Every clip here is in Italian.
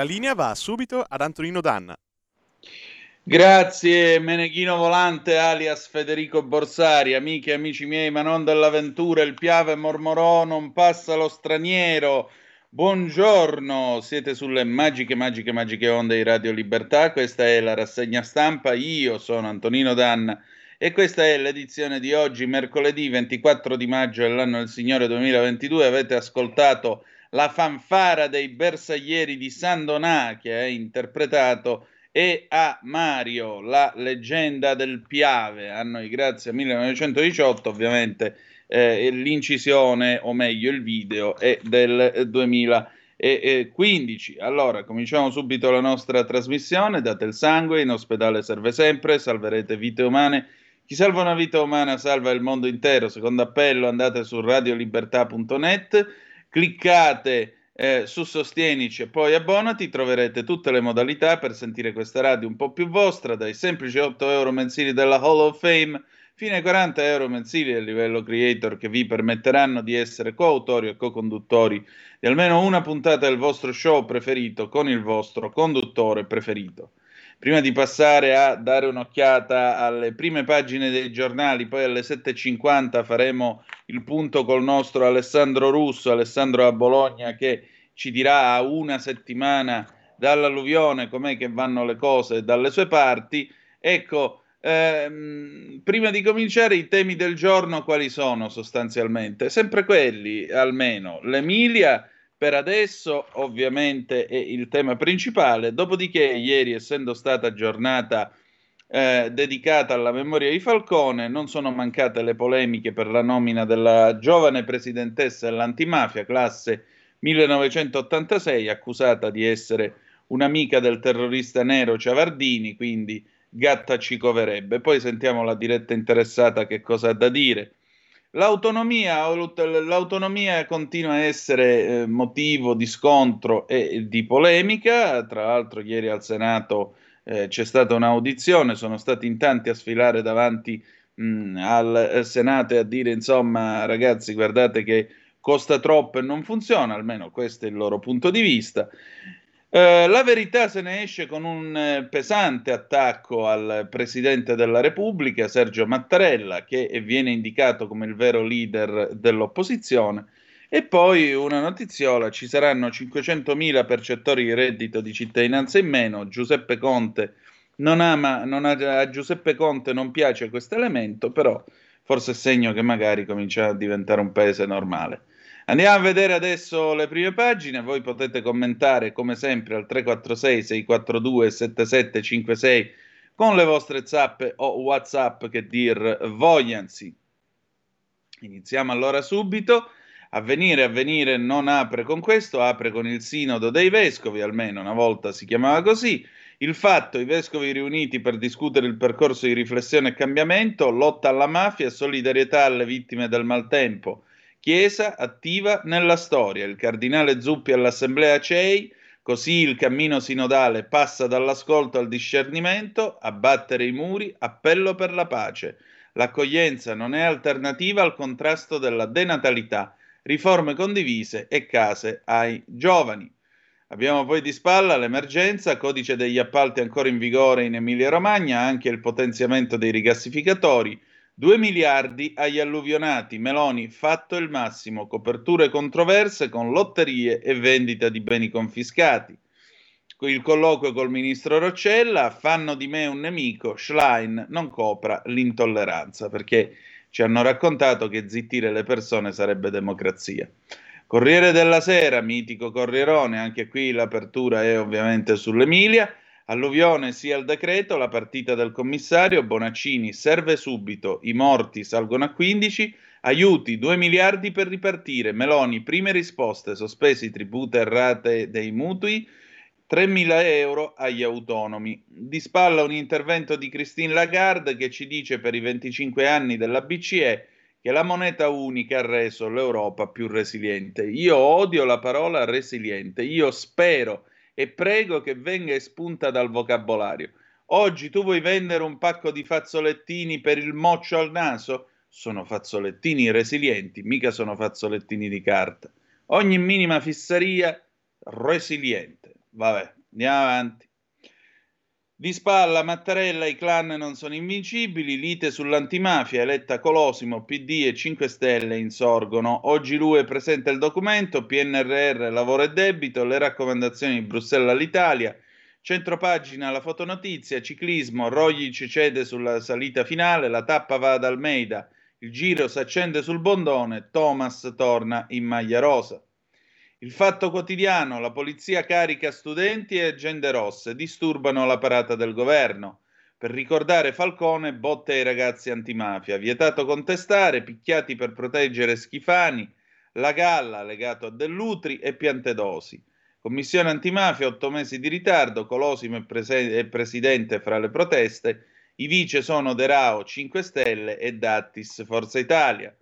La linea va subito ad Antonino Danna. Grazie Meneghino Volante alias Federico Borsari, amiche e amici miei, ma non dell'avventura, il Piave mormorò, non passa lo straniero. Buongiorno, siete sulle magiche, magiche, magiche onde di Radio Libertà, questa è la rassegna stampa, io sono Antonino Danna e questa è l'edizione di oggi, mercoledì 24 di maggio dell'anno del Signore 2022, avete ascoltato la fanfara dei bersaglieri di San Donà che ha interpretato e a Mario, la leggenda del Piave, a noi grazie a 1918 ovviamente eh, l'incisione o meglio il video è del 2015. Allora cominciamo subito la nostra trasmissione, date il sangue, in ospedale serve sempre, salverete vite umane. Chi salva una vita umana salva il mondo intero. Secondo appello andate su radiolibertà.net cliccate eh, su Sostienici e poi abbonati, troverete tutte le modalità per sentire questa radio un po' più vostra, dai semplici 8 euro mensili della Hall of Fame fino ai 40 euro mensili a livello creator che vi permetteranno di essere coautori e co-conduttori di almeno una puntata del vostro show preferito con il vostro conduttore preferito. Prima di passare a dare un'occhiata alle prime pagine dei giornali, poi alle 7.50 faremo il punto col nostro Alessandro Russo, Alessandro a Bologna, che ci dirà a una settimana dall'alluvione com'è che vanno le cose dalle sue parti. Ecco, ehm, prima di cominciare i temi del giorno quali sono sostanzialmente? Sempre quelli, almeno. L'Emilia per adesso ovviamente è il tema principale, dopodiché ieri essendo stata giornata eh, dedicata alla memoria di Falcone non sono mancate le polemiche per la nomina della giovane presidentessa dell'antimafia classe 1986 accusata di essere un'amica del terrorista nero Ciavardini, quindi Gatta ci coverebbe. Poi sentiamo la diretta interessata che cosa ha da dire. L'autonomia, l'autonomia continua a essere eh, motivo di scontro e di polemica, tra l'altro ieri al Senato eh, c'è stata un'audizione, sono stati in tanti a sfilare davanti mh, al Senato e a dire insomma ragazzi guardate che costa troppo e non funziona, almeno questo è il loro punto di vista. Eh, la verità se ne esce con un eh, pesante attacco al Presidente della Repubblica, Sergio Mattarella, che viene indicato come il vero leader dell'opposizione. E poi una notiziola, ci saranno 500.000 percettori di reddito di cittadinanza in meno, Giuseppe Conte non ama, non ha, a Giuseppe Conte non piace questo elemento, però forse è segno che magari comincia a diventare un paese normale. Andiamo a vedere adesso le prime pagine, voi potete commentare come sempre al 346 642 7756 con le vostre zappe o whatsapp che dir vogliansi. Iniziamo allora subito. Avvenire, avvenire non apre con questo, apre con il sinodo dei vescovi, almeno una volta si chiamava così. Il fatto, i vescovi riuniti per discutere il percorso di riflessione e cambiamento, lotta alla mafia solidarietà alle vittime del maltempo Chiesa attiva nella storia. Il cardinale Zuppi all'assemblea CEI, così il cammino sinodale passa dall'ascolto al discernimento, abbattere i muri, appello per la pace. L'accoglienza non è alternativa al contrasto della denatalità, riforme condivise e case ai giovani. Abbiamo poi di spalla l'emergenza, codice degli appalti ancora in vigore in Emilia-Romagna, anche il potenziamento dei rigassificatori, 2 miliardi agli alluvionati, Meloni fatto il massimo, coperture controverse con lotterie e vendita di beni confiscati. Il colloquio col ministro Roccella, fanno di me un nemico, Schlein non copra l'intolleranza, perché ci hanno raccontato che zittire le persone sarebbe democrazia. Corriere della Sera, mitico Corrierone, anche qui l'apertura è ovviamente sull'Emilia. Alluvione sia il decreto, la partita del commissario, Bonaccini serve subito, i morti salgono a 15, aiuti 2 miliardi per ripartire, Meloni prime risposte, sospesi tributi e rate dei mutui, 3 mila euro agli autonomi. Di spalla un intervento di Christine Lagarde che ci dice per i 25 anni della BCE che la moneta unica ha reso l'Europa più resiliente. Io odio la parola resiliente, io spero e prego che venga espunta dal vocabolario. Oggi tu vuoi vendere un pacco di fazzolettini per il moccio al naso? Sono fazzolettini resilienti, mica sono fazzolettini di carta. Ogni minima fissaria resiliente. Vabbè, andiamo avanti. Di spalla Mattarella i clan non sono invincibili, lite sull'antimafia, eletta Colosimo, PD e 5 Stelle insorgono. Oggi lui presenta il documento, PNRR, lavoro e debito, le raccomandazioni di Bruxelles all'Italia, centropagina la fotonotizia, ciclismo, Roglic cede sulla salita finale, la tappa va ad Almeida, il giro si accende sul bondone, Thomas torna in maglia rosa. Il fatto quotidiano, la polizia carica studenti e agende rosse, disturbano la parata del governo. Per ricordare Falcone, botte ai ragazzi antimafia, vietato contestare, picchiati per proteggere Schifani, la galla legato a Dell'Utri e Piantedosi. Commissione antimafia, otto mesi di ritardo, Colosimo è, prese- è presidente fra le proteste, i vice sono De Rao, 5 Stelle e Dattis, Forza Italia.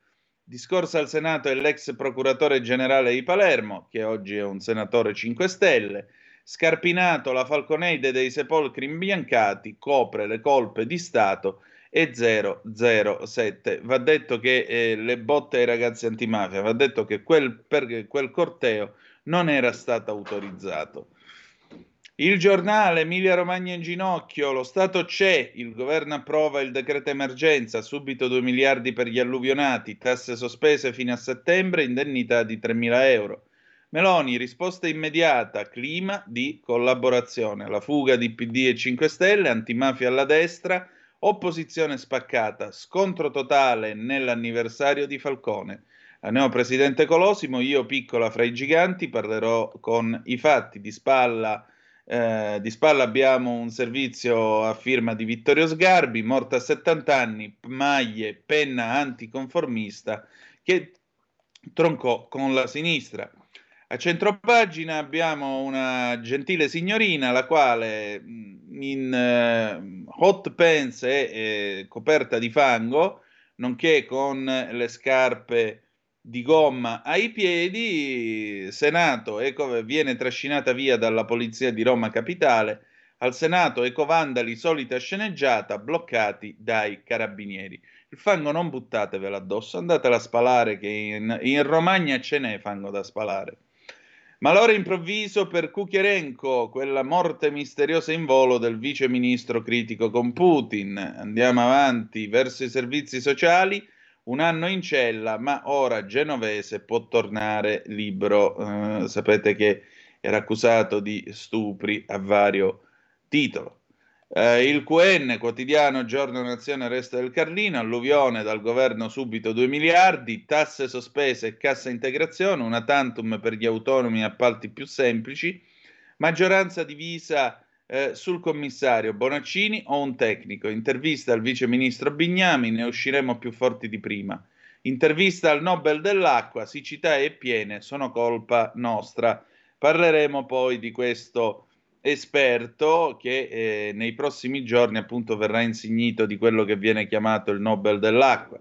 Discorso al Senato è l'ex procuratore generale di Palermo, che oggi è un senatore 5 Stelle. Scarpinato la falconeide dei sepolcri imbiancati, copre le colpe di Stato e 007. Va detto che eh, le botte ai ragazzi antimafia, va detto che quel, per, quel corteo non era stato autorizzato. Il giornale Emilia Romagna in ginocchio, lo Stato c'è, il governo approva il decreto emergenza, subito 2 miliardi per gli alluvionati, tasse sospese fino a settembre, indennità di 3 mila euro. Meloni, risposta immediata, clima di collaborazione, la fuga di PD e 5 Stelle, antimafia alla destra, opposizione spaccata, scontro totale nell'anniversario di Falcone. La neopresidente Colosimo, io piccola fra i giganti, parlerò con i fatti di spalla eh, di spalla abbiamo un servizio a firma di Vittorio Sgarbi, morto a 70 anni, maglie, penna anticonformista, che troncò con la sinistra. A centropagina abbiamo una gentile signorina, la quale mm, in uh, hot pants e eh, coperta di fango, nonché con le scarpe di gomma ai piedi, Senato eco, viene trascinata via dalla polizia di Roma Capitale, al Senato ecovandali solita sceneggiata, bloccati dai carabinieri. Il fango non buttatevelo addosso, andatela a spalare che in, in Romagna ce n'è fango da spalare. Malore improvviso per Kucherenko, quella morte misteriosa in volo del vice ministro critico con Putin. Andiamo avanti verso i servizi sociali un anno in cella, ma ora Genovese può tornare libero. Eh, sapete che era accusato di stupri a vario titolo. Eh, il QN, quotidiano Giorno Nazione Resta del Carlino, alluvione dal governo subito 2 miliardi, tasse sospese e cassa integrazione, una tantum per gli autonomi e appalti più semplici, maggioranza divisa eh, sul commissario Bonaccini o un tecnico. Intervista al vice ministro Bignami, ne usciremo più forti di prima. Intervista al Nobel dell'acqua, siccità e piene sono colpa nostra. Parleremo poi di questo esperto che eh, nei prossimi giorni appunto verrà insignito di quello che viene chiamato il Nobel dell'acqua.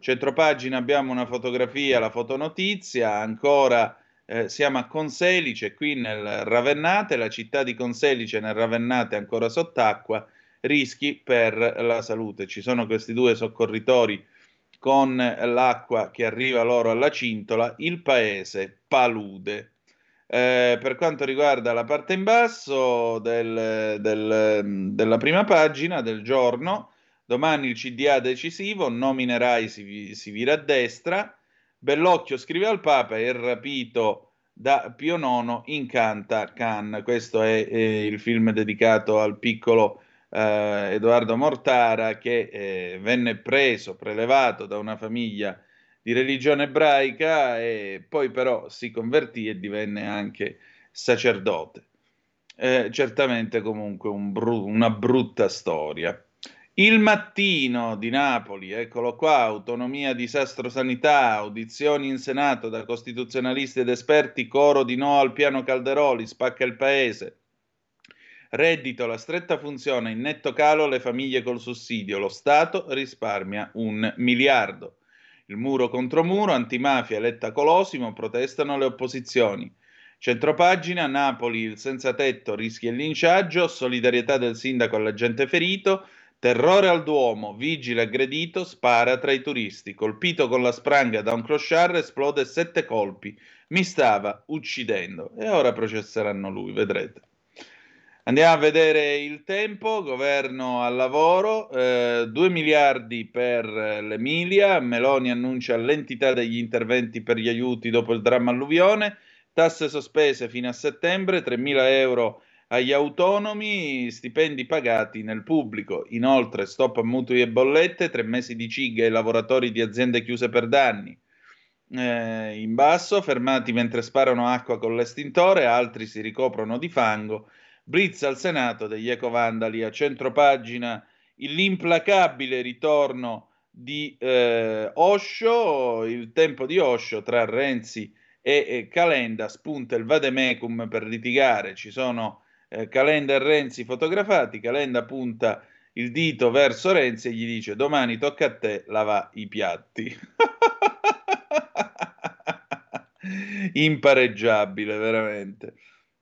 Centropagina abbiamo una fotografia, la fotonotizia, ancora eh, siamo a Conselice, qui nel Ravennate, la città di Conselice nel Ravennate ancora sott'acqua, rischi per la salute. Ci sono questi due soccorritori con l'acqua che arriva loro alla cintola, il paese palude. Eh, per quanto riguarda la parte in basso del, del, della prima pagina del giorno, domani il CDA decisivo, nominerai si, si vira a destra, Bellocchio scrive al Papa e rapito da Pio IX incanta Cannes. Questo è, è il film dedicato al piccolo eh, Edoardo Mortara che eh, venne preso, prelevato da una famiglia di religione ebraica e poi però si convertì e divenne anche sacerdote. Eh, certamente comunque un bru- una brutta storia. Il mattino di Napoli, eccolo qua, autonomia, disastro sanità, audizioni in Senato da costituzionalisti ed esperti, coro di no al piano Calderoli, spacca il paese. Reddito, la stretta funzione, in netto calo le famiglie col sussidio, lo Stato risparmia un miliardo. Il muro contro muro, antimafia, eletta Colosimo, protestano le opposizioni. Centropagina, Napoli, il senza tetto rischia il linciaggio, solidarietà del sindaco all'agente ferito, terrore al Duomo, vigile aggredito, spara tra i turisti, colpito con la spranga da un clochard, esplode sette colpi, mi stava uccidendo. E ora processeranno lui, vedrete. Andiamo a vedere il tempo, governo al lavoro, eh, 2 miliardi per l'Emilia, Meloni annuncia l'entità degli interventi per gli aiuti dopo il dramma alluvione, tasse sospese fino a settembre, 3 mila euro agli autonomi, stipendi pagati nel pubblico, inoltre stop a mutui e bollette, tre mesi di cighe ai lavoratori di aziende chiuse per danni. Eh, in basso, fermati mentre sparano acqua con l'estintore, altri si ricoprono di fango. Blitz al Senato degli ecovandali. A centropagina l'implacabile ritorno di eh, Osho, il tempo di Osho tra Renzi e, e Calenda, spunta il vademecum per litigare, ci sono eh, Calenda e Renzi fotografati, Calenda punta il dito verso Renzi e gli dice domani tocca a te lava i piatti. Impareggiabile, veramente.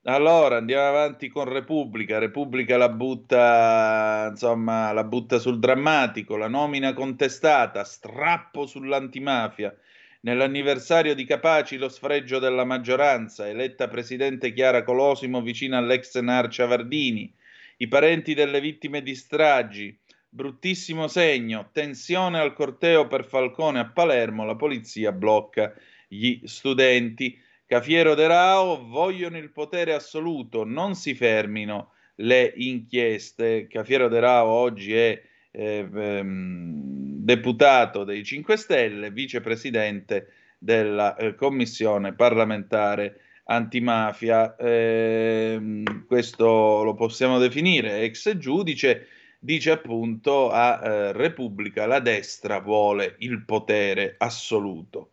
Allora andiamo avanti con Repubblica. Repubblica la butta, insomma, la butta sul drammatico, la nomina contestata, strappo sull'antimafia. Nell'anniversario di Capaci lo sfregio della maggioranza, eletta presidente Chiara Colosimo vicino all'ex Nar Ciavardini, i parenti delle vittime di stragi, bruttissimo segno, tensione al corteo per Falcone a Palermo, la polizia blocca gli studenti. Cafiero De Rao vogliono il potere assoluto, non si fermino le inchieste. Cafiero De Rao oggi è eh, ehm, deputato dei 5 Stelle, vicepresidente della eh, commissione parlamentare antimafia. Eh, questo lo possiamo definire ex giudice. Dice appunto a eh, Repubblica la destra vuole il potere assoluto.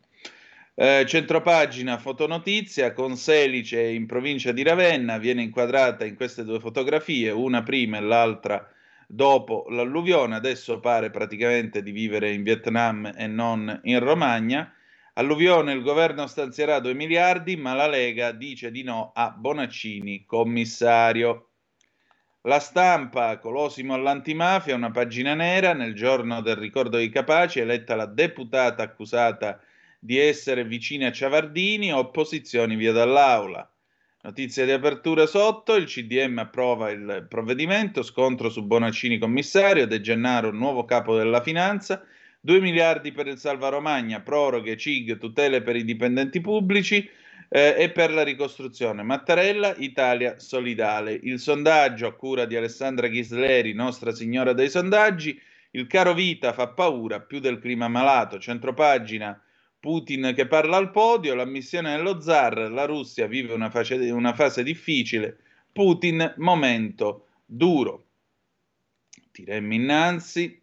Eh, centropagina fotonotizia con Selice in provincia di Ravenna, viene inquadrata in queste due fotografie, una prima e l'altra dopo l'alluvione, adesso pare praticamente di vivere in Vietnam e non in Romagna. Alluvione, il governo stanzierà 2 miliardi, ma la Lega dice di no a Bonaccini, commissario. La stampa, Colosimo all'antimafia, una pagina nera, nel giorno del ricordo dei capaci, eletta la deputata accusata di essere vicini a Ciavardini, opposizioni via dall'aula. Notizia di apertura sotto, il CDM approva il provvedimento, scontro su Bonaccini commissario, De Gennaro nuovo capo della finanza, 2 miliardi per il Salva Romagna, proroghe, CIG, tutele per i dipendenti pubblici eh, e per la ricostruzione. Mattarella, Italia solidale. Il sondaggio a cura di Alessandra Ghisleri, Nostra Signora dei Sondaggi, il caro vita fa paura più del clima malato, centropagina Putin che parla al podio, l'ammissione dello zar, la Russia vive una fase, una fase difficile, Putin momento duro. Tiremmo innanzi,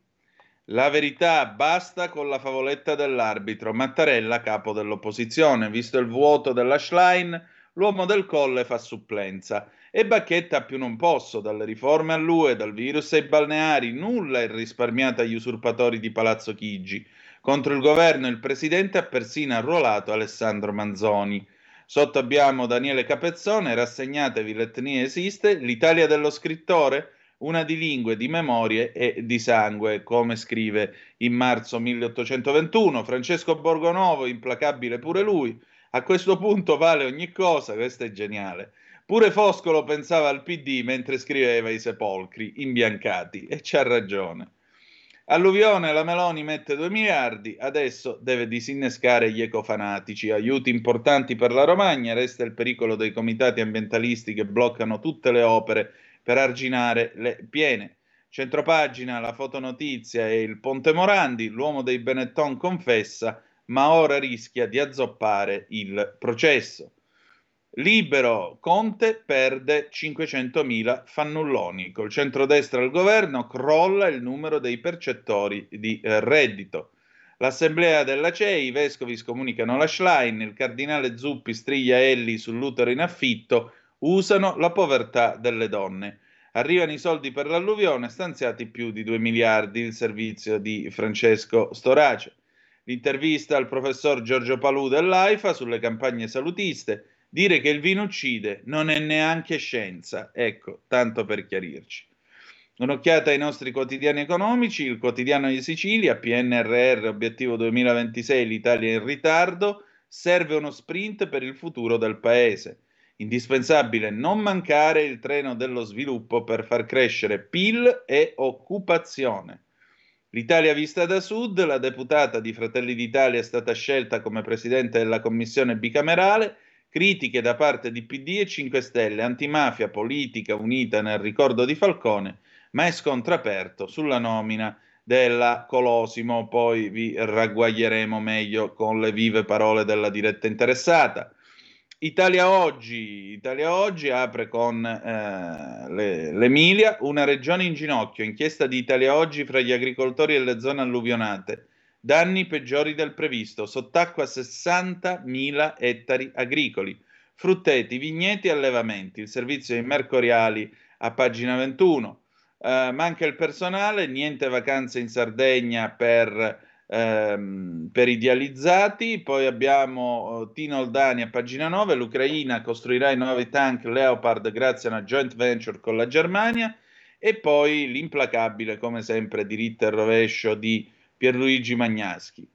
la verità basta con la favoletta dell'arbitro, Mattarella capo dell'opposizione, visto il vuoto della Schlein, l'uomo del colle fa supplenza. E Bacchetta più non posso, dalle riforme all'UE, dal virus ai balneari, nulla è risparmiato agli usurpatori di Palazzo Chigi contro il governo il presidente ha persino arruolato Alessandro Manzoni. Sotto abbiamo Daniele Capezzone, rassegnatevi, l'etnia esiste, l'Italia dello scrittore, una di lingue, di memorie e di sangue, come scrive in marzo 1821. Francesco Borgonovo, implacabile pure lui, A questo punto vale ogni cosa, questo è geniale. Pure Foscolo pensava al PD mentre scriveva i sepolcri imbiancati e c'ha ragione. Alluvione, la Meloni mette 2 miliardi, adesso deve disinnescare gli ecofanatici, aiuti importanti per la Romagna, resta il pericolo dei comitati ambientalisti che bloccano tutte le opere per arginare le piene. Centropagina, la fotonotizia e il Ponte Morandi, l'uomo dei Benetton confessa, ma ora rischia di azzoppare il processo. Libero, Conte perde 500.000 fannulloni. Col centrodestra al governo crolla il numero dei percettori di eh, reddito. L'assemblea della CEI, i vescovi scomunicano la Schlein, il cardinale Zuppi striglia Elli sull'utero in affitto, usano la povertà delle donne. Arrivano i soldi per l'alluvione, stanziati più di 2 miliardi, il servizio di Francesco Storace. L'intervista al professor Giorgio Palù dell'AIFA sulle campagne salutiste, Dire che il vino uccide non è neanche scienza, ecco, tanto per chiarirci. Un'occhiata ai nostri quotidiani economici, il quotidiano di Sicilia, PNRR, obiettivo 2026, l'Italia in ritardo, serve uno sprint per il futuro del paese. Indispensabile non mancare il treno dello sviluppo per far crescere PIL e occupazione. L'Italia vista da sud, la deputata di Fratelli d'Italia è stata scelta come presidente della commissione bicamerale critiche da parte di PD e 5 Stelle, antimafia politica unita nel ricordo di Falcone, ma è scontro aperto sulla nomina della Colosimo, poi vi ragguaglieremo meglio con le vive parole della diretta interessata. Italia Oggi, Italia Oggi apre con eh, le, l'Emilia, una regione in ginocchio, inchiesta di Italia Oggi fra gli agricoltori e le zone alluvionate. Danni peggiori del previsto, sott'acqua 60.000 ettari agricoli, frutteti, vigneti e allevamenti, il servizio dei mercoriali a pagina 21. Uh, manca il personale, niente vacanze in Sardegna per, ehm, per i dializzati. Poi abbiamo uh, Tino Oldani a pagina 9. L'Ucraina costruirà i nuovi tank Leopard grazie a una joint venture con la Germania. E poi l'implacabile, come sempre, diritto e rovescio di Pierluigi Magnaschi.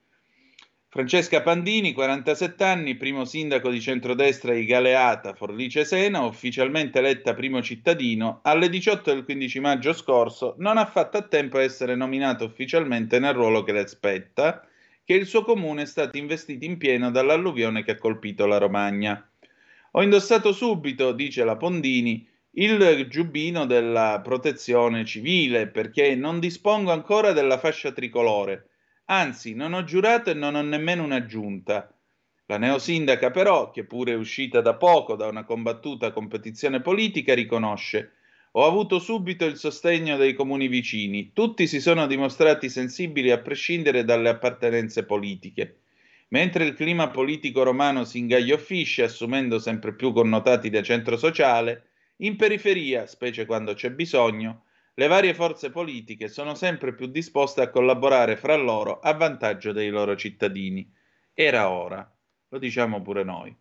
Francesca Pandini, 47 anni, primo sindaco di centrodestra di Galeata, Forlice Sena, ufficialmente eletta primo cittadino, alle 18 del 15 maggio scorso non ha fatto a tempo a essere nominato ufficialmente nel ruolo che le spetta, che il suo comune è stato investito in pieno dall'alluvione che ha colpito la Romagna. Ho indossato subito, dice la Pondini, il giubbino della protezione civile perché non dispongo ancora della fascia tricolore. Anzi, non ho giurato e non ho nemmeno una giunta. La neosindaca, però, che pure è uscita da poco da una combattuta competizione politica, riconosce: Ho avuto subito il sostegno dei comuni vicini. Tutti si sono dimostrati sensibili a prescindere dalle appartenenze politiche. Mentre il clima politico romano si ingaglioffisce, assumendo sempre più connotati da centro sociale, in periferia, specie quando c'è bisogno, le varie forze politiche sono sempre più disposte a collaborare fra loro a vantaggio dei loro cittadini. Era ora, lo diciamo pure noi.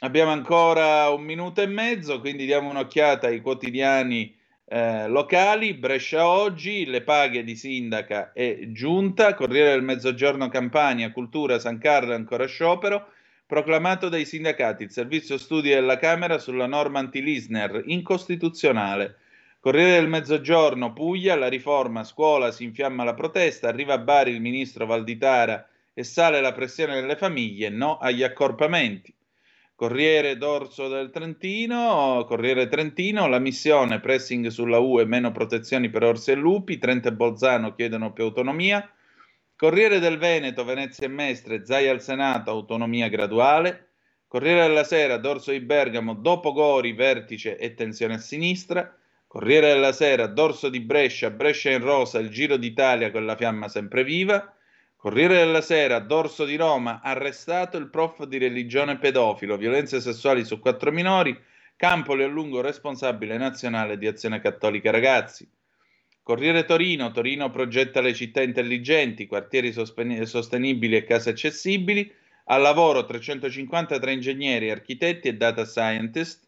Abbiamo ancora un minuto e mezzo, quindi diamo un'occhiata ai quotidiani eh, locali. Brescia oggi, le paghe di sindaca e giunta, Corriere del Mezzogiorno Campania, Cultura, San Carlo ancora sciopero. Proclamato dai sindacati il servizio studi della Camera sulla norma anti-Lisner, incostituzionale. Corriere del Mezzogiorno, Puglia, la riforma, scuola, si infiamma la protesta, arriva a Bari il ministro Valditara e sale la pressione delle famiglie, no agli accorpamenti. Corriere d'Orso del Trentino, Corriere Trentino, la missione, pressing sulla UE, meno protezioni per orsi e lupi, Trento e Bolzano chiedono più autonomia. Corriere del Veneto, Venezia e Mestre, Zai al Senato, autonomia graduale. Corriere della Sera, Dorso di Bergamo, dopo Gori, vertice e tensione a sinistra. Corriere della Sera, Dorso di Brescia, Brescia in rosa, il Giro d'Italia con la fiamma sempre viva. Corriere della Sera, Dorso di Roma, arrestato il prof di religione pedofilo, violenze sessuali su quattro minori, Campoli a lungo responsabile nazionale di Azione Cattolica Ragazzi. Corriere Torino, Torino progetta le città intelligenti, quartieri sostenibili e case accessibili, al lavoro 353 ingegneri, architetti e data scientist,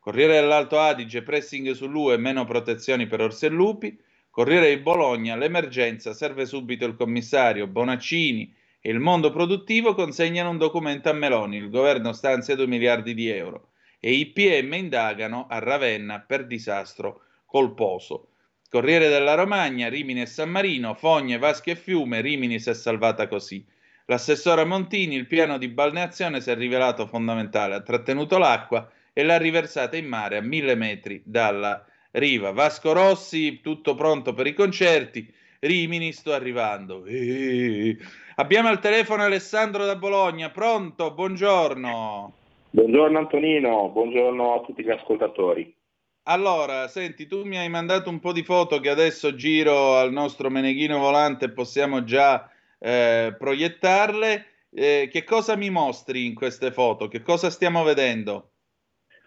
Corriere dell'Alto Adige, pressing sull'UE, meno protezioni per orsi e lupi, Corriere di Bologna, l'emergenza, serve subito il commissario, Bonaccini, e il mondo produttivo consegnano un documento a Meloni, il governo stanzia 2 miliardi di euro. E i PM indagano a Ravenna per disastro colposo. Corriere della Romagna, Rimini e San Marino, Fogne, Vaschi e Fiume, Rimini si è salvata così. L'assessore Montini, il piano di balneazione si è rivelato fondamentale, ha trattenuto l'acqua e l'ha riversata in mare a mille metri dalla riva. Vasco Rossi, tutto pronto per i concerti. Rimini, sto arrivando. Eeeh. Abbiamo al telefono Alessandro da Bologna, pronto? Buongiorno. Buongiorno Antonino, buongiorno a tutti gli ascoltatori. Allora, senti, tu mi hai mandato un po' di foto che adesso giro al nostro Meneghino Volante e possiamo già eh, proiettarle. Eh, che cosa mi mostri in queste foto? Che cosa stiamo vedendo?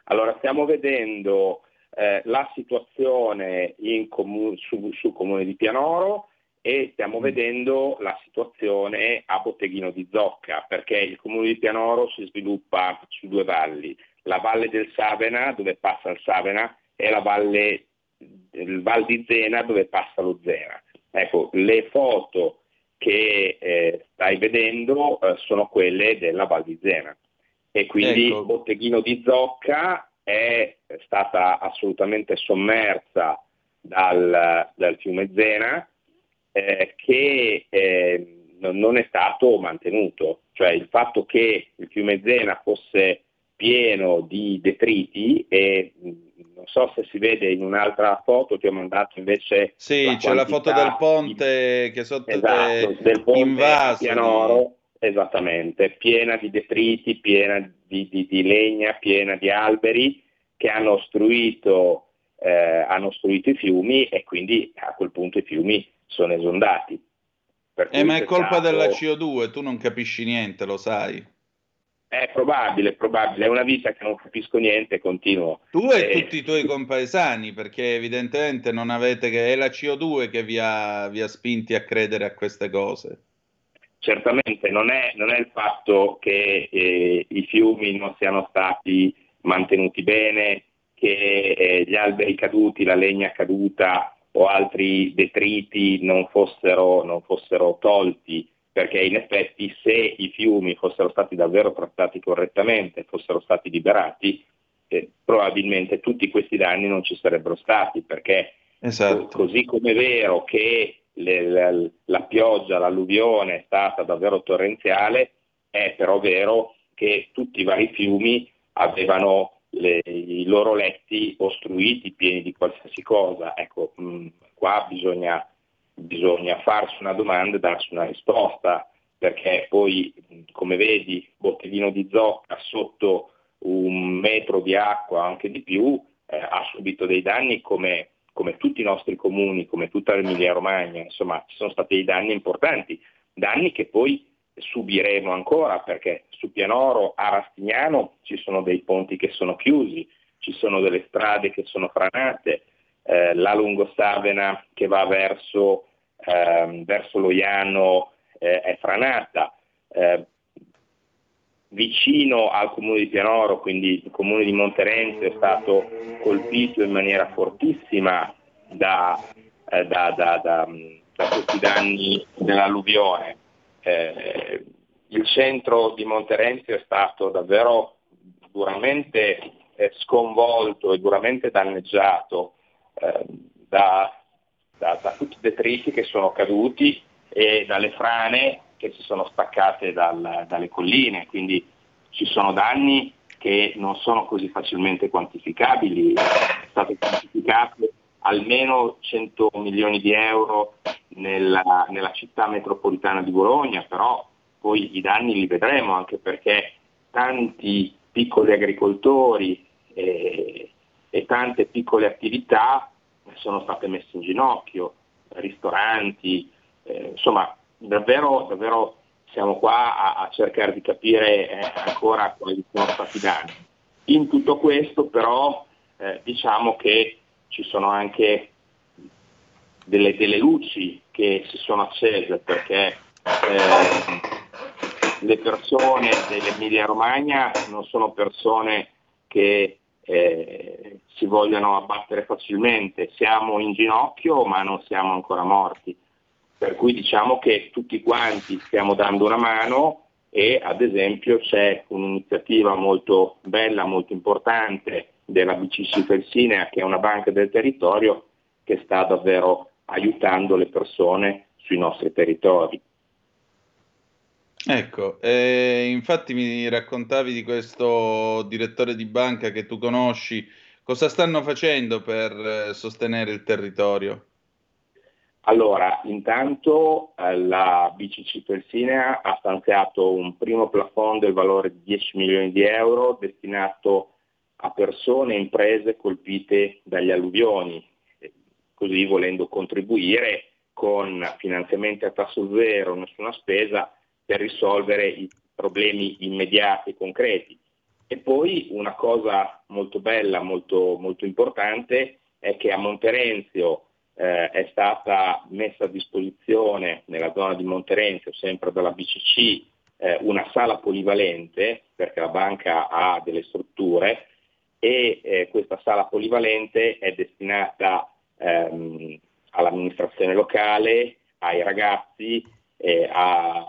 Allora, stiamo vedendo eh, la situazione comu- su, sul comune di Pianoro e stiamo mm. vedendo la situazione a Botteghino di Zocca, perché il comune di Pianoro si sviluppa su due valli, la valle del Savena, dove passa il Savena, e la valle il Val di Zena, dove passa lo Zena. Ecco, le foto che eh, stai vedendo eh, sono quelle della Val di Zena. E quindi ecco. Botteghino di Zocca è stata assolutamente sommersa dal, dal fiume Zena eh, che eh, non è stato mantenuto, cioè il fatto che il fiume Zena fosse pieno di detriti e non so se si vede in un'altra foto che ho mandato invece sì la c'è la foto del ponte di... che sotto esatto, del ponte invaso Pianoro esattamente piena di detriti piena di, di, di, legna piena di alberi che hanno ostruito, eh, hanno ostruito i fiumi e quindi a quel punto i fiumi sono esondati. Eh, ma è colpa stato... della CO2, tu non capisci niente, lo sai. È probabile, è probabile, è una vita che non capisco niente, continuo. Tu e eh... tutti i tuoi compaesani, perché evidentemente non avete che è la CO2 che vi ha, vi ha spinti a credere a queste cose. Certamente non è, non è il fatto che eh, i fiumi non siano stati mantenuti bene, che eh, gli alberi caduti, la legna caduta o altri detriti non fossero, non fossero tolti, perché in effetti se i fiumi fossero stati davvero trattati correttamente, fossero stati liberati, eh, probabilmente tutti questi danni non ci sarebbero stati, perché esatto. così come è vero che le, la, la pioggia, l'alluvione è stata davvero torrenziale, è però vero che tutti i vari fiumi avevano le, i loro letti ostruiti, pieni di qualsiasi cosa. Ecco, mh, mm, qua bisogna, bisogna farsi una domanda e darsi una risposta, perché poi, come vedi, botteghino di zocca sotto un metro di acqua, anche di più, eh, ha subito dei danni come, come tutti i nostri comuni, come tutta l'Emilia Romagna, insomma ci sono stati dei danni importanti, danni che poi subiremo ancora perché su Pianoro a Rastignano ci sono dei ponti che sono chiusi, ci sono delle strade che sono franate, eh, la Lungosavena che va verso, eh, verso Loiano eh, è franata. Eh, vicino al comune di Pianoro, quindi il comune di Monterenzio, è stato colpito in maniera fortissima da, eh, da, da, da questi danni dell'alluvione eh, il centro di Monterenzio è stato davvero duramente eh, sconvolto e duramente danneggiato eh, da, da, da, tutti i detriti che sono caduti e dalle frane che si sono staccate dal, dalle colline, quindi ci sono danni che non sono così facilmente quantificabili, è stato quantificato almeno 100 milioni di euro nella, nella città metropolitana di Bologna, però poi i danni li vedremo anche perché tanti piccoli agricoltori e, e tante piccole attività sono state messe in ginocchio, ristoranti, eh, insomma davvero, davvero siamo qua a, a cercare di capire eh, ancora quali sono stati i danni. In tutto questo però eh, diciamo che ci sono anche delle, delle luci che si sono accese perché eh, le persone dell'Emilia Romagna non sono persone che eh, si vogliono abbattere facilmente, siamo in ginocchio ma non siamo ancora morti, Per cui diciamo che tutti quanti stiamo dando una mano e ad esempio c'è un'iniziativa molto bella, molto importante della BCC Felsinea, che è una banca del territorio che sta davvero aiutando le persone sui nostri territori. Ecco, eh, infatti mi raccontavi di questo direttore di banca che tu conosci, cosa stanno facendo per eh, sostenere il territorio? Allora, intanto eh, la BCC Felsinea ha stanziato un primo plafond del valore di 10 milioni di euro destinato a persone e imprese colpite dagli alluvioni, così volendo contribuire con finanziamenti a tasso zero, nessuna spesa, per risolvere i problemi immediati e concreti. E poi una cosa molto bella, molto, molto importante, è che a Monterenzio eh, è stata messa a disposizione nella zona di Monterenzio, sempre dalla BCC, eh, una sala polivalente, perché la banca ha delle strutture, e eh, questa sala polivalente è destinata ehm, all'amministrazione locale, ai ragazzi, a,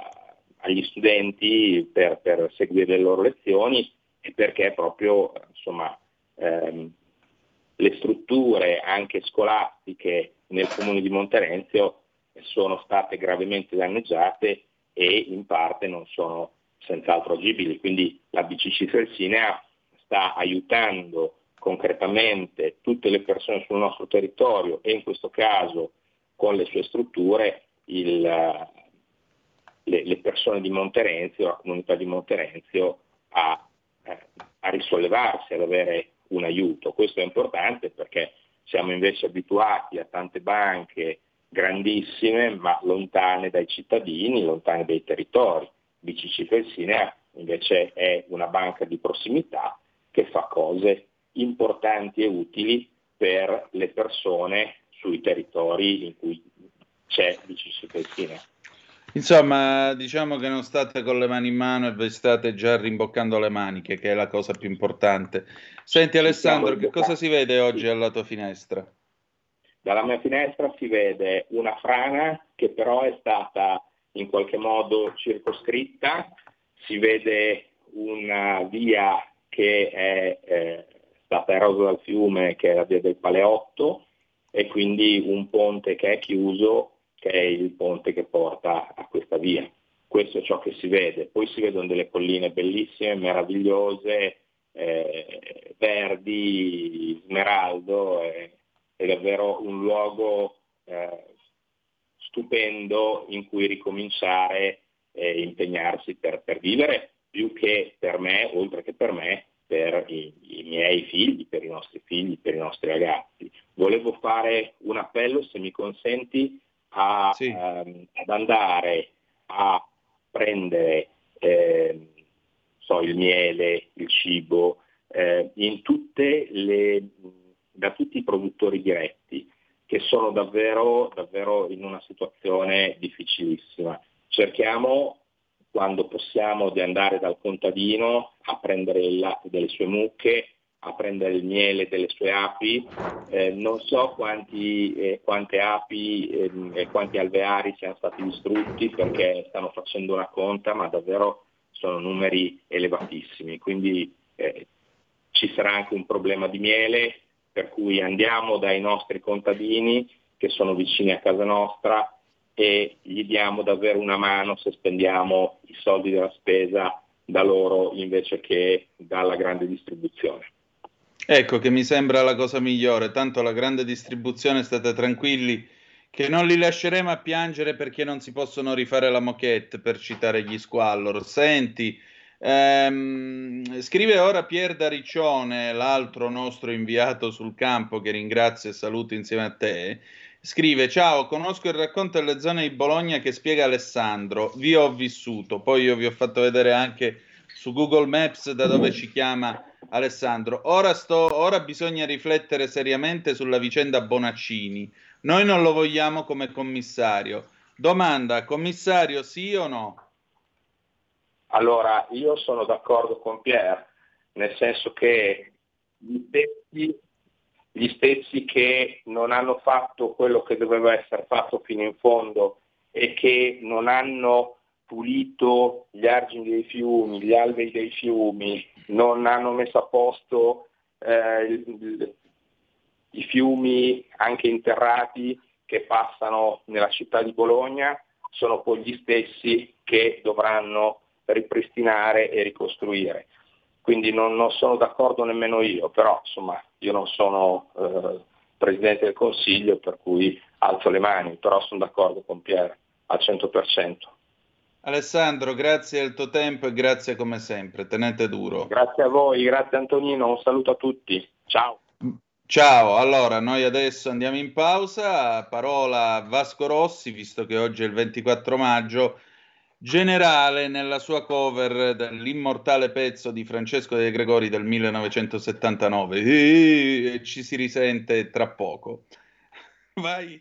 agli studenti per, per, seguire le loro lezioni e perché proprio insomma, ehm, le strutture anche scolastiche nel comune di Monterenzio sono state gravemente danneggiate e in parte non sono senz'altro agibili. Quindi la BCC Felsinea sta aiutando concretamente tutte le persone sul nostro territorio e in questo caso con le sue strutture il, le, le, persone di Monterenzio, la comunità di Monterenzio a, eh, a risollevarsi, ad avere un aiuto. Questo è importante perché siamo invece abituati a tante banche grandissime ma lontane dai cittadini, lontane dai territori. BCC Felsinea invece è una banca di prossimità che fa cose importanti e utili per le persone sui territori in cui c'è BCC Felsinea. Insomma, diciamo che non state con le mani in mano e vi state già rimboccando le maniche, che è la cosa più importante. Senti Alessandro, che cosa si vede oggi alla tua finestra? Dalla mia finestra si vede una frana che però è stata in qualche modo circoscritta, si vede una via che è eh, stata erosa dal fiume, che è la via del Paleotto, e quindi un ponte che è chiuso che è il ponte che porta a questa via. Questo è ciò che si vede. Poi si vedono delle colline bellissime, meravigliose, eh, verdi, smeraldo, eh, è davvero un luogo eh, stupendo in cui ricominciare e impegnarsi per, per, vivere, più che per me, oltre che per me, per i, i miei figli, per i nostri figli, per i nostri ragazzi. Volevo fare un appello, se mi consenti, a, sì. ehm, ad andare a prendere eh, so, il miele, il cibo, eh, le, da tutti i produttori diretti che sono davvero, davvero in una situazione difficilissima. Cerchiamo quando possiamo di andare dal contadino a prendere il latte delle sue mucche, a prendere il miele delle sue api. Eh, non so quanti, eh, quante api eh, e quanti alveari siano stati distrutti perché stanno facendo una conta, ma davvero sono numeri elevatissimi. Quindi eh, ci sarà anche un problema di miele, per cui andiamo dai nostri contadini che sono vicini a casa nostra e gli diamo davvero una mano se spendiamo i soldi della spesa da loro invece che dalla grande distribuzione. Ecco che mi sembra la cosa migliore, tanto la grande distribuzione state tranquilli che non li lasceremo a piangere perché non si possono rifare la moquette, per citare gli squallor. Senti, ehm, scrive ora Pier da Riccione, l'altro nostro inviato sul campo che ringrazio e saluto insieme a te. Scrive: Ciao, conosco il racconto delle zone di Bologna che spiega Alessandro. Vi ho vissuto. Poi io vi ho fatto vedere anche su Google Maps da dove ci chiama Alessandro, ora, sto, ora bisogna riflettere seriamente sulla vicenda Bonaccini. Noi non lo vogliamo come commissario. Domanda, commissario sì o no? Allora, io sono d'accordo con Pierre, nel senso che gli stessi, gli stessi che non hanno fatto quello che doveva essere fatto fino in fondo e che non hanno pulito gli argini dei fiumi, gli alberi dei fiumi, non hanno messo a posto eh, i fiumi anche interrati che passano nella città di Bologna, sono poi gli stessi che dovranno ripristinare e ricostruire. Quindi non, non sono d'accordo nemmeno io, però insomma io non sono eh, Presidente del Consiglio per cui alzo le mani, però sono d'accordo con Pier al 100%. Alessandro, grazie del tuo tempo e grazie come sempre, tenete duro. Grazie a voi, grazie Antonino, un saluto a tutti, ciao. Ciao, allora noi adesso andiamo in pausa, parola a Vasco Rossi, visto che oggi è il 24 maggio, generale nella sua cover dell'immortale pezzo di Francesco De Gregori del 1979 e ci si risente tra poco. Vai.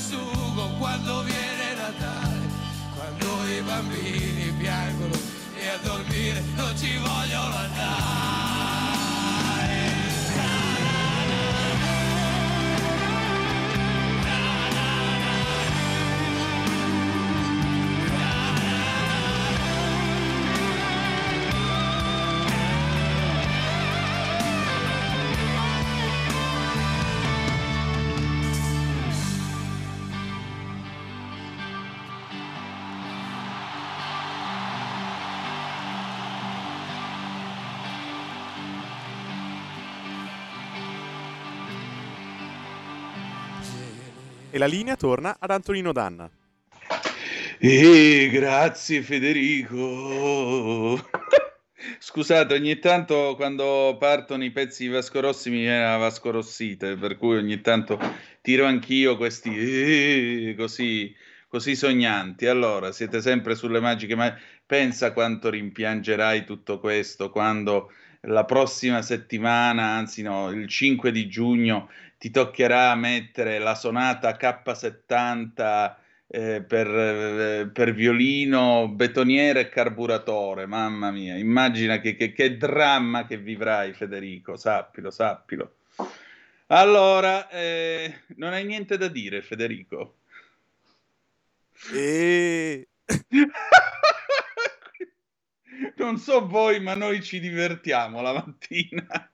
la linea torna ad Antonino Danna. Eh, grazie Federico. Scusate, ogni tanto quando partono i pezzi di Vasco Rossi mi viene la Vasco Rossite, per cui ogni tanto tiro anch'io questi eh, così, così sognanti. Allora, siete sempre sulle magiche, ma pensa quanto rimpiangerai tutto questo quando la prossima settimana, anzi no, il 5 di giugno ti toccherà mettere la sonata K70 eh, per, eh, per, violino, betoniere e carburatore. Mamma mia, immagina che, che, che, dramma che vivrai, Federico. Sappilo, sappilo. Allora, eh, non hai niente da dire, Federico? E... non so voi, ma noi ci divertiamo la mattina.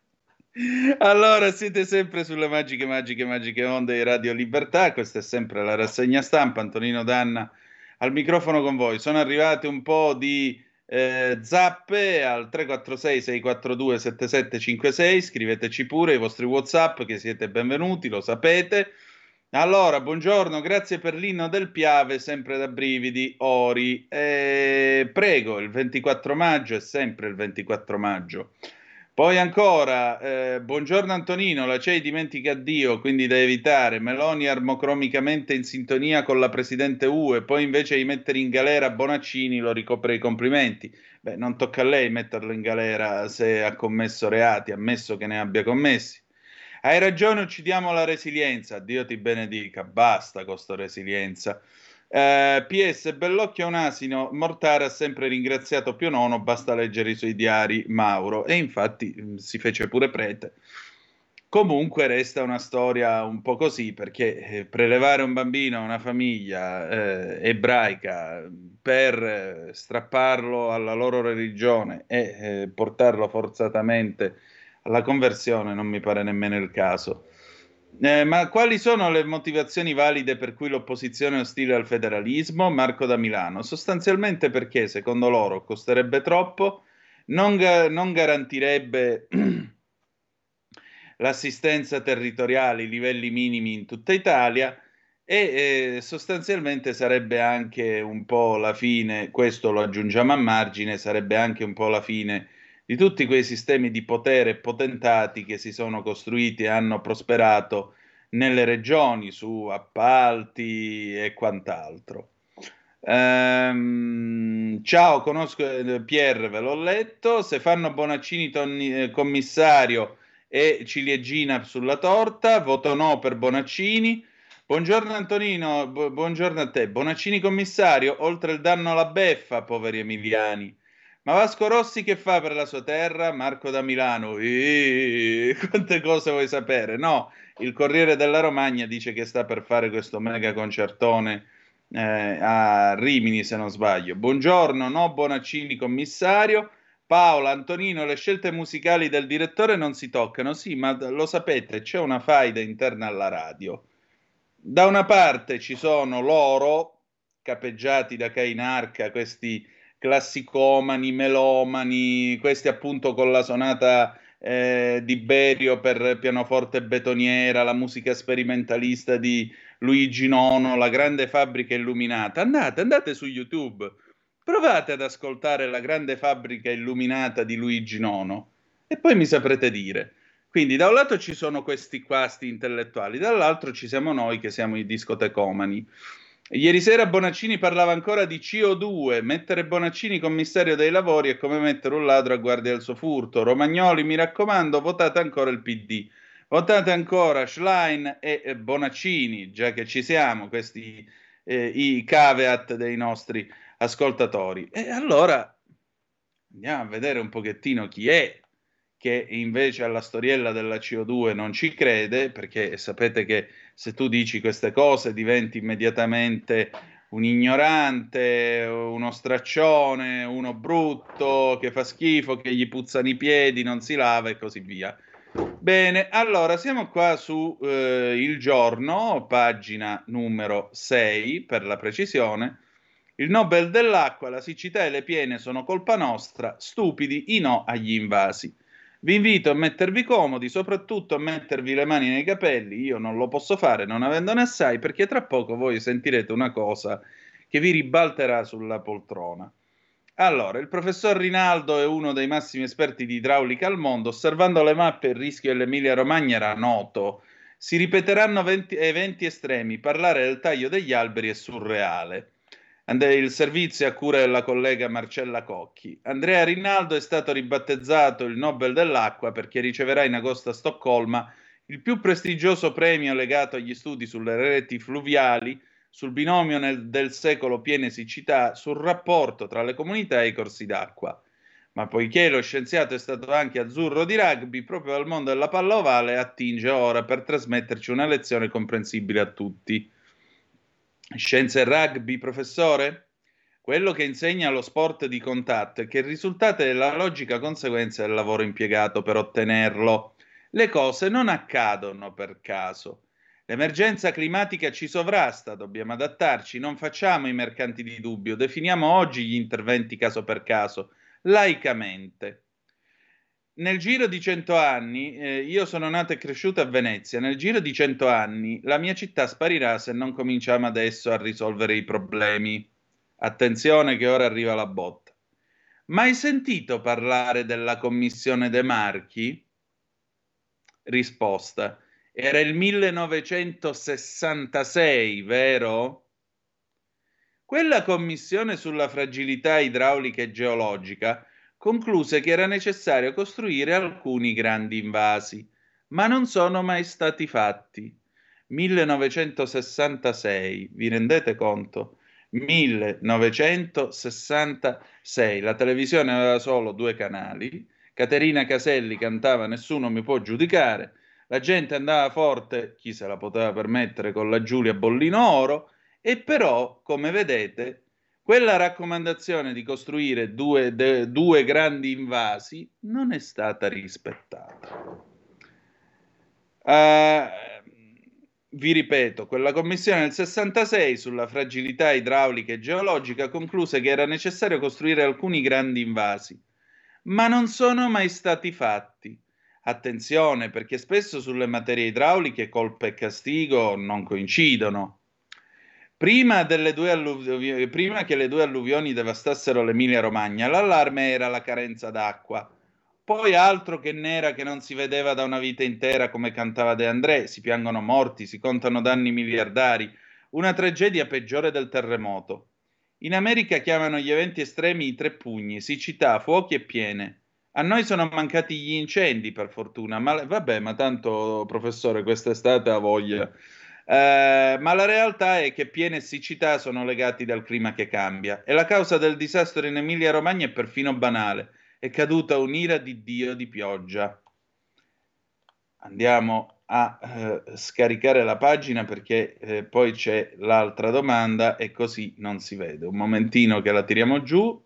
Allora, siete sempre sulle magiche, magiche, magiche onde di Radio Libertà. Questa è sempre la rassegna stampa. Antonino Danna al microfono con voi. Sono arrivate un po' di eh, zappe al 346-642-7756. Scriveteci pure i vostri WhatsApp, che siete benvenuti, lo sapete. Allora, buongiorno, grazie per l'inno del Piave, sempre da brividi, Ori. Eh, prego, il 24 maggio è sempre il 24 maggio. Poi ancora, eh, buongiorno Antonino, la CEI dimentica Dio, quindi da evitare. Meloni armocromicamente in sintonia con la Presidente UE, poi invece di mettere in galera Bonaccini lo ricopre i complimenti. Beh, non tocca a lei metterlo in galera se ha commesso reati, ammesso che ne abbia commessi. Hai ragione, uccidiamo la resilienza. Dio ti benedica, basta con sta resilienza. Eh, PS Bellocchio è un asino, Mortara ha sempre ringraziato Pio Nono, basta leggere i suoi diari Mauro e infatti mm, si fece pure prete. Comunque resta una storia un po' così perché eh, prelevare un bambino a una famiglia eh, ebraica per eh, strapparlo alla loro religione e eh, portarlo forzatamente alla conversione non mi pare nemmeno il caso. Eh, ma quali sono le motivazioni valide per cui l'opposizione è ostile al federalismo? Marco da Milano. Sostanzialmente perché, secondo loro, costerebbe troppo, non, ga- non garantirebbe l'assistenza territoriale, i livelli minimi in tutta Italia e eh, sostanzialmente sarebbe anche un po' la fine, questo lo aggiungiamo a margine, sarebbe anche un po' la fine di tutti quei sistemi di potere potentati che si sono costruiti e hanno prosperato nelle regioni su appalti e quant'altro. Ehm, ciao, conosco eh, Pierre, ve l'ho letto. Se fanno Bonaccini tonni, eh, commissario e ciliegina sulla torta, voto no per Bonaccini. Buongiorno Antonino, bu- buongiorno a te. Bonaccini commissario, oltre il danno alla beffa, poveri emiliani. Ma Vasco Rossi che fa per la sua terra? Marco da Milano. Eeeh, quante cose vuoi sapere? No, il Corriere della Romagna dice che sta per fare questo mega concertone eh, a Rimini, se non sbaglio. Buongiorno, no Bonaccini commissario. Paola, Antonino, le scelte musicali del direttore non si toccano. Sì, ma lo sapete, c'è una faida interna alla radio. Da una parte ci sono loro, capeggiati da Cainarca, questi classicomani, melomani, questi appunto con la sonata eh, di Berio per pianoforte betoniera, la musica sperimentalista di Luigi Nono, la grande fabbrica illuminata. Andate, andate su YouTube, provate ad ascoltare la grande fabbrica illuminata di Luigi Nono e poi mi saprete dire. Quindi da un lato ci sono questi quasti intellettuali, dall'altro ci siamo noi che siamo i discotecomani. Ieri sera Bonaccini parlava ancora di CO2, mettere Bonaccini commissario dei lavori è come mettere un ladro a guardia del suo furto. Romagnoli, mi raccomando, votate ancora il PD. Votate ancora Schlein e Bonaccini, già che ci siamo, questi eh, i caveat dei nostri ascoltatori. E allora andiamo a vedere un pochettino chi è che invece alla storiella della CO2 non ci crede, perché sapete che se tu dici queste cose diventi immediatamente un ignorante, uno straccione, uno brutto, che fa schifo, che gli puzzano i piedi, non si lava e così via. Bene, allora siamo qua su eh, Il Giorno, pagina numero 6 per la precisione. Il Nobel dell'acqua, la siccità e le piene sono colpa nostra, stupidi i no agli invasi. Vi invito a mettervi comodi, soprattutto a mettervi le mani nei capelli. Io non lo posso fare non avendone assai, perché tra poco voi sentirete una cosa che vi ribalterà sulla poltrona. Allora, il professor Rinaldo è uno dei massimi esperti di idraulica al mondo. Osservando le mappe, il rischio dell'Emilia Romagna era noto. Si ripeteranno eventi, eventi estremi. Parlare del taglio degli alberi è surreale. Il servizio a cura della collega Marcella Cocchi. Andrea Rinaldo è stato ribattezzato il Nobel dell'acqua perché riceverà in agosto a Stoccolma il più prestigioso premio legato agli studi sulle reti fluviali, sul binomio nel, del secolo piene siccità, sul rapporto tra le comunità e i corsi d'acqua. Ma poiché lo scienziato è stato anche azzurro di rugby, proprio dal mondo della palla ovale attinge ora per trasmetterci una lezione comprensibile a tutti. Scienze e rugby, professore? Quello che insegna lo sport di contatto è che il risultato è la logica conseguenza del lavoro impiegato per ottenerlo. Le cose non accadono per caso. L'emergenza climatica ci sovrasta, dobbiamo adattarci, non facciamo i mercanti di dubbio, definiamo oggi gli interventi caso per caso, laicamente. Nel giro di cento anni, eh, io sono nato e cresciuto a Venezia, nel giro di cento anni la mia città sparirà se non cominciamo adesso a risolvere i problemi. Attenzione che ora arriva la botta. Mai sentito parlare della commissione De Marchi? Risposta. Era il 1966, vero? Quella commissione sulla fragilità idraulica e geologica concluse che era necessario costruire alcuni grandi invasi, ma non sono mai stati fatti. 1966, vi rendete conto? 1966, la televisione aveva solo due canali, Caterina Caselli cantava Nessuno mi può giudicare, la gente andava forte, chi se la poteva permettere, con la Giulia Bollino Oro, e però, come vedete, quella raccomandazione di costruire due, de, due grandi invasi non è stata rispettata. Uh, vi ripeto, quella commissione del 66 sulla fragilità idraulica e geologica concluse che era necessario costruire alcuni grandi invasi ma non sono mai stati fatti. Attenzione, perché spesso sulle materie idrauliche colpa e castigo non coincidono. Prima, alluvi- prima che le due alluvioni devastassero l'Emilia-Romagna, l'allarme era la carenza d'acqua. Poi altro che nera che non si vedeva da una vita intera come cantava De André, si piangono morti, si contano danni miliardari, una tragedia peggiore del terremoto. In America chiamano gli eventi estremi i tre pugni, siccità, fuochi e piene. A noi sono mancati gli incendi, per fortuna, ma vabbè, ma tanto, professore, quest'estate ha voglia. Eh, ma la realtà è che piene siccità sono legati dal clima che cambia e la causa del disastro in Emilia-Romagna è perfino banale. È caduta un'ira di Dio di pioggia. Andiamo a eh, scaricare la pagina perché eh, poi c'è l'altra domanda e così non si vede. Un momentino che la tiriamo giù.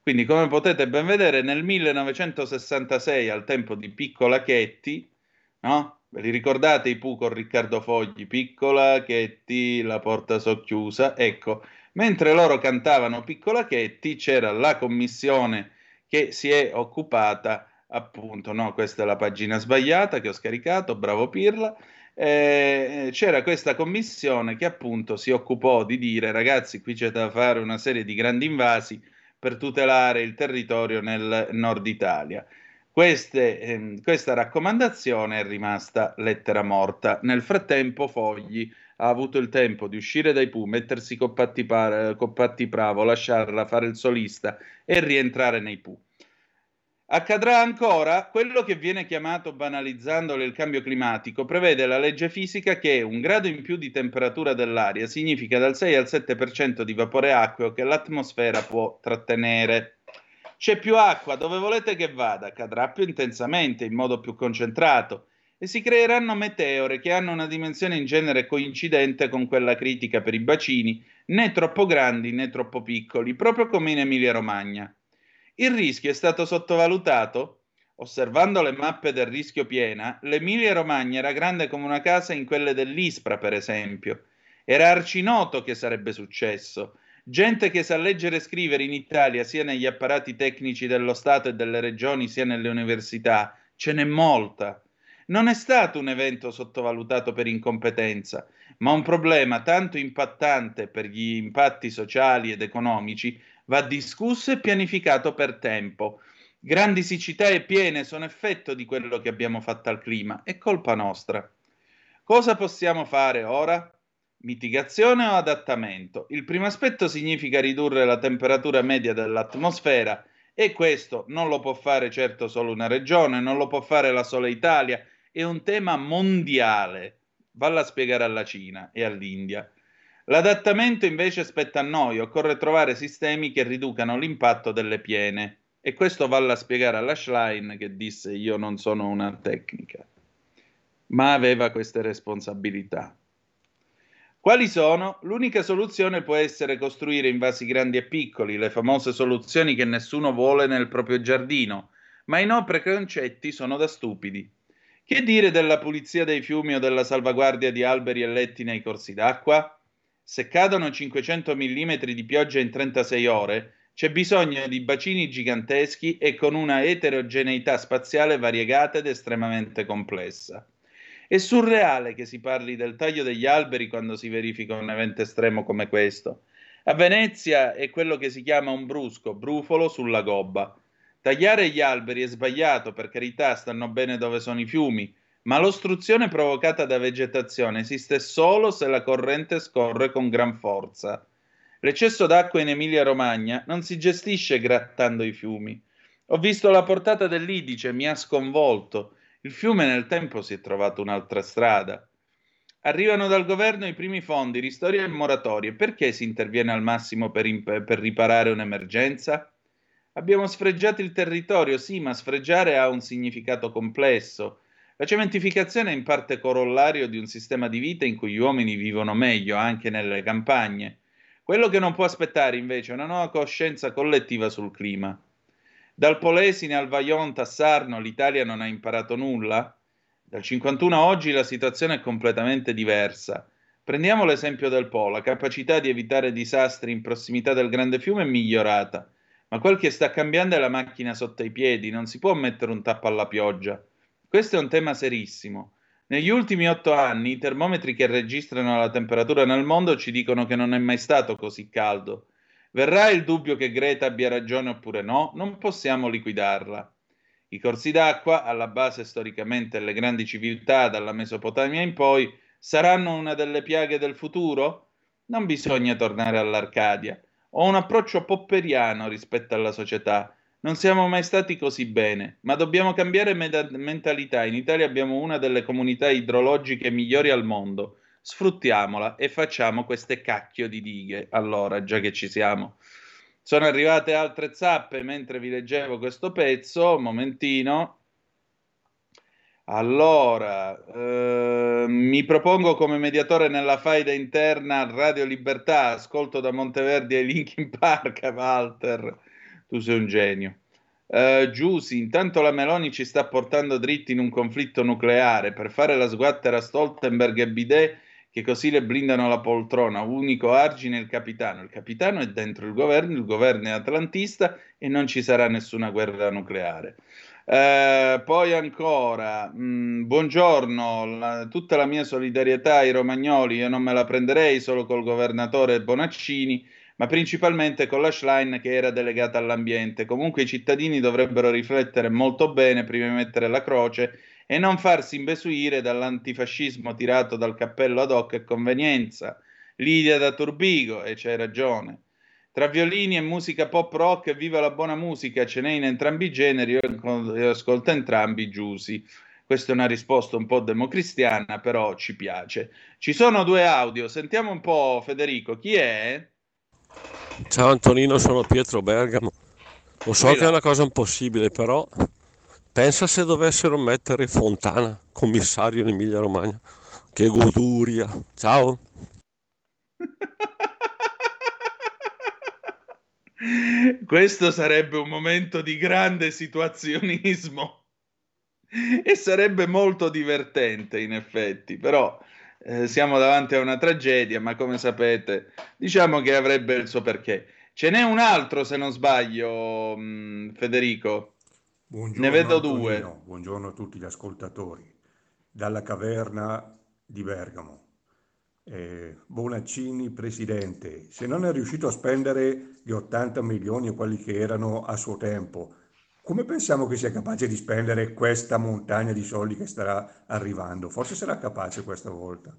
Quindi, come potete ben vedere, nel 1966, al tempo di Piccola Chetti, no? Ve li ricordate i Pooh con Riccardo Fogli? Piccola Chetti, la porta socchiusa. Ecco, mentre loro cantavano Piccola Chetti, c'era la commissione che si è occupata appunto, no, questa è la pagina sbagliata che ho scaricato, bravo Pirla. Eh, c'era questa commissione che appunto si occupò di dire ragazzi qui c'è da fare una serie di grandi invasi per tutelare il territorio nel nord Italia. Queste, ehm, questa raccomandazione è rimasta lettera morta. Nel frattempo Fogli ha avuto il tempo di uscire dai Pooh, mettersi con Patti, Par- con Patti Bravo, lasciarla fare il solista e rientrare nei Pooh. Accadrà ancora quello che viene chiamato banalizzandolo il cambio climatico, prevede la legge fisica che un grado in più di temperatura dell'aria significa dal 6 al 7% di vapore acqueo che l'atmosfera può trattenere. C'è più acqua, dove volete che vada, cadrà più intensamente, in modo più concentrato e si creeranno meteore che hanno una dimensione in genere coincidente con quella critica per i bacini, né troppo grandi né troppo piccoli, proprio come in Emilia-Romagna. Il rischio è stato sottovalutato? Osservando le mappe del rischio piena, l'Emilia-Romagna era grande come una casa in quelle dell'Ispra, per esempio. Era arcinoto che sarebbe successo. Gente che sa leggere e scrivere in Italia, sia negli apparati tecnici dello Stato e delle regioni, sia nelle università, ce n'è molta. Non è stato un evento sottovalutato per incompetenza, ma un problema tanto impattante per gli impatti sociali ed economici va discusso e pianificato per tempo. Grandi siccità e piene sono effetto di quello che abbiamo fatto al clima, è colpa nostra. Cosa possiamo fare ora? Mitigazione o adattamento. Il primo aspetto significa ridurre la temperatura media dell'atmosfera e questo non lo può fare certo solo una regione, non lo può fare la sola Italia, è un tema mondiale. Valla a spiegare alla Cina e all'India. L'adattamento invece spetta a noi, occorre trovare sistemi che riducano l'impatto delle piene. E questo valla a spiegare alla Schlein che disse io non sono una tecnica, ma aveva queste responsabilità. Quali sono? L'unica soluzione può essere costruire in vasi grandi e piccoli, le famose soluzioni che nessuno vuole nel proprio giardino, ma i no preconcetti sono da stupidi. Che dire della pulizia dei fiumi o della salvaguardia di alberi e letti nei corsi d'acqua? Se cadono 500 mm di pioggia in 36 ore, c'è bisogno di bacini giganteschi e con una eterogeneità spaziale variegata ed estremamente complessa. È surreale che si parli del taglio degli alberi quando si verifica un evento estremo come questo. A Venezia è quello che si chiama un brusco, brufolo sulla gobba. Tagliare gli alberi è sbagliato, per carità, stanno bene dove sono i fiumi, ma l'ostruzione provocata da vegetazione esiste solo se la corrente scorre con gran forza. L'eccesso d'acqua in Emilia-Romagna non si gestisce grattando i fiumi. Ho visto la portata dell'Idice, mi ha sconvolto. Il fiume nel tempo si è trovato un'altra strada. Arrivano dal governo i primi fondi, ristori e moratorie. Perché si interviene al massimo per, imp- per riparare un'emergenza? Abbiamo sfregiato il territorio, sì, ma sfregiare ha un significato complesso. La cementificazione è in parte corollario di un sistema di vita in cui gli uomini vivono meglio, anche nelle campagne. Quello che non può aspettare invece è una nuova coscienza collettiva sul clima. Dal Polesine al Vajont a Sarno l'Italia non ha imparato nulla? Dal 51 a oggi la situazione è completamente diversa. Prendiamo l'esempio del Po, la capacità di evitare disastri in prossimità del grande fiume è migliorata, ma quel che sta cambiando è la macchina sotto i piedi, non si può mettere un tappo alla pioggia. Questo è un tema serissimo. Negli ultimi otto anni i termometri che registrano la temperatura nel mondo ci dicono che non è mai stato così caldo. Verrà il dubbio che Greta abbia ragione oppure no? Non possiamo liquidarla. I corsi d'acqua, alla base storicamente delle grandi civiltà dalla Mesopotamia in poi, saranno una delle piaghe del futuro? Non bisogna tornare all'Arcadia. Ho un approccio popperiano rispetto alla società non siamo mai stati così bene, ma dobbiamo cambiare meda- mentalità. In Italia abbiamo una delle comunità idrologiche migliori al mondo. Sfruttiamola e facciamo queste cacchio di dighe. Allora, già che ci siamo. Sono arrivate altre zappe mentre vi leggevo questo pezzo. Momentino. Allora, eh, mi propongo come mediatore nella faida interna Radio Libertà. Ascolto da Monteverdi e Linkin Park, Walter tu sei un genio. Uh, Giussi, intanto la Meloni ci sta portando dritti in un conflitto nucleare per fare la sguattera Stoltenberg e Bidet che così le blindano la poltrona, unico argine il capitano. Il capitano è dentro il governo, il governo è atlantista e non ci sarà nessuna guerra nucleare. Uh, poi ancora, mh, mm, buongiorno, la, tutta la mia solidarietà ai romagnoli, io non me la prenderei solo col governatore Bonaccini ma principalmente con la Schlein che era delegata all'ambiente. Comunque i cittadini dovrebbero riflettere molto bene prima di mettere la croce e non farsi imbesuire dall'antifascismo tirato dal cappello ad hoc e convenienza. Lidia da Turbigo, e c'hai ragione. Tra violini e musica pop rock, viva la buona musica, ce n'è in entrambi i generi, io ascolto entrambi giusi. Questa è una risposta un po' democristiana, però ci piace. Ci sono due audio, sentiamo un po' Federico, chi è? Ciao Antonino, sono Pietro Bergamo. Lo so che è una cosa impossibile, però pensa se dovessero mettere Fontana commissario in Emilia Romagna. Che goduria. Ciao. Questo sarebbe un momento di grande situazionismo e sarebbe molto divertente in effetti, però eh, siamo davanti a una tragedia, ma come sapete, diciamo che avrebbe il suo perché. Ce n'è un altro, se non sbaglio, mh, mm, Federico. Buongiorno, ne vedo Antonino. due. Buongiorno a tutti gli ascoltatori. Dalla caverna di Bergamo. Eh, Bonaccini, presidente, se non è riuscito a spendere gli 80 milioni o quelli che erano a suo tempo, come pensiamo che sia capace di spendere questa montagna di soldi che starà arrivando? Forse sarà capace questa volta.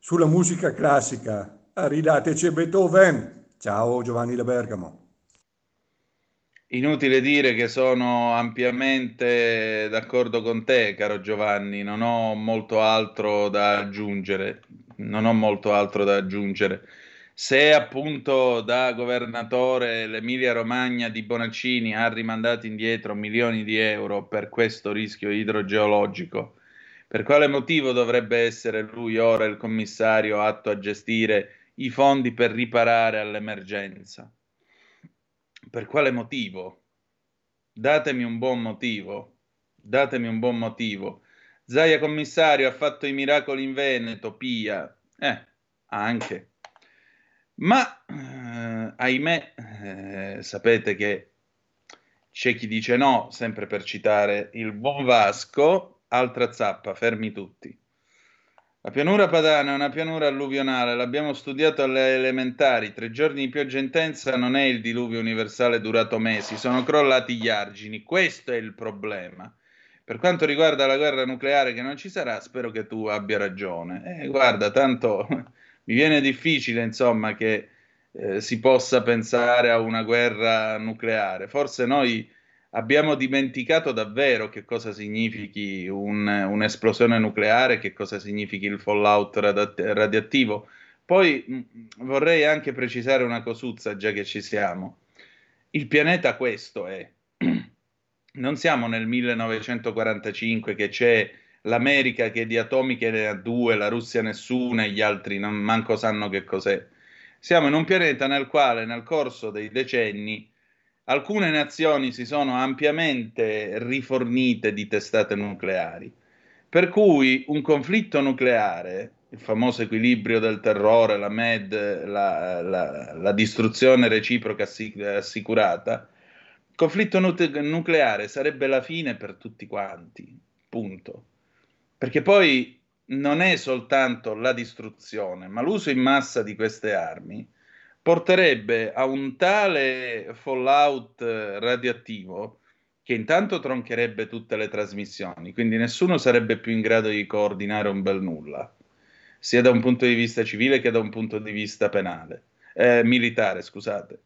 sulla musica classica. Ridateci Beethoven. Ciao Giovanni da Bergamo. Inutile dire che sono ampiamente d'accordo con te, caro Giovanni, non ho molto altro da aggiungere. Non ho molto altro da aggiungere. Se appunto da governatore l'Emilia Romagna di Bonaccini ha rimandato indietro milioni di euro per questo rischio idrogeologico, per quale motivo dovrebbe essere lui ora il commissario atto a gestire i fondi per riparare all'emergenza? Per quale motivo? Datemi un buon motivo. Datemi un buon motivo. Zaia commissario ha fatto i miracoli in Veneto, Pia. Eh, anche. Ma, eh, ahimè, eh, sapete che c'è chi dice no, sempre per citare il buon Vasco, altra zappa, fermi tutti. La pianura padana è una pianura alluvionale, l'abbiamo studiato alle elementari. Tre giorni di pioggia intensa non è il diluvio universale durato mesi, sono crollati gli argini. Questo è il problema. Per quanto riguarda la guerra nucleare che non ci sarà, spero che tu abbia ragione. Eh, guarda, tanto mi viene difficile, insomma, che eh, si possa pensare a una guerra nucleare. Forse noi abbiamo dimenticato davvero che cosa significhi un, un'esplosione nucleare, che cosa significhi il fallout radioattivo. Poi mh, vorrei anche precisare una cosuzza, già che ci siamo. Il pianeta questo è. Non siamo nel 1945 che c'è l'America che di atomiche ne ha due, la Russia nessuna e gli altri non manco sanno che cos'è. Siamo in un pianeta nel quale nel corso dei decenni alcune nazioni si sono ampiamente rifornite di testate nucleari, per cui un conflitto nucleare, il famoso equilibrio del terrore, la MED, la, la, la distruzione reciproca assicurata, conflitto nucleare sarebbe la fine per tutti quanti, punto. Perché poi non è soltanto la distruzione, ma l'uso in massa di queste armi porterebbe a un tale fallout radioattivo che intanto troncherebbe tutte le trasmissioni, quindi nessuno sarebbe più in grado di coordinare un bel nulla, sia da un punto di vista civile che da un punto di vista penale, eh, militare, scusate.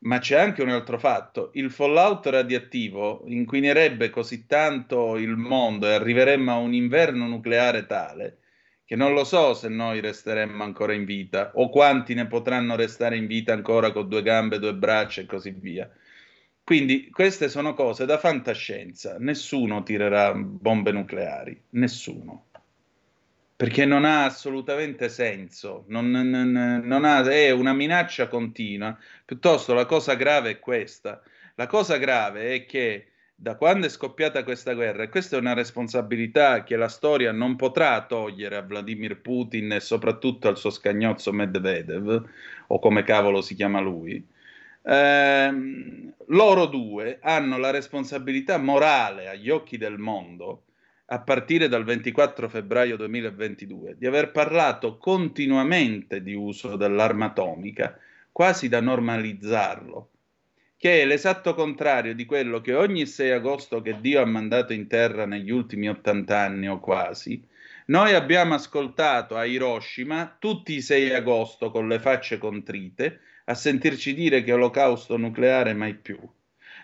Ma c'è anche un altro fatto, il fallout radioattivo inquinerebbe così tanto il mondo e arriveremmo a un inverno nucleare tale che non lo so se noi resteremmo ancora in vita o quanti ne potranno restare in vita ancora con due gambe, due braccia e così via. Quindi queste sono cose da fantascienza, nessuno tirerà bombe nucleari, nessuno. Perché non ha assolutamente senso, non, non, non ha, è una minaccia continua. Piuttosto la cosa grave è questa. La cosa grave è che da quando è scoppiata questa guerra, e questa è una responsabilità che la storia non potrà togliere a Vladimir Putin e soprattutto al suo scagnozzo Medvedev, o come cavolo si chiama lui, ehm, loro due hanno la responsabilità morale agli occhi del mondo, a partire dal 24 febbraio 2022, di aver parlato continuamente di uso dell'arma atomica, quasi da normalizzarlo che è l'esatto contrario di quello che ogni 6 agosto che Dio ha mandato in terra negli ultimi 80 anni o quasi, noi abbiamo ascoltato a Hiroshima tutti i 6 agosto con le facce contrite a sentirci dire che olocausto nucleare mai più.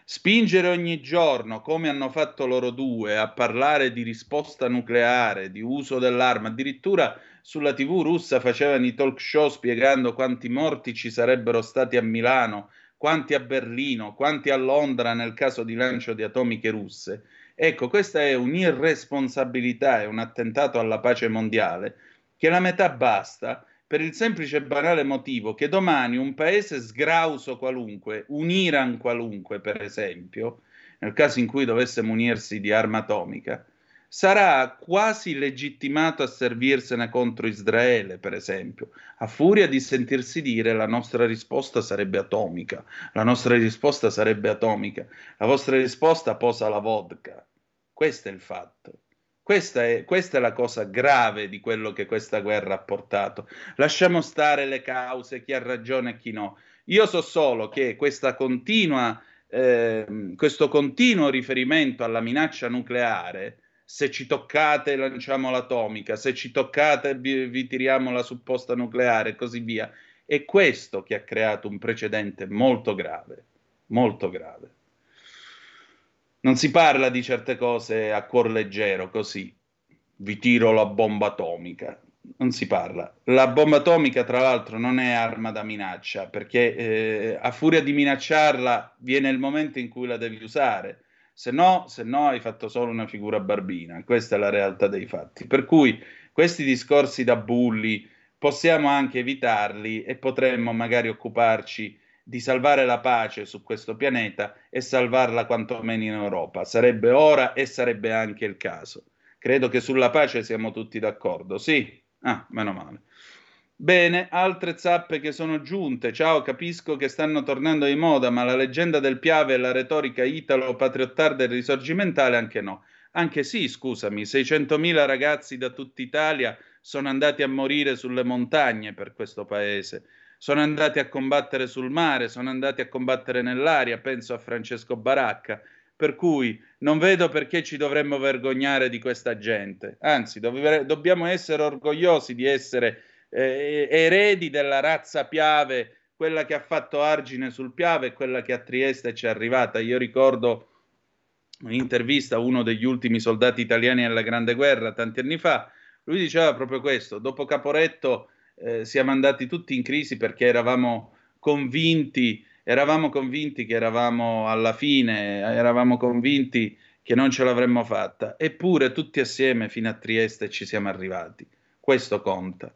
Spingere ogni giorno, come hanno fatto loro due, a parlare di risposta nucleare, di uso dell'arma, addirittura sulla TV russa facevano i talk show spiegando quanti morti ci sarebbero stati a Milano quanti a Berlino, quanti a Londra nel caso di lancio di atomiche russe. Ecco, questa è un'irresponsabilità, è un attentato alla pace mondiale, che la metà basta per il semplice e banale motivo che domani un paese sgrauso qualunque, un Iran qualunque per esempio, nel caso in cui dovesse munirsi di arma atomica, sarà quasi legittimato a servirsene contro Israele, per esempio, a furia di sentirsi dire la nostra risposta sarebbe atomica, la nostra risposta sarebbe atomica, la vostra risposta posa la vodka. Questo è il fatto. Questa è, questa è, la cosa grave di quello che questa guerra ha portato. Lasciamo stare le cause, chi ha ragione e chi no. Io so solo che continua, eh, questo continuo riferimento alla minaccia nucleare se ci toccate lanciamo l'atomica, se ci toccate vi, vi tiriamo la supposta nucleare e così via. È questo che ha creato un precedente molto grave, molto grave. Non si parla di certe cose a cuor leggero, così, vi tiro la bomba atomica. Non si parla. La bomba atomica, tra l'altro, non è arma da minaccia, perché eh, a furia di minacciarla viene il momento in cui la devi usare se no, se no hai fatto solo una figura barbina, questa è la realtà dei fatti. Per cui questi discorsi da bulli possiamo anche evitarli e potremmo magari occuparci di salvare la pace su questo pianeta e salvarla quantomeno in Europa. Sarebbe ora e sarebbe anche il caso. Credo che sulla pace siamo tutti d'accordo, sì? Ah, meno male. Bene, altre zappe che sono giunte. Ciao, capisco che stanno tornando di moda, ma la leggenda del Piave e la retorica italo-patriottarda e risorgimentale anche no. Anche sì, scusami, 600.000 ragazzi da tutta Italia sono andati a morire sulle montagne per questo paese, sono andati a combattere sul mare, sono andati a combattere nell'aria, penso a Francesco Baracca. Per cui non vedo perché ci dovremmo vergognare di questa gente. Anzi, dov- dobbiamo essere orgogliosi di essere eh, eredi della razza Piave, quella che ha fatto argine sul Piave e quella che a Trieste ci è arrivata. Io ricordo un'intervista a uno degli ultimi soldati italiani nella Grande Guerra tanti anni fa, lui diceva proprio questo, dopo Caporetto eh, siamo andati tutti in crisi perché eravamo convinti, eravamo convinti che eravamo alla fine, eravamo convinti che non ce l'avremmo fatta, eppure tutti assieme fino a Trieste ci siamo arrivati. Questo conta.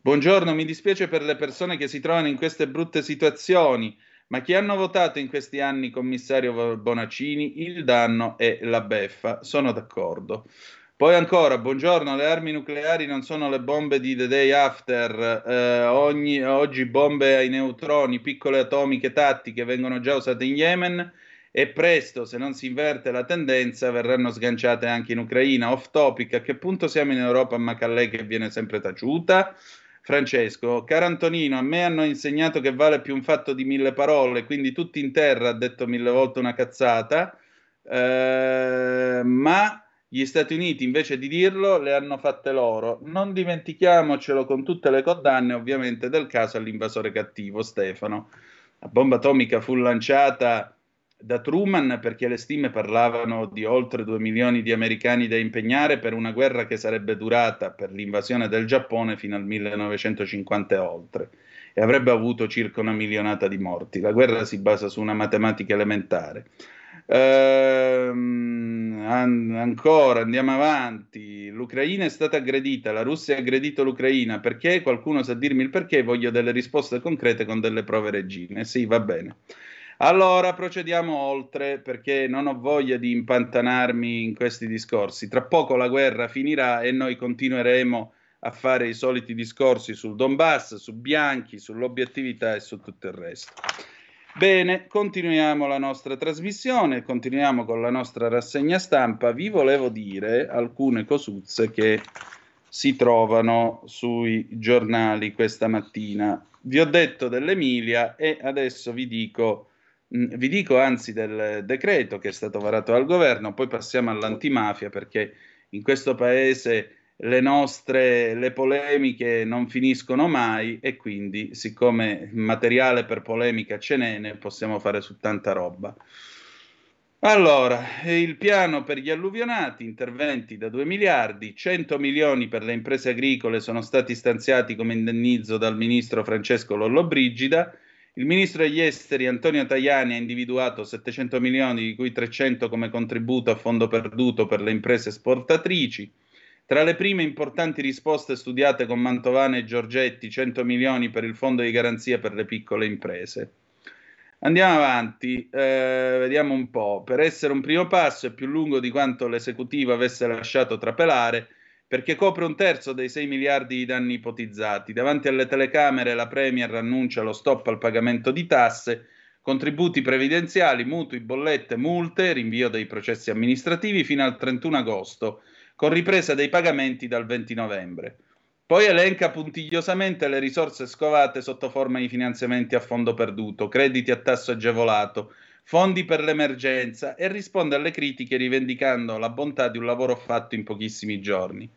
Buongiorno, mi dispiace per le persone che si trovano in queste brutte situazioni, ma chi hanno votato in questi anni commissario Bonaccini, il danno è la beffa. Sono d'accordo. Poi ancora, buongiorno, le armi nucleari non sono le bombe di The Day After, eh, ogni, oggi bombe ai neutroni, piccole atomiche tattiche vengono già usate in Yemen e presto, se non si inverte la tendenza, verranno sganciate anche in Ucraina. Off topic, a che punto siamo in Europa, ma Macallè che viene sempre taciuta? Francesco, caro Antonino, a me hanno insegnato che vale più un fatto di mille parole, quindi tutti in terra ha detto mille volte una cazzata, eh, ma gli Stati Uniti invece di dirlo le hanno fatte loro. Non dimentichiamocelo con tutte le condanne ovviamente del caso all'invasore cattivo Stefano. La bomba atomica fu lanciata da Truman perché le stime parlavano di oltre 2 milioni di americani da impegnare per una guerra che sarebbe durata per l'invasione del Giappone fino al 1950 e oltre e avrebbe avuto circa una milionata di morti. La guerra si basa su una matematica elementare. Ehm, an- ancora andiamo avanti. L'Ucraina è stata aggredita, la Russia ha aggredito l'Ucraina. Perché? Qualcuno sa dirmi il perché? Voglio delle risposte concrete con delle prove regine. Sì, va bene. Allora procediamo oltre perché non ho voglia di impantanarmi in questi discorsi. Tra poco la guerra finirà e noi continueremo a fare i soliti discorsi sul Donbass, su Bianchi, sull'obiettività e su tutto il resto. Bene, continuiamo la nostra trasmissione, continuiamo con la nostra rassegna stampa. Vi volevo dire alcune cosuzze che si trovano sui giornali questa mattina. Vi ho detto dell'Emilia e adesso vi dico vi dico anzi del decreto che è stato varato dal governo, poi passiamo all'antimafia perché in questo paese le nostre le polemiche non finiscono mai e quindi siccome materiale per polemica ce n'è, ne possiamo fare su tanta roba. Allora, il piano per gli alluvionati, interventi da 2 miliardi, 100 milioni per le imprese agricole sono stati stanziati come indennizzo dal ministro Francesco Lollobrigida, il ministro degli esteri Antonio Tajani ha individuato 700 milioni, di cui 300 come contributo a fondo perduto per le imprese esportatrici. Tra le prime importanti risposte studiate con Mantovane e Giorgetti, 100 milioni per il fondo di garanzia per le piccole imprese. Andiamo avanti, eh, vediamo un po'. Per essere un primo passo è più lungo di quanto l'esecutivo avesse lasciato trapelare perché copre un terzo dei 6 miliardi di danni ipotizzati. Davanti alle telecamere la Premier annuncia lo stop al pagamento di tasse, contributi previdenziali, mutui, bollette, multe, rinvio dei processi amministrativi fino al 31 agosto, con ripresa dei pagamenti dal 20 novembre. Poi elenca puntigliosamente le risorse scovate sotto forma di finanziamenti a fondo perduto, crediti a tasso agevolato, fondi per l'emergenza e risponde alle critiche rivendicando la bontà di un lavoro fatto in pochissimi giorni.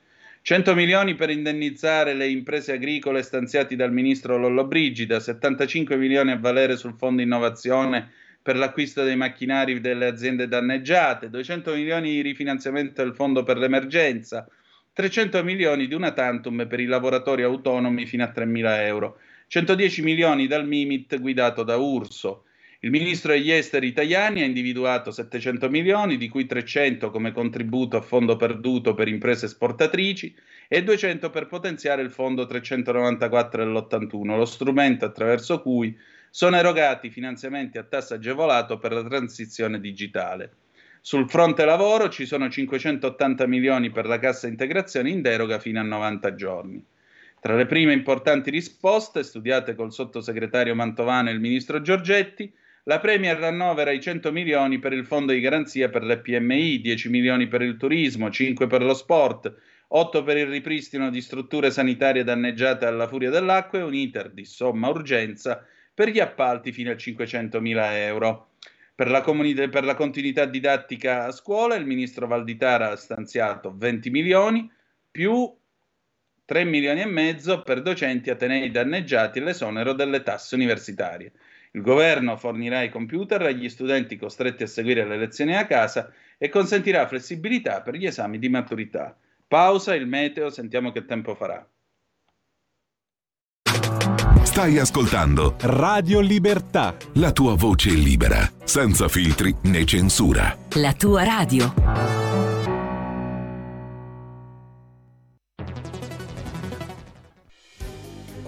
100 milioni per indennizzare le imprese agricole stanziati dal ministro Lollobrigida, 75 milioni a valere sul fondo innovazione per l'acquisto dei macchinari delle aziende danneggiate, 200 milioni di rifinanziamento del fondo per l'emergenza, 300 milioni di una tantum per i lavoratori autonomi fino a 3 mila euro, 110 milioni dal Mimit guidato da Urso. Il ministro degli esteri italiani ha individuato 700 milioni, di cui 300 come contributo a fondo perduto per imprese esportatrici e 200 per potenziare il fondo 394 dell'81, lo strumento attraverso cui sono erogati finanziamenti a tasso agevolato per la transizione digitale. Sul fronte lavoro ci sono 580 milioni per la cassa integrazione in deroga fino a 90 giorni. Tra le prime importanti risposte, studiate col sottosegretario Mantovano e il ministro Giorgetti, la Premier annovera i 100 milioni per il fondo di garanzia per le PMI, 10 milioni per il turismo, 5 per lo sport, 8 per il ripristino di strutture sanitarie danneggiate alla furia dell'acqua e un iter di somma urgenza per gli appalti fino a 500 mila euro. Per la, comunità, per la continuità didattica a scuola il ministro Valditara ha stanziato 20 milioni più 3 milioni e mezzo per docenti atenei danneggiati e l'esonero delle tasse universitarie. Il governo fornirà i computer agli studenti costretti a seguire le lezioni a casa e consentirà flessibilità per gli esami di maturità. Pausa, il meteo, sentiamo che tempo farà. Stai ascoltando Radio Libertà. La tua voce libera, senza filtri né censura. La tua radio.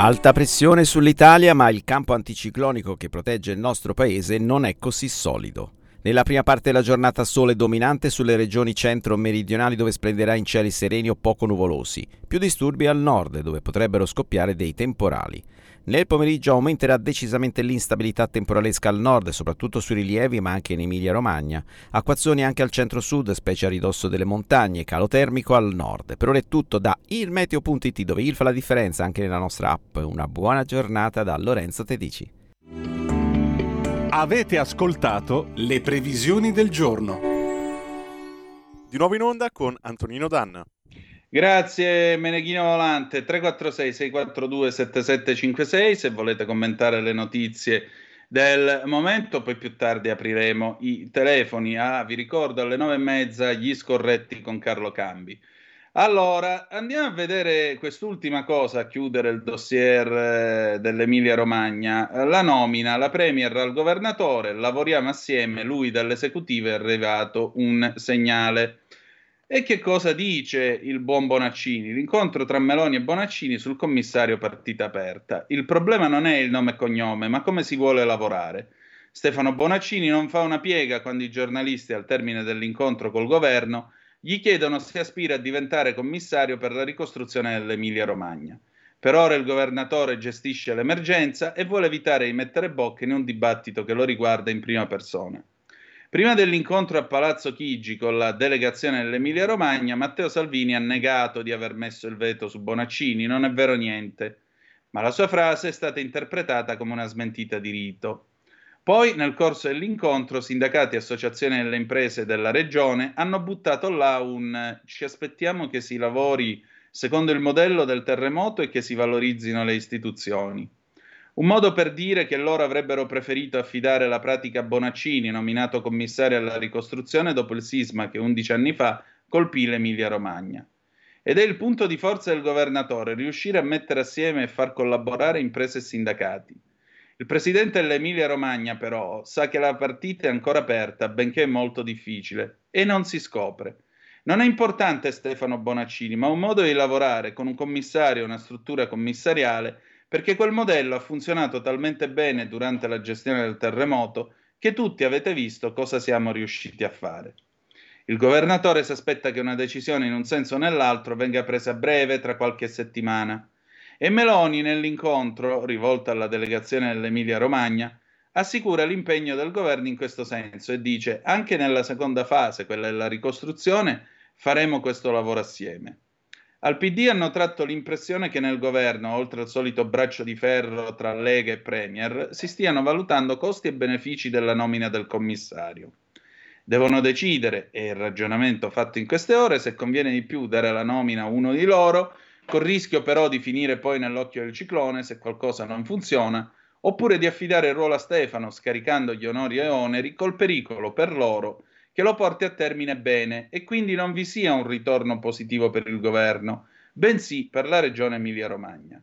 Alta pressione sull'Italia, ma il campo anticiclonico che protegge il nostro paese non è così solido. Nella prima parte della giornata sole dominante sulle regioni centro-meridionali dove splenderà in cieli sereni o poco nuvolosi, più disturbi al nord dove potrebbero scoppiare dei temporali. Nel pomeriggio aumenterà decisamente l'instabilità temporalesca al nord, soprattutto sui rilievi, ma anche in Emilia-Romagna. Acquazzoni anche al centro-sud, specie a ridosso delle montagne, calo termico al nord. Per ora è tutto da ilmeteo.it, dove il fa la differenza anche nella nostra app. Una buona giornata da Lorenzo Tedici. Avete ascoltato le previsioni del giorno. Di nuovo in onda con Antonino Danna. Grazie Meneghino Volante 346 642 7756 se volete commentare le notizie del momento, poi più tardi apriremo i telefoni. Ah, vi ricordo alle nove e mezza gli scorretti con Carlo Cambi. Allora, andiamo a vedere quest'ultima cosa a chiudere il dossier eh, dell'Emilia Romagna. La nomina, la Premier al governatore, lavoriamo assieme, lui dall'esecutivo è arrivato un segnale. E che cosa dice il buon Bonaccini? L'incontro tra Meloni e Bonaccini sul commissario partita aperta. Il problema non è il nome e cognome, ma come si vuole lavorare. Stefano Bonaccini non fa una piega quando i giornalisti al termine dell'incontro col governo gli chiedono se aspira a diventare commissario per la ricostruzione dell'Emilia Romagna. Per ora il governatore gestisce l'emergenza e vuole evitare di mettere bocca in un dibattito che lo riguarda in prima persona. Prima dell'incontro a Palazzo Chigi con la delegazione dell'Emilia Romagna, Matteo Salvini ha negato di aver messo il veto su Bonaccini, non è vero niente, ma la sua frase è stata interpretata come una smentita di rito. Poi, nel corso dell'incontro, sindacati e associazioni delle imprese della regione hanno buttato là un ci aspettiamo che si lavori secondo il modello del terremoto e che si valorizzino le istituzioni. Un modo per dire che loro avrebbero preferito affidare la pratica a Bonaccini, nominato commissario alla ricostruzione dopo il sisma che 11 anni fa colpì l'Emilia-Romagna. Ed è il punto di forza del governatore, riuscire a mettere assieme e far collaborare imprese e sindacati. Il presidente dell'Emilia-Romagna, però, sa che la partita è ancora aperta, benché molto difficile, e non si scopre. Non è importante Stefano Bonaccini, ma un modo di lavorare con un commissario una struttura commissariale perché quel modello ha funzionato talmente bene durante la gestione del terremoto che tutti avete visto cosa siamo riusciti a fare. Il governatore si aspetta che una decisione in un senso o nell'altro venga presa a breve, tra qualche settimana. E Meloni, nell'incontro rivolto alla delegazione dell'Emilia-Romagna, assicura l'impegno del governo in questo senso e dice anche nella seconda fase, quella della ricostruzione, faremo questo lavoro assieme. Al PD hanno tratto l'impressione che nel governo, oltre al solito braccio di ferro tra Lega e Premier, si stiano valutando costi e benefici della nomina del commissario. Devono decidere, è il ragionamento fatto in queste ore, se conviene di più dare la nomina a uno di loro, col rischio però di finire poi nell'occhio del ciclone se qualcosa non funziona, oppure di affidare il ruolo a Stefano scaricando gli onori e oneri col pericolo per loro che lo porti a termine bene e quindi non vi sia un ritorno positivo per il governo, bensì per la regione Emilia-Romagna.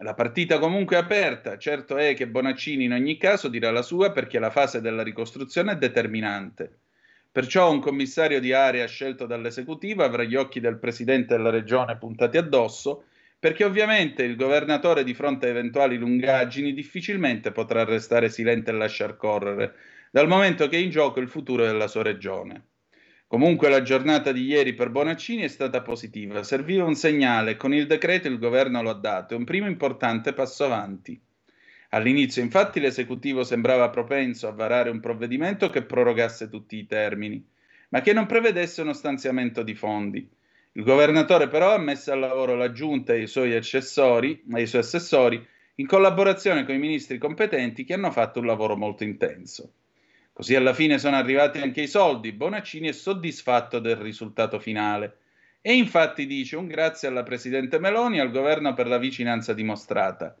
La partita comunque è aperta, certo è che Bonaccini in ogni caso dirà la sua perché la fase della ricostruzione è determinante. Perciò un commissario di area scelto dall'esecutivo avrà gli occhi del presidente della regione puntati addosso, perché ovviamente il governatore di fronte a eventuali lungaggini difficilmente potrà restare silente e lasciar correre, dal momento che è in gioco il futuro della sua regione. Comunque la giornata di ieri per Bonaccini è stata positiva, serviva un segnale, con il decreto il governo lo ha dato, è un primo importante passo avanti. All'inizio infatti l'esecutivo sembrava propenso a varare un provvedimento che prorogasse tutti i termini, ma che non prevedesse uno stanziamento di fondi. Il governatore però ha messo al lavoro la giunta e i suoi assessori, i suoi assessori in collaborazione con i ministri competenti che hanno fatto un lavoro molto intenso. Così alla fine sono arrivati anche i soldi. Bonaccini è soddisfatto del risultato finale. E infatti dice un grazie alla Presidente Meloni e al governo per la vicinanza dimostrata.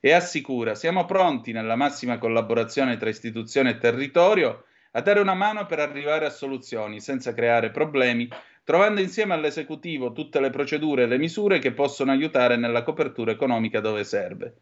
E assicura, siamo pronti nella massima collaborazione tra istituzione e territorio a dare una mano per arrivare a soluzioni senza creare problemi, trovando insieme all'esecutivo tutte le procedure e le misure che possono aiutare nella copertura economica dove serve.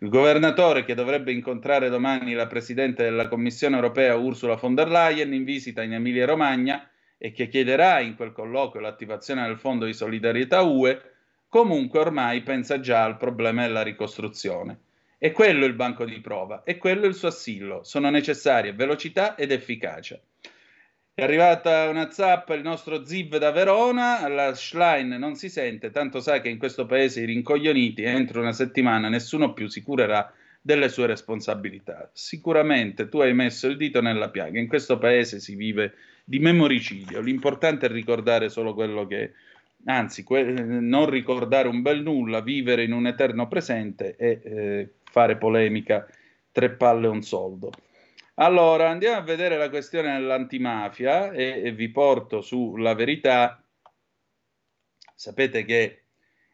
Il governatore che dovrebbe incontrare domani la Presidente della Commissione europea Ursula von der Leyen in visita in Emilia-Romagna e che chiederà in quel colloquio l'attivazione del Fondo di solidarietà UE, comunque ormai pensa già al problema della ricostruzione. E quello il banco di prova, e quello il suo assillo. Sono necessarie velocità ed efficacia. È arrivata una zappa, il nostro Ziv da Verona, la Schlein non si sente, tanto sa che in questo paese i rincoglioniti entro una settimana nessuno più si curerà delle sue responsabilità. Sicuramente tu hai messo il dito nella piaga, in questo paese si vive di memoricidio, l'importante è ricordare solo quello che, anzi, que- non ricordare un bel nulla, vivere in un eterno presente e eh, fare polemica tre palle e un soldo. Allora, andiamo a vedere la questione dell'antimafia e, e vi porto sulla verità. Sapete che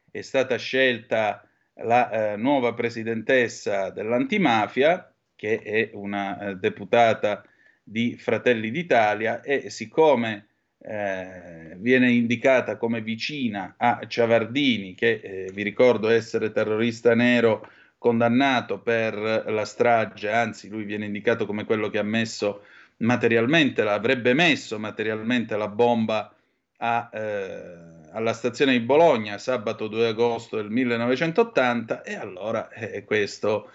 è stata scelta la eh, nuova presidentessa dell'antimafia, che è una eh, deputata di Fratelli d'Italia, e siccome eh, viene indicata come vicina a Ciavardini, che eh, vi ricordo essere terrorista nero condannato per la strage, anzi lui viene indicato come quello che ha messo materialmente, avrebbe messo materialmente la bomba a, eh, alla stazione di Bologna sabato 2 agosto del 1980 e allora eh, questo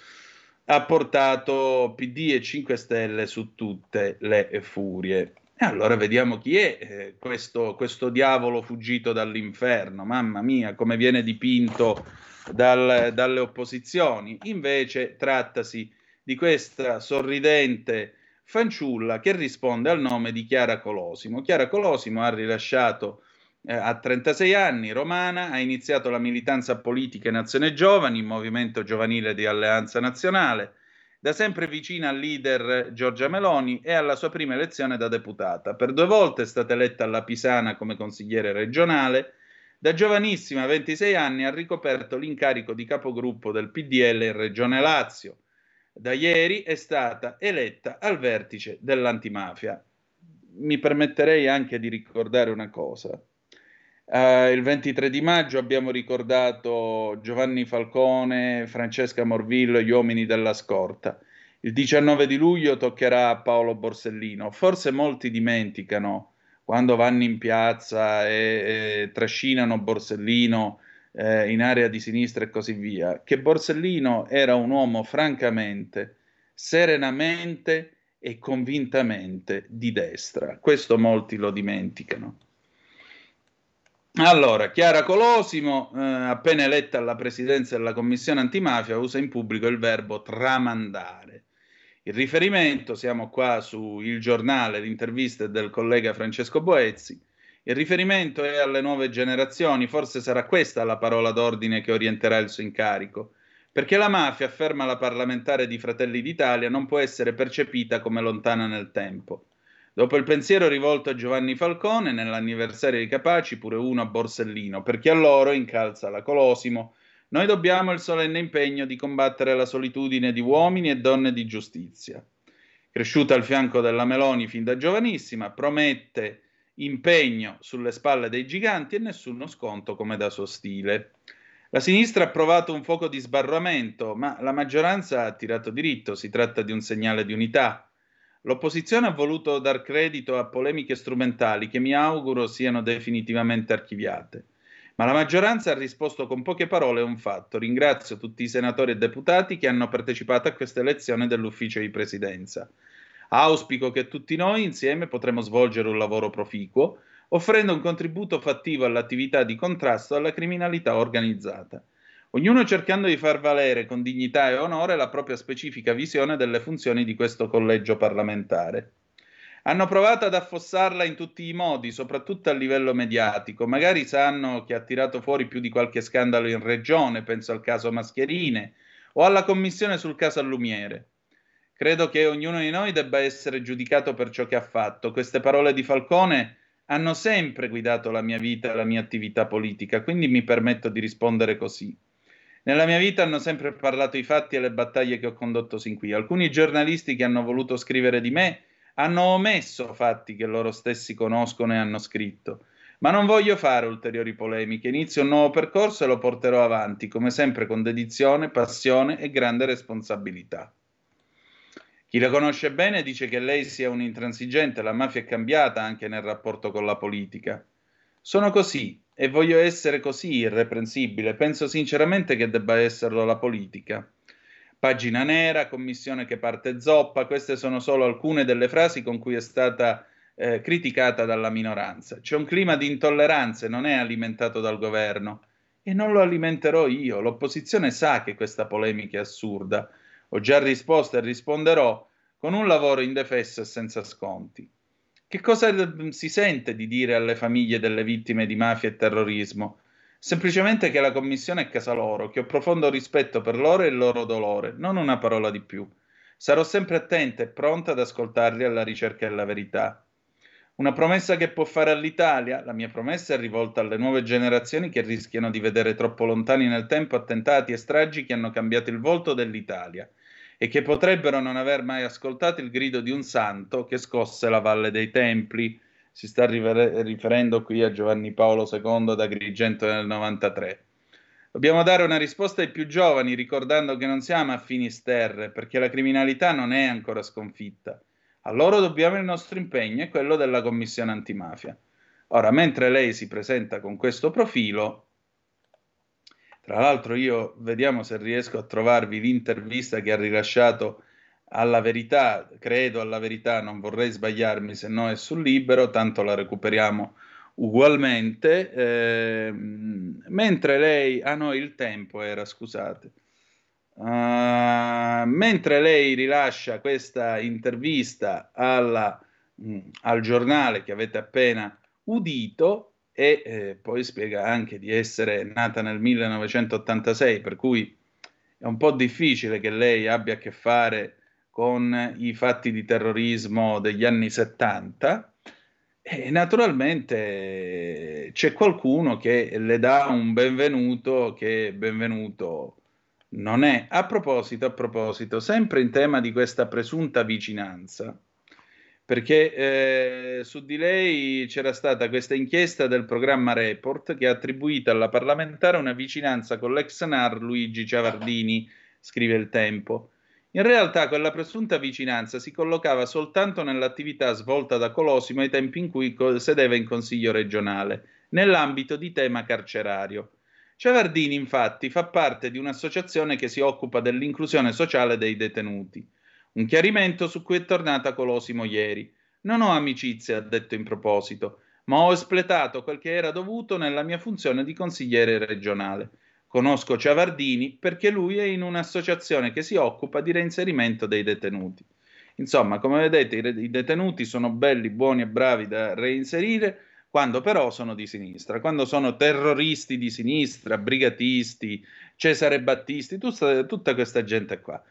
ha portato PD e 5 Stelle su tutte le furie. E allora vediamo chi è eh, questo, questo diavolo fuggito dall'inferno, mamma mia, come viene dipinto dal, dalle opposizioni. Invece trattasi di questa sorridente fanciulla che risponde al nome di Chiara Colosimo. Chiara Colosimo ha rilasciato eh, a 36 anni, romana, ha iniziato la militanza politica in Azione Giovani, movimento giovanile di Alleanza Nazionale, da sempre vicina al leader Giorgia Meloni e alla sua prima elezione da deputata. Per due volte è stata eletta alla Pisana come consigliere regionale, Da giovanissima, 26 anni, ha ricoperto l'incarico di capogruppo del PDL in Regione Lazio. Da ieri è stata eletta al vertice dell'antimafia. Mi permetterei anche di ricordare una cosa. Uh, il 23 di maggio abbiamo ricordato Giovanni Falcone, Francesca Morvillo e gli uomini della scorta. Il 19 di luglio toccherà a Paolo Borsellino. Forse molti dimenticano quando vanno in piazza e, e trascinano Borsellino eh, in area di sinistra e così via, che Borsellino era un uomo francamente, serenamente e convintamente di destra. Questo molti lo dimenticano. Allora, Chiara Colosimo, eh, appena eletta alla presidenza della commissione antimafia, usa in pubblico il verbo tramandare. Il riferimento, siamo qua su Il Giornale, l'intervista del collega Francesco Boezzi, il riferimento è alle nuove generazioni, forse sarà questa la parola d'ordine che orienterà il suo incarico, perché la mafia, afferma la parlamentare di Fratelli d'Italia, non può essere percepita come lontana nel tempo. Dopo il pensiero rivolto a Giovanni Falcone, nell'anniversario di Capaci, pure uno a Borsellino, perché a loro, incalza la Colosimo, noi dobbiamo il solenne impegno di combattere la solitudine di uomini e donne di giustizia. Cresciuta al fianco della Meloni fin da giovanissima, promette impegno sulle spalle dei giganti e nessuno sconto come da suo stile. La sinistra ha provato un fuoco di sbarramento, ma la maggioranza ha tirato diritto, si tratta di un segnale di unità. L'opposizione ha voluto dar credito a polemiche strumentali che mi auguro siano definitivamente archiviate. Ma la maggioranza ha risposto con poche parole a un fatto. Ringrazio tutti i senatori e deputati che hanno partecipato a questa elezione dell'ufficio di presidenza. Auspico che tutti noi insieme potremo svolgere un lavoro proficuo, offrendo un contributo fattivo all'attività di contrasto alla criminalità organizzata ognuno cercando di far valere con dignità e onore la propria specifica visione delle funzioni di questo collegio parlamentare. Hanno provato ad affossarla in tutti i modi, soprattutto a livello mediatico. Magari sanno che ha tirato fuori più di qualche scandalo in regione, penso al caso Mascherine o alla commissione sul caso Allumiere. Credo che ognuno di noi debba essere giudicato per ciò che ha fatto. Queste parole di Falcone hanno sempre guidato la mia vita e la mia attività politica, quindi mi permetto di rispondere così. Nella mia vita hanno sempre parlato i fatti e le battaglie che ho condotto sin qui. Alcuni giornalisti che hanno voluto scrivere di me hanno omesso fatti che loro stessi conoscono e hanno scritto. Ma non voglio fare ulteriori polemiche, inizio un nuovo percorso e lo porterò avanti, come sempre con dedizione, passione e grande responsabilità. Chi la conosce bene dice che lei sia un intransigente, la mafia è cambiata anche nel rapporto con la politica. Sono così, e voglio essere così irreprensibile. Penso sinceramente che debba esserlo la politica. Pagina nera, commissione che parte zoppa, queste sono solo alcune delle frasi con cui è stata eh, criticata dalla minoranza. C'è un clima di intolleranza, non è alimentato dal governo e non lo alimenterò io. L'opposizione sa che questa polemica è assurda. Ho già risposto e risponderò con un lavoro indefesso e senza sconti. Che cosa si sente di dire alle famiglie delle vittime di mafia e terrorismo? Semplicemente che la commissione è casa loro, che ho profondo rispetto per loro e il loro dolore, non una parola di più. Sarò sempre attenta e pronta ad ascoltarli alla ricerca della verità. Una promessa che può fare all'Italia, la mia promessa è rivolta alle nuove generazioni che rischiano di vedere troppo lontani nel tempo attentati e stragi che hanno cambiato il volto dell'Italia e che potrebbero non aver mai ascoltato il grido di un santo che scosse la Valle dei Templi. Si sta rifer- riferendo qui a Giovanni Paolo II da Agrigento nel 93. Dobbiamo dare una risposta ai più giovani, ricordando che non siamo a Finisterre, perché la criminalità non è ancora sconfitta. A loro dobbiamo il nostro impegno e quello della Commissione antimafia. Ora, mentre lei si presenta con questo profilo, tra l'altro io vediamo se riesco a trovarvi l'intervista che ha rilasciato alla verità, credo alla verità, non vorrei sbagliarmi se no è sul libero, tanto la recuperiamo ugualmente. Eh, mentre lei, ah no, il tempo era, scusate. Uh, mentre lei rilascia questa intervista alla, mh, mm, al giornale che avete appena udito, e eh, poi spiega anche di essere nata nel 1986, per cui è un po' difficile che lei abbia a che fare con i fatti di terrorismo degli anni 70 E naturalmente c'è qualcuno che le dà un benvenuto che benvenuto non è. A proposito, a proposito, sempre in tema di questa presunta vicinanza, perché eh, su di lei c'era stata questa inchiesta del programma Report che ha attribuito alla parlamentare una vicinanza con l'ex NAR Luigi Ciavardini, scrive il Tempo. In realtà quella presunta vicinanza si collocava soltanto nell'attività svolta da Colosimo ai tempi in cui sedeva in Consiglio regionale, nell'ambito di tema carcerario. Ciavardini, infatti, fa parte di un'associazione che si occupa dell'inclusione sociale dei detenuti. Un chiarimento su cui è tornata Colosimo ieri. Non ho amicizie, ha detto in proposito, ma ho espletato quel che era dovuto nella mia funzione di consigliere regionale. Conosco Ciavardini perché lui è in un'associazione che si occupa di reinserimento dei detenuti. Insomma, come vedete, i detenuti sono belli, buoni e bravi da reinserire, quando però sono di sinistra, quando sono terroristi di sinistra, brigatisti, Cesare Battisti, tutta, tutta questa gente qua.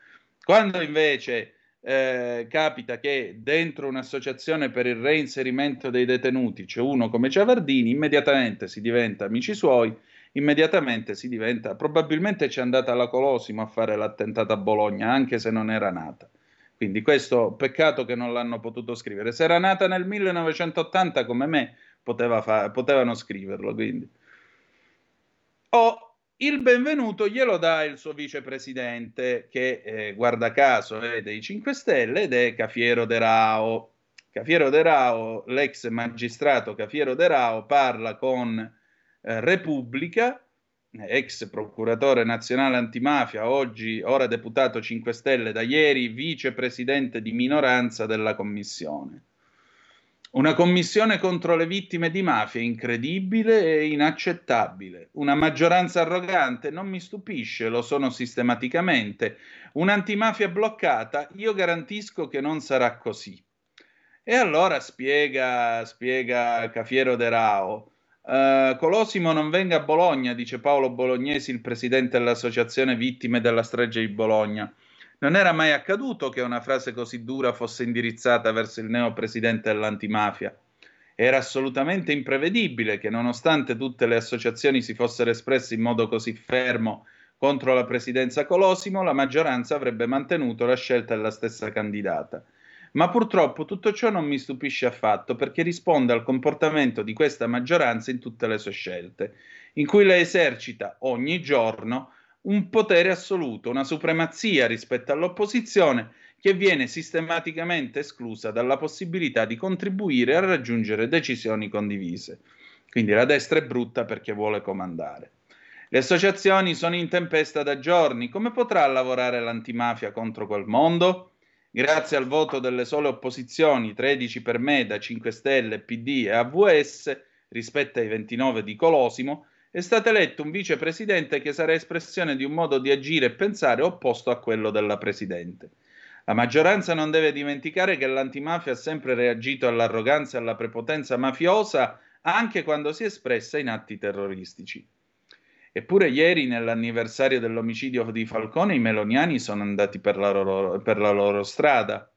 Quando invece eh, capita che dentro un'associazione per il reinserimento dei detenuti c'è uno come Ciavardini, immediatamente si diventa amici suoi, immediatamente si diventa, probabilmente c'è andata alla Colosimo a fare l'attentato a Bologna, anche se non era nata. Quindi questo peccato che non l'hanno potuto scrivere. Se era nata nel 1980 come me, poteva fa- potevano scriverlo. Quindi. Oh, il benvenuto glielo dà il suo vicepresidente, che eh, guarda caso è dei 5 Stelle ed è Cafiero De Rao. Cafiero De Rao, l'ex magistrato Cafiero De Rao, parla con eh, Repubblica, ex procuratore nazionale antimafia, oggi ora deputato 5 Stelle, da ieri vicepresidente di minoranza della commissione. Una commissione contro le vittime di mafia incredibile e inaccettabile. Una maggioranza arrogante non mi stupisce, lo sono sistematicamente. Un'antimafia bloccata, io garantisco che non sarà così. E allora spiega, spiega Cafiero De Rao. Uh, Colosimo non venga a Bologna, dice Paolo Bolognesi, il presidente dell'associazione vittime della strage di Bologna. Non era mai accaduto che una frase così dura fosse indirizzata verso il neo presidente dell'antimafia. Era assolutamente imprevedibile che, nonostante tutte le associazioni si fossero espresse in modo così fermo contro la presidenza Colosimo, la maggioranza avrebbe mantenuto la scelta della stessa candidata. Ma purtroppo tutto ciò non mi stupisce affatto perché risponde al comportamento di questa maggioranza in tutte le sue scelte, in cui la esercita ogni giorno un potere assoluto, una supremazia rispetto all'opposizione che viene sistematicamente esclusa dalla possibilità di contribuire a raggiungere decisioni condivise. Quindi la destra è brutta perché vuole comandare. Le associazioni sono in tempesta da giorni. Come potrà lavorare l'antimafia contro quel mondo? Grazie al voto delle sole opposizioni, 13 per me da 5 Stelle, PD e AVS, rispetto ai 29 di Colosimo, è stato eletto un vicepresidente che sarà espressione di un modo di agire e pensare opposto a quello della presidente. La maggioranza non deve dimenticare che l'antimafia ha sempre reagito all'arroganza e alla prepotenza mafiosa anche quando si è espressa in atti terroristici. Eppure ieri, nell'anniversario dell'omicidio di Falcone, i meloniani sono andati per la loro, per la loro strada.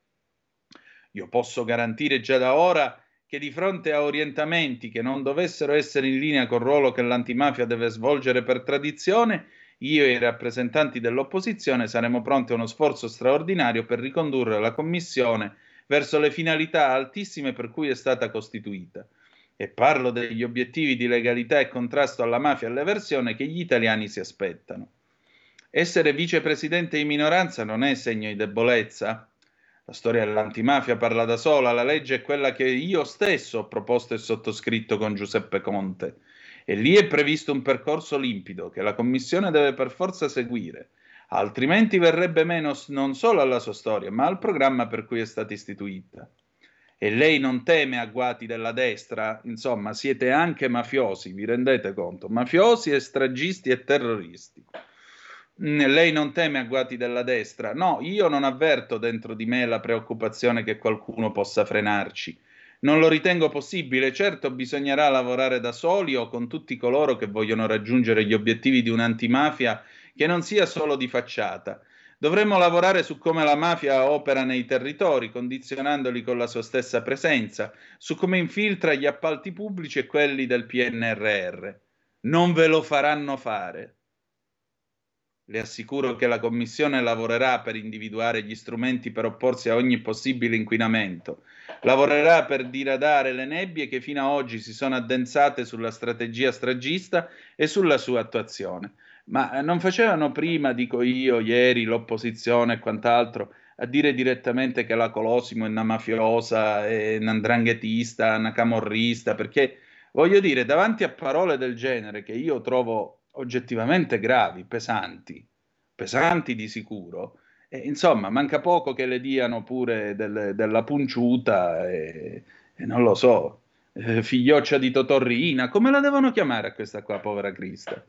Io posso garantire già da ora che di fronte a orientamenti che non dovessero essere in linea col ruolo che l'antimafia deve svolgere per tradizione, io e i rappresentanti dell'opposizione saremo pronti a uno sforzo straordinario per ricondurre la Commissione verso le finalità altissime per cui è stata costituita. E parlo degli obiettivi di legalità e contrasto alla mafia e all'eversione che gli italiani si aspettano. Essere vicepresidente di minoranza non è segno di debolezza? La storia dell'antimafia parla da sola, la legge è quella che io stesso ho proposto e sottoscritto con Giuseppe Conte. E lì è previsto un percorso limpido che la Commissione deve per forza seguire, altrimenti verrebbe meno non solo alla sua storia, ma al programma per cui è stata istituita. E lei non teme agguati della destra? Insomma, siete anche mafiosi, vi rendete conto? Mafiosi, stragisti e terroristi. Mm, lei non teme agguati della destra. No, io non avverto dentro di me la preoccupazione che qualcuno possa frenarci. Non lo ritengo possibile, certo bisognerà lavorare da soli o con tutti coloro che vogliono raggiungere gli obiettivi di un'antimafia che non sia solo di facciata, Dovremmo lavorare su come la mafia opera nei territori, condizionandoli con la sua stessa presenza, su come infiltra gli appalti pubblici e quelli del PNRR. Non ve lo faranno fare. Le assicuro che la Commissione lavorerà per individuare gli strumenti per opporsi a ogni possibile inquinamento. Lavorerà per diradare le nebbie che fino ad oggi si sono addensate sulla strategia stragista e sulla sua attuazione. Ma non facevano prima, dico io, ieri l'opposizione e quant'altro, a dire direttamente che la Colosimo è una mafiosa, è un andranghetista, una camorrista, perché voglio dire, davanti a parole del genere che io trovo oggettivamente gravi, pesanti, pesanti di sicuro. E, insomma, manca poco che le diano pure del, della punciuta e, e, non lo so, eh, figlioccia di Totorrina, come la devono chiamare a questa qua, povera Crista?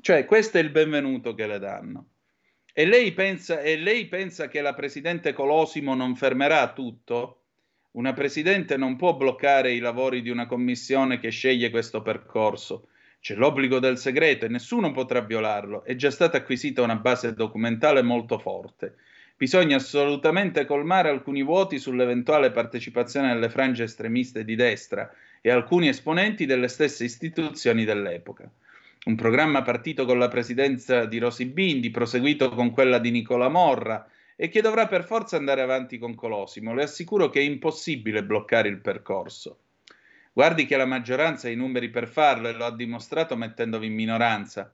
Cioè, questo è il benvenuto che le danno. E lei pensa, e lei pensa che la presidente Colosimo non fermerà tutto? Una presidente non può bloccare i lavori di una commissione che sceglie questo percorso c'è l'obbligo del segreto e nessuno potrà violarlo. È già stata acquisita una base documentale molto forte. Bisogna assolutamente colmare alcuni vuoti sull'eventuale partecipazione alle frange estremiste di destra e alcuni esponenti delle stesse istituzioni dell'epoca. Un programma partito con la presidenza di Rosy Bindi, proseguito con quella di Nicola Morra e che dovrà per forza andare avanti con Colosimo. Le assicuro che è impossibile bloccare il percorso. Guardi che la maggioranza ha i numeri per farlo e lo ha dimostrato mettendovi in minoranza.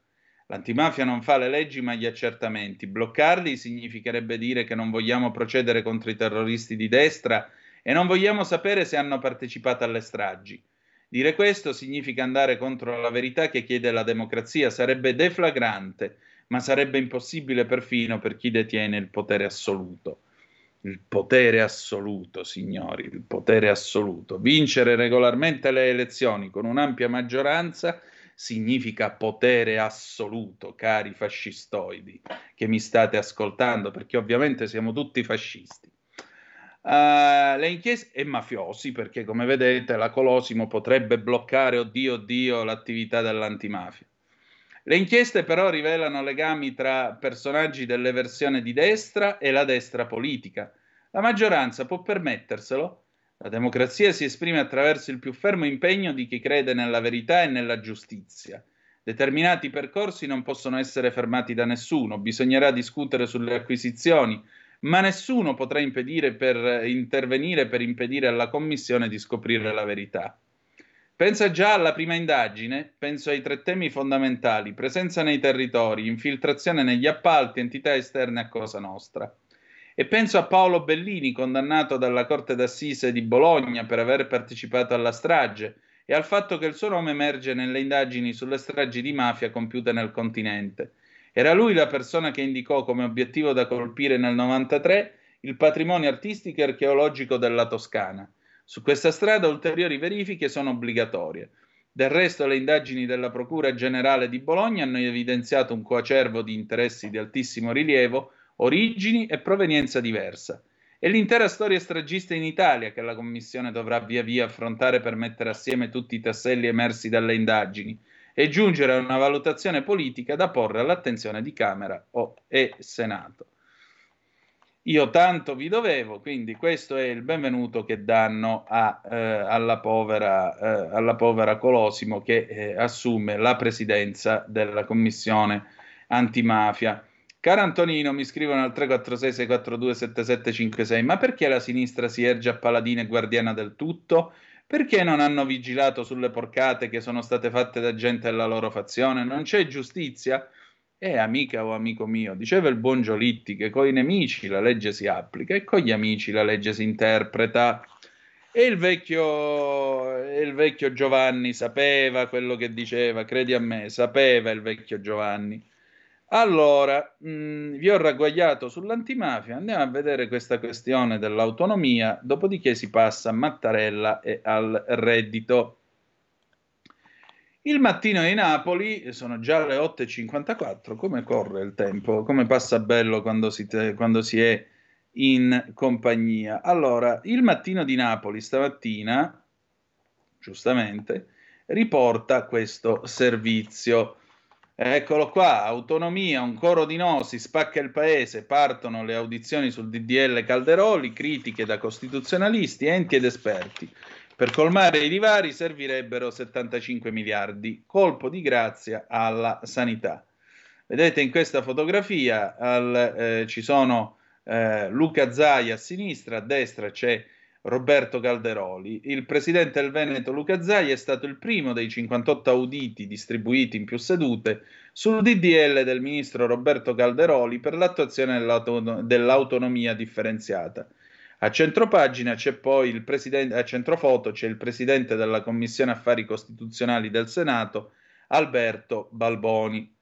L'antimafia non fa le leggi ma gli accertamenti. Bloccarli significherebbe dire che non vogliamo procedere contro i terroristi di destra e non vogliamo sapere se hanno partecipato alle stragi. Dire questo significa andare contro la verità che chiede la democrazia. Sarebbe deflagrante, ma sarebbe impossibile perfino per chi detiene il potere assoluto il potere assoluto, signori, il potere assoluto. Vincere regolarmente le elezioni con un'ampia maggioranza significa potere assoluto, cari fascistoidi che mi state ascoltando, perché ovviamente siamo tutti fascisti. Uh, le inchieste e mafiosi, perché come vedete la Colosimo potrebbe bloccare, oddio, oddio, l'attività dell'antimafia. Le inchieste però rivelano legami tra personaggi delle versioni di destra e la destra politica. La maggioranza può permetterselo. La democrazia si esprime attraverso il più fermo impegno di chi crede nella verità e nella giustizia. Determinati percorsi non possono essere fermati da nessuno, bisognerà discutere sulle acquisizioni, ma nessuno potrà per intervenire per impedire alla Commissione di scoprire la verità. Pensa già alla prima indagine, penso ai tre temi fondamentali, presenza nei territori, infiltrazione negli appalti, entità esterne a Cosa Nostra. E penso a Paolo Bellini, condannato dalla Corte d'Assise di Bologna per aver partecipato alla strage, e al fatto che il suo nome emerge nelle indagini sulle stragi di mafia compiute nel continente. Era lui la persona che indicò come obiettivo da colpire nel 93 il patrimonio artistico e archeologico della Toscana su questa strada ulteriori verifiche sono obbligatorie. Del resto le indagini della Procura Generale di Bologna hanno evidenziato un coacervo di interessi di altissimo rilievo, origini e provenienza diversa. È l'intera storia stragista in Italia che la Commissione dovrà via via affrontare per mettere assieme tutti i tasselli emersi dalle indagini e giungere a una valutazione politica da porre all'attenzione di Camera e Senato. Io tanto vi dovevo, quindi questo è il benvenuto che danno a, eh, alla, povera, eh, alla, povera, Colosimo che eh, assume la presidenza della commissione antimafia. Caro Antonino, mi scrivono al 346-642-7756, ma perché la sinistra si erge a paladina e guardiana del tutto? Perché non hanno vigilato sulle porcate che sono state fatte da gente della loro fazione? Non c'è giustizia? Eh, amica o amico mio, diceva il buon Giolitti che con i nemici la legge si applica e con gli amici la legge si interpreta. E il vecchio, il vecchio Giovanni sapeva quello che diceva, credi a me, sapeva il vecchio Giovanni. Allora, mh, mm, vi ho ragguagliato sull'antimafia, andiamo a vedere questa questione dell'autonomia, dopodiché si passa a Mattarella e al reddito. Il mattino di Napoli, sono già le 8.54, come corre il tempo, come passa bello quando si, te, quando si è in compagnia. Allora, il mattino di Napoli stamattina, giustamente, riporta questo servizio. Eccolo qua, autonomia, un coro di no, si spacca il paese, partono le audizioni sul DDL Calderoli, critiche da costituzionalisti, enti ed esperti. Per colmare i divari servirebbero 75 miliardi, colpo di grazia alla sanità. Vedete in questa fotografia al, eh, ci sono eh, Luca Zai a sinistra, a destra c'è Roberto Calderoli. Il presidente del Veneto Luca Zai è stato il primo dei 58 auditi distribuiti in più sedute sul DDL del ministro Roberto Calderoli per l'attuazione dell'auton- dell'autonomia differenziata. A centropagina c'è poi il presidente, a centrofoto c'è il presidente della Commissione Affari Costituzionali del Senato, Alberto Balboni.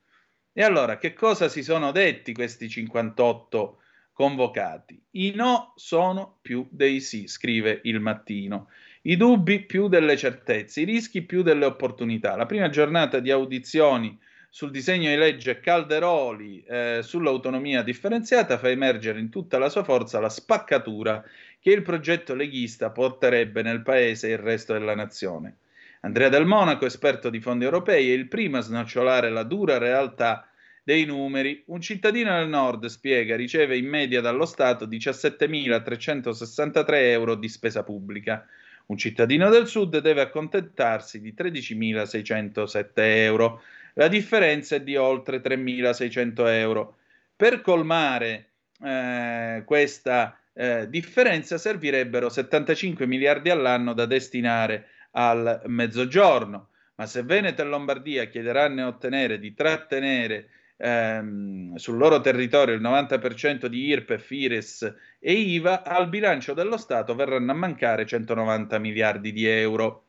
E allora, che cosa si sono detti questi 58 convocati. I no sono più dei sì, scrive il mattino. I dubbi più delle certezze, i rischi più delle opportunità. La prima giornata di audizioni sul disegno di legge Calderoli eh, sull'autonomia differenziata fa emergere in tutta la sua forza la spaccatura che il progetto leghista porterebbe nel paese e il resto della nazione. Andrea Del Monaco, esperto di fondi europei, è il primo a snocciolare la dura realtà dei numeri, un cittadino del nord, spiega, riceve in media dallo Stato 17.363 euro di spesa pubblica. Un cittadino del sud deve accontentarsi di 13.607 euro. La differenza è di oltre 3.600 euro. Per colmare eh, questa eh, differenza servirebbero 75 miliardi all'anno da destinare al mezzogiorno. Ma se Veneto e Lombardia chiederanno e ottenere di trattenere ehm, sul loro territorio il 90% di IRPEF, IRES e IVA, al bilancio dello Stato verranno a mancare 190 miliardi di euro.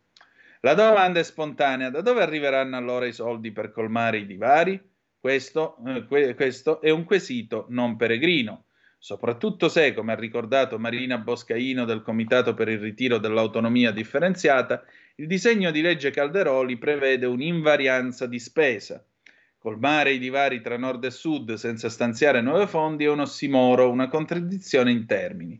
La domanda è spontanea, da dove arriveranno allora i soldi per colmare i divari? Questo, eh, que- questo è un quesito non peregrino, soprattutto se, come ha ricordato Marina Boscaino del Comitato per il ritiro dell'autonomia differenziata, il disegno di legge Calderoli prevede un'invarianza di spesa. Colmare i divari tra nord e sud senza stanziare nuovi fondi è un ossimoro, una contraddizione in termini.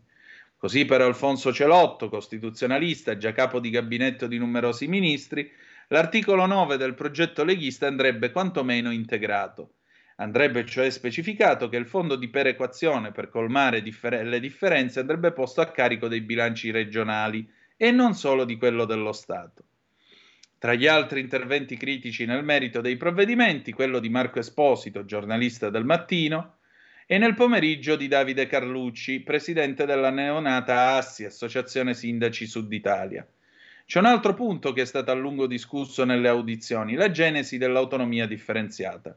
Così per Alfonso Celotto, costituzionalista, già capo di gabinetto di numerosi ministri, l'articolo 9 del progetto leghista andrebbe quantomeno integrato. Andrebbe cioè specificato che il fondo di perequazione per colmare differ- le differenze andrebbe posto a carico dei bilanci regionali e non solo di quello dello Stato. Tra gli altri interventi critici nel merito dei provvedimenti, quello di Marco Esposito, giornalista del mattino, e nel pomeriggio di Davide Carlucci, presidente della neonata ASSI, Associazione Sindaci Sud Italia. C'è un altro punto che è stato a lungo discusso nelle audizioni, la genesi dell'autonomia differenziata.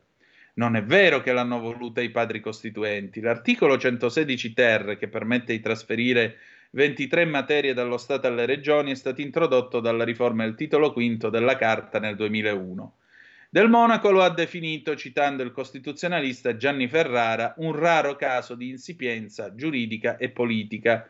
Non è vero che l'hanno voluta i padri costituenti. L'articolo 116 ter, che permette di trasferire 23 materie dallo Stato alle regioni è stato introdotto dalla riforma del titolo V della Carta nel 2001. Del Monaco lo ha definito, citando il costituzionalista Gianni Ferrara, un raro caso di insipienza giuridica e politica.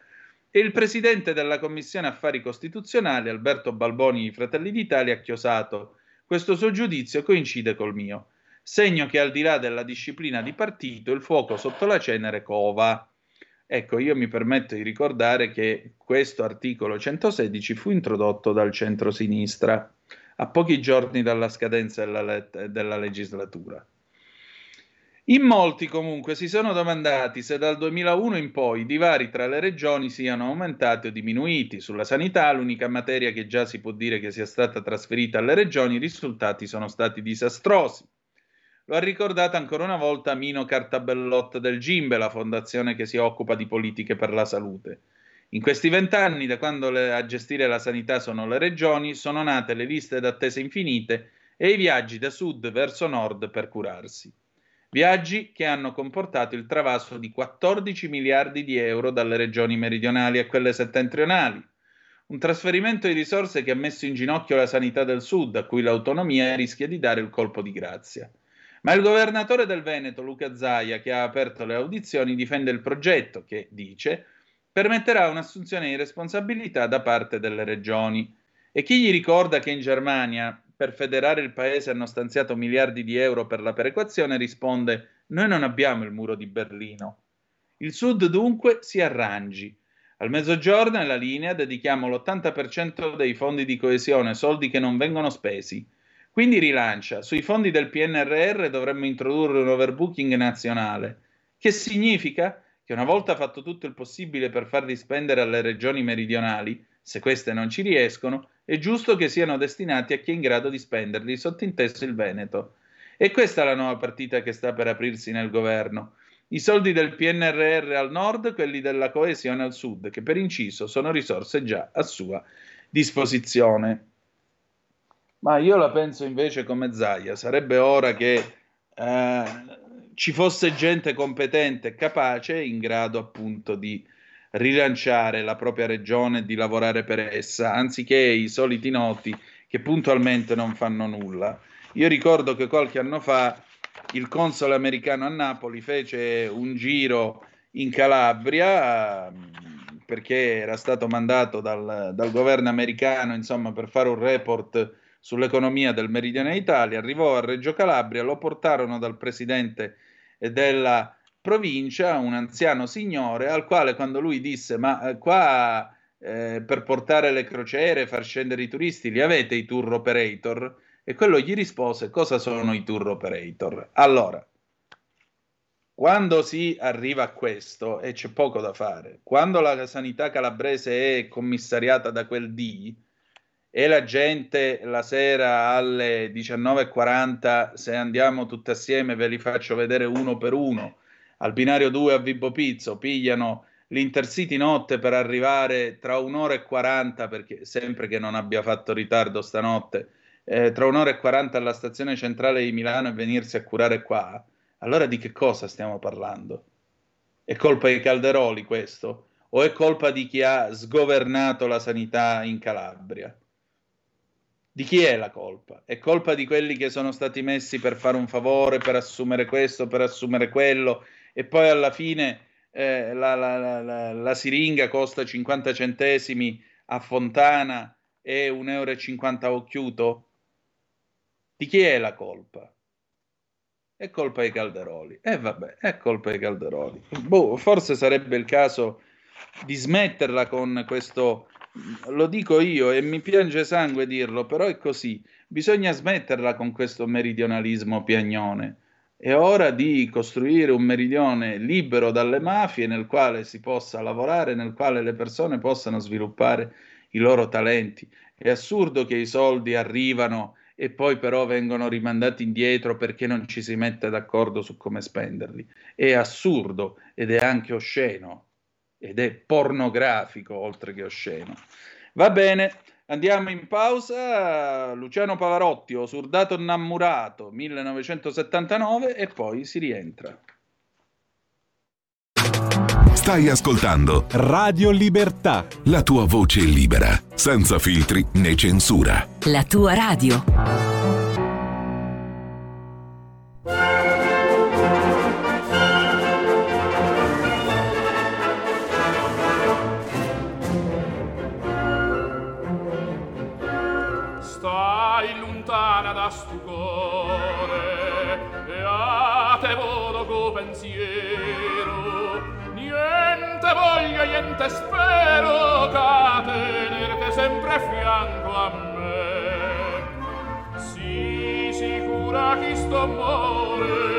E il presidente della Commissione Affari Costituzionali, Alberto Balboni Fratelli d'Italia, ha chiosato questo suo giudizio coincide col mio. Segno che al di là della disciplina di partito, il fuoco sotto la cenere cova. Ecco, io mi permetto di ricordare che questo articolo 116 fu introdotto dal centro-sinistra a pochi giorni dalla scadenza della, della legislatura. In molti comunque si sono domandati se dal 2001 in poi i divari tra le regioni siano aumentati o diminuiti. Sulla sanità, l'unica materia che già si può dire che sia stata trasferita alle regioni, i risultati sono stati disastrosi. Lo ha ricordato ancora una volta Mino Cartabellot del Gimbe, la fondazione che si occupa di politiche per la salute. In questi vent'anni, da quando le, a gestire la sanità sono le regioni, sono nate le liste d'attesa infinite e i viaggi da sud verso nord per curarsi. Viaggi che hanno comportato il travaso di 14 miliardi di euro dalle regioni meridionali a quelle settentrionali. Un trasferimento di risorse che ha messo in ginocchio la sanità del sud, a cui l'autonomia rischia di dare il colpo di grazia. Ma il governatore del Veneto, Luca Zaia, che ha aperto le audizioni, difende il progetto che, dice, permetterà un'assunzione di responsabilità da parte delle regioni. E chi gli ricorda che in Germania, per federare il paese, hanno stanziato miliardi di euro per la perequazione, risponde: Noi non abbiamo il muro di Berlino. Il Sud dunque si arrangi. Al mezzogiorno e la linea dedichiamo l'80% dei fondi di coesione, soldi che non vengono spesi. Quindi rilancia, sui fondi del PNRR dovremmo introdurre un overbooking nazionale. Che significa? Che una volta fatto tutto il possibile per farli spendere alle regioni meridionali, se queste non ci riescono, è giusto che siano destinati a chi è in grado di spenderli, sottinteso il Veneto. E questa è la nuova partita che sta per aprirsi nel governo. I soldi del PNRR al nord, quelli della coesione al sud, che per inciso sono risorse già a sua disposizione. Ma io la penso invece come Zaia, sarebbe ora che eh, ci fosse gente competente e capace in grado appunto di rilanciare la propria regione e di lavorare per essa, anziché i soliti noti che puntualmente non fanno nulla. Io ricordo che qualche anno fa il console americano a Napoli fece un giro in Calabria perché era stato mandato dal, dal governo americano insomma, per fare un report sull'economia del meridione Italia, arrivò a Reggio Calabria, lo portarono dal presidente della provincia, un anziano signore, al quale quando lui disse ma eh, qua eh, per portare le crociere, far scendere i turisti, li avete i tour operator? E quello gli rispose cosa sono i tour operator? Allora, quando si arriva a questo, e c'è poco da fare, quando la sanità calabrese è commissariata da quel D, e la gente la sera alle 19.40, se andiamo tutti assieme, ve li faccio vedere uno per uno, al binario 2 a Vibo Pizzo, pigliano l'Intercity notte per arrivare tra un'ora e 40, perché sempre che non abbia fatto ritardo stanotte, eh, tra un'ora e 40 alla stazione centrale di Milano e venirsi a curare qua, allora di che cosa stiamo parlando? È colpa dei Calderoli questo? O è colpa di chi ha sgovernato la sanità in Calabria? Di chi è la colpa? È colpa di quelli che sono stati messi per fare un favore, per assumere questo, per assumere quello, e poi alla fine eh, la, la, la, la, siringa costa 50 centesimi a Fontana e 1,50 euro occhiuto? Di chi è la colpa? È colpa dei Calderoli. E eh, vabbè, è colpa dei Calderoli. Boh, forse sarebbe il caso di smetterla con questo lo dico io e mi piange sangue dirlo, però è così. Bisogna smetterla con questo meridionalismo piagnone. È ora di costruire un meridione libero dalle mafie nel quale si possa lavorare, nel quale le persone possano sviluppare i loro talenti. È assurdo che i soldi arrivano e poi però vengono rimandati indietro perché non ci si mette d'accordo su come spenderli. È assurdo ed è anche osceno ed è pornografico oltre che osceno. Va bene, andiamo in pausa. Luciano Pavarotti, Osurdato Innamurato, 1979 e poi si rientra. Stai ascoltando Radio Libertà. La tua voce libera, senza filtri né censura. La tua radio. pensiero. Niente voglio niente spero da tenerti sempre a fianco a me. Si sicura chi sto more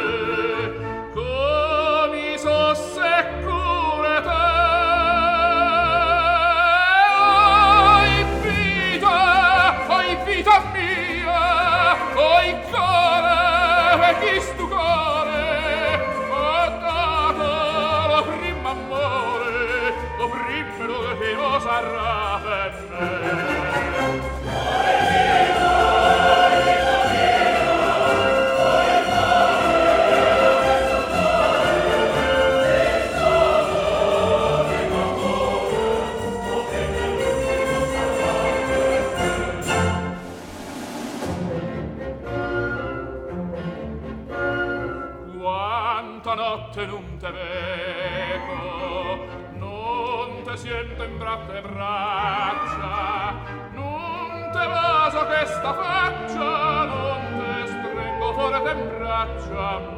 forte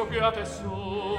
non penso che a te sola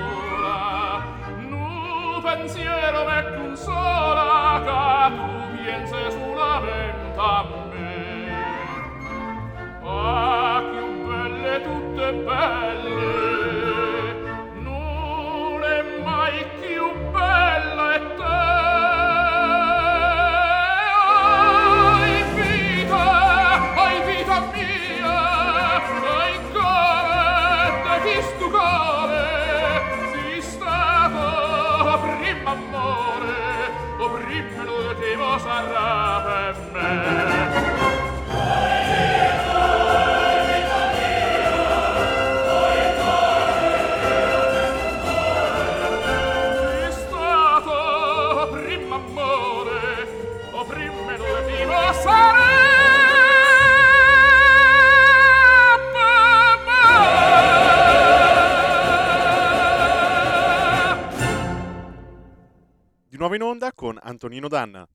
Antonino Danna.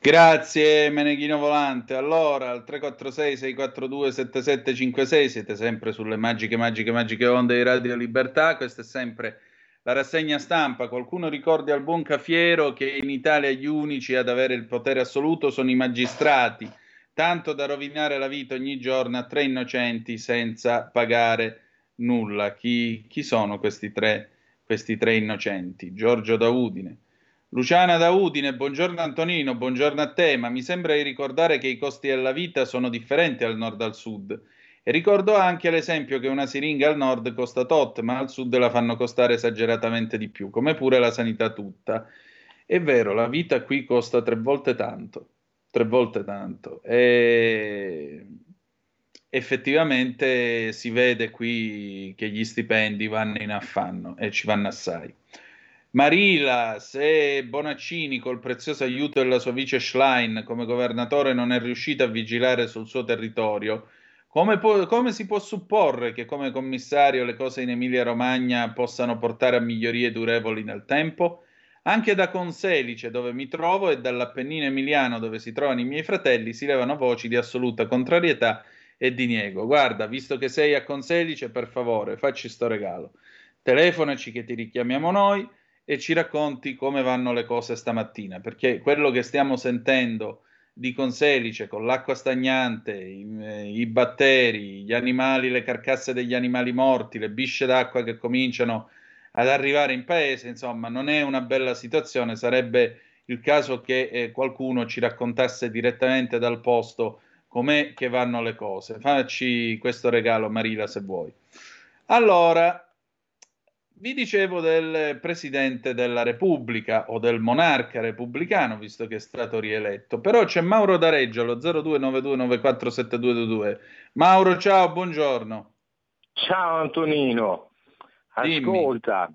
Grazie Meneghino Volante. Allora, al 346-642-7756 siete sempre sulle magiche, magiche, magiche onde di Radio Libertà. Questa è sempre la rassegna stampa. Qualcuno ricordi al buon Cafiero che in Italia gli unici ad avere il potere assoluto sono i magistrati, tanto da rovinare la vita ogni giorno a tre innocenti senza pagare nulla. Chi, chi sono questi tre, questi tre innocenti? Giorgio da Udine. Luciana da Udine, buongiorno Antonino, buongiorno a te, ma mi sembra di ricordare che i costi della vita sono differenti al nord al sud. E ricordo anche l'esempio che una siringa al nord costa tot, ma al sud la fanno costare esageratamente di più, come pure la sanità tutta. È vero, la vita qui costa tre volte tanto, tre volte tanto. E effettivamente si vede qui che gli stipendi vanno in affanno e ci vanno assai. Marila, se Bonaccini col prezioso aiuto della sua vice Schlein come governatore non è riuscito a vigilare sul suo territorio, come, può, come si può supporre che come commissario le cose in Emilia-Romagna possano portare a migliorie durevoli nel tempo? Anche da Conselice, dove mi trovo, e dall'Appennino emiliano, dove si trovano i miei fratelli, si levano voci di assoluta contrarietà e diniego. Guarda, visto che sei a Conselice, per favore, facci sto regalo. Telefonaci che ti richiamiamo noi e ci racconti come vanno le cose stamattina, perché quello che stiamo sentendo di Conselice con l'acqua stagnante, i, i, batteri, gli animali, le carcasse degli animali morti, le bisce d'acqua che cominciano ad arrivare in paese, insomma, non è una bella situazione, sarebbe il caso che eh, qualcuno ci raccontasse direttamente dal posto com'è che vanno le cose. Facci questo regalo, Marila, se vuoi. Allora, vi dicevo del Presidente della Repubblica o del monarca repubblicano, visto che è stato rieletto. Però c'è Mauro D'Areggio allo 0292947222. Mauro, ciao, buongiorno. Ciao Antonino. Ascolta,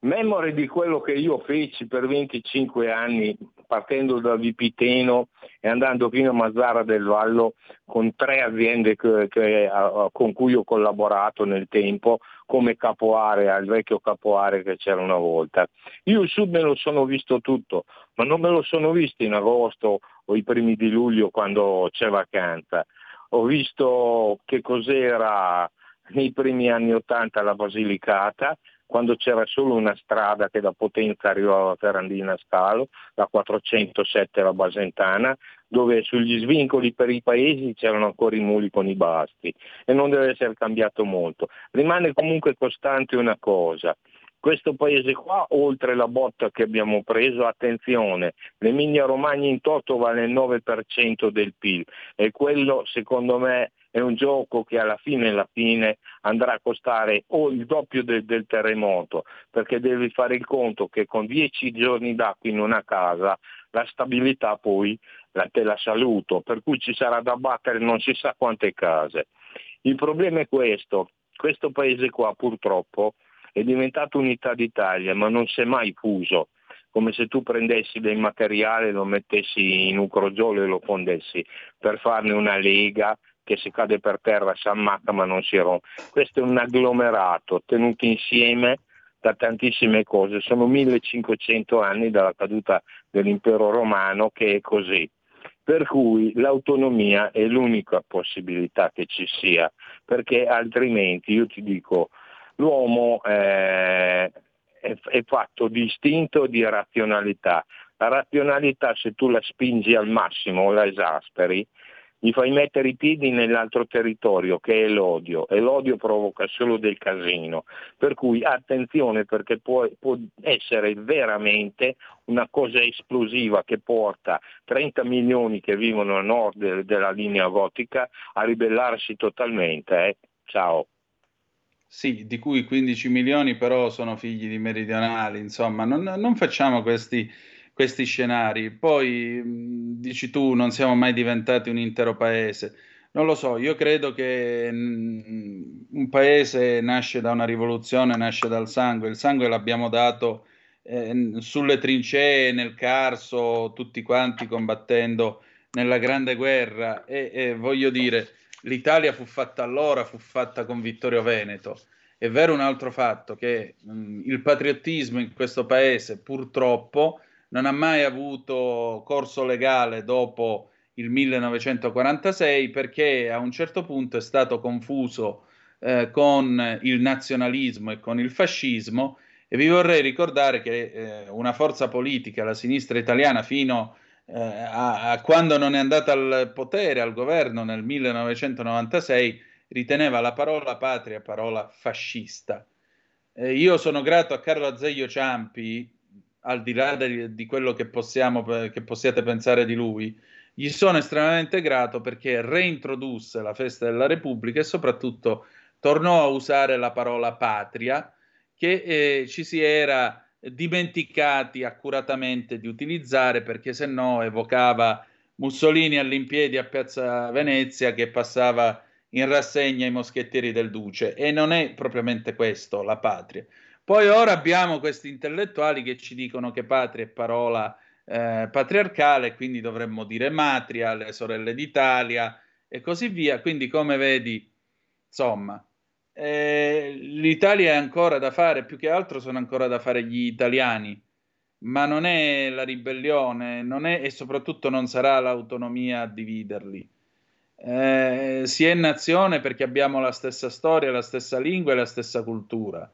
memore di quello che io feci per 25 anni partendo da Vipiteno e andando fino a Mazzara del Vallo con tre aziende che, che, con cui ho collaborato nel tempo come capoarea, il vecchio capoarea che c'era una volta. Io il sud me lo sono visto tutto, ma non me lo sono visto in agosto o i primi di luglio quando c'è vacanza. Ho visto che cos'era nei primi anni Ottanta la Basilicata, quando c'era solo una strada che da Potenza arrivava a Ferrandina Scalo, la 407 la Basentana, dove sugli svincoli per i paesi c'erano ancora i muli con i basti e non deve essere cambiato molto. Rimane comunque costante una cosa, questo paese qua, oltre la botta che abbiamo preso, attenzione, l'Emilia Romagna in toto vale il 9% del PIL e quello secondo me è un gioco che alla fine, alla fine andrà a costare o il doppio del, del terremoto, perché devi fare il conto che con 10 giorni d'acqua in una casa la stabilità poi la, te la saluto, per cui ci sarà da battere non si sa quante case. Il problema è questo, questo paese qua purtroppo è diventato unità d'Italia, ma non si è mai fuso, come se tu prendessi del materiale, lo mettessi in un crogiolo e lo fondessi per farne una lega che se cade per terra si ammacca ma non si rompe. Questo è un agglomerato tenuto insieme da tantissime cose, sono 1500 anni dalla caduta dell'impero romano che è così. Per cui l'autonomia è l'unica possibilità che ci sia, perché altrimenti io ti dico, l'uomo eh, è, è fatto di istinto e di razionalità. La razionalità se tu la spingi al massimo o la esasperi, gli fai mettere i piedi nell'altro territorio che è l'odio e l'odio provoca solo del casino. Per cui attenzione perché può, può essere veramente una cosa esplosiva che porta 30 milioni che vivono a nord de- della linea gotica a ribellarsi totalmente. Eh? Ciao. Sì, di cui 15 milioni però sono figli di meridionali, insomma, non, non facciamo questi questi scenari. Poi dici tu, non siamo mai diventati un intero paese. Non lo so, io credo che un paese nasce da una rivoluzione, nasce dal sangue. Il sangue l'abbiamo dato eh, sulle trincee, nel Carso, tutti quanti combattendo nella Grande Guerra. E, e voglio dire, l'Italia fu fatta allora, fu fatta con Vittorio Veneto. È vero un altro fatto che mh, il patriottismo in questo paese purtroppo non ha mai avuto corso legale dopo il 1946 perché a un certo punto è stato confuso eh, con il nazionalismo e con il fascismo e vi vorrei ricordare che eh, una forza politica, la sinistra italiana, fino eh, a, a, quando non è andata al potere, al governo nel 1996, riteneva la parola patria parola fascista. Eh, io sono grato a Carlo Azeglio Ciampi, al di là di, di quello che, possiamo, che possiate pensare di lui, gli sono estremamente grato perché reintrodusse la festa della Repubblica e soprattutto tornò a usare la parola patria che eh, ci si era dimenticati accuratamente di utilizzare perché se no evocava Mussolini all'impiedi a Piazza Venezia che passava in rassegna i moschettieri del Duce e non è propriamente questo la patria. Poi ora abbiamo questi intellettuali che ci dicono che patria è parola eh, patriarcale, quindi dovremmo dire matria, le sorelle d'Italia e così via. Quindi, come vedi, insomma, eh, l'Italia è ancora da fare, più che altro sono ancora da fare gli italiani, ma non è la ribellione, non è, e soprattutto non sarà l'autonomia a dividerli. Eh, si è nazione perché abbiamo la stessa storia, la stessa lingua e la stessa cultura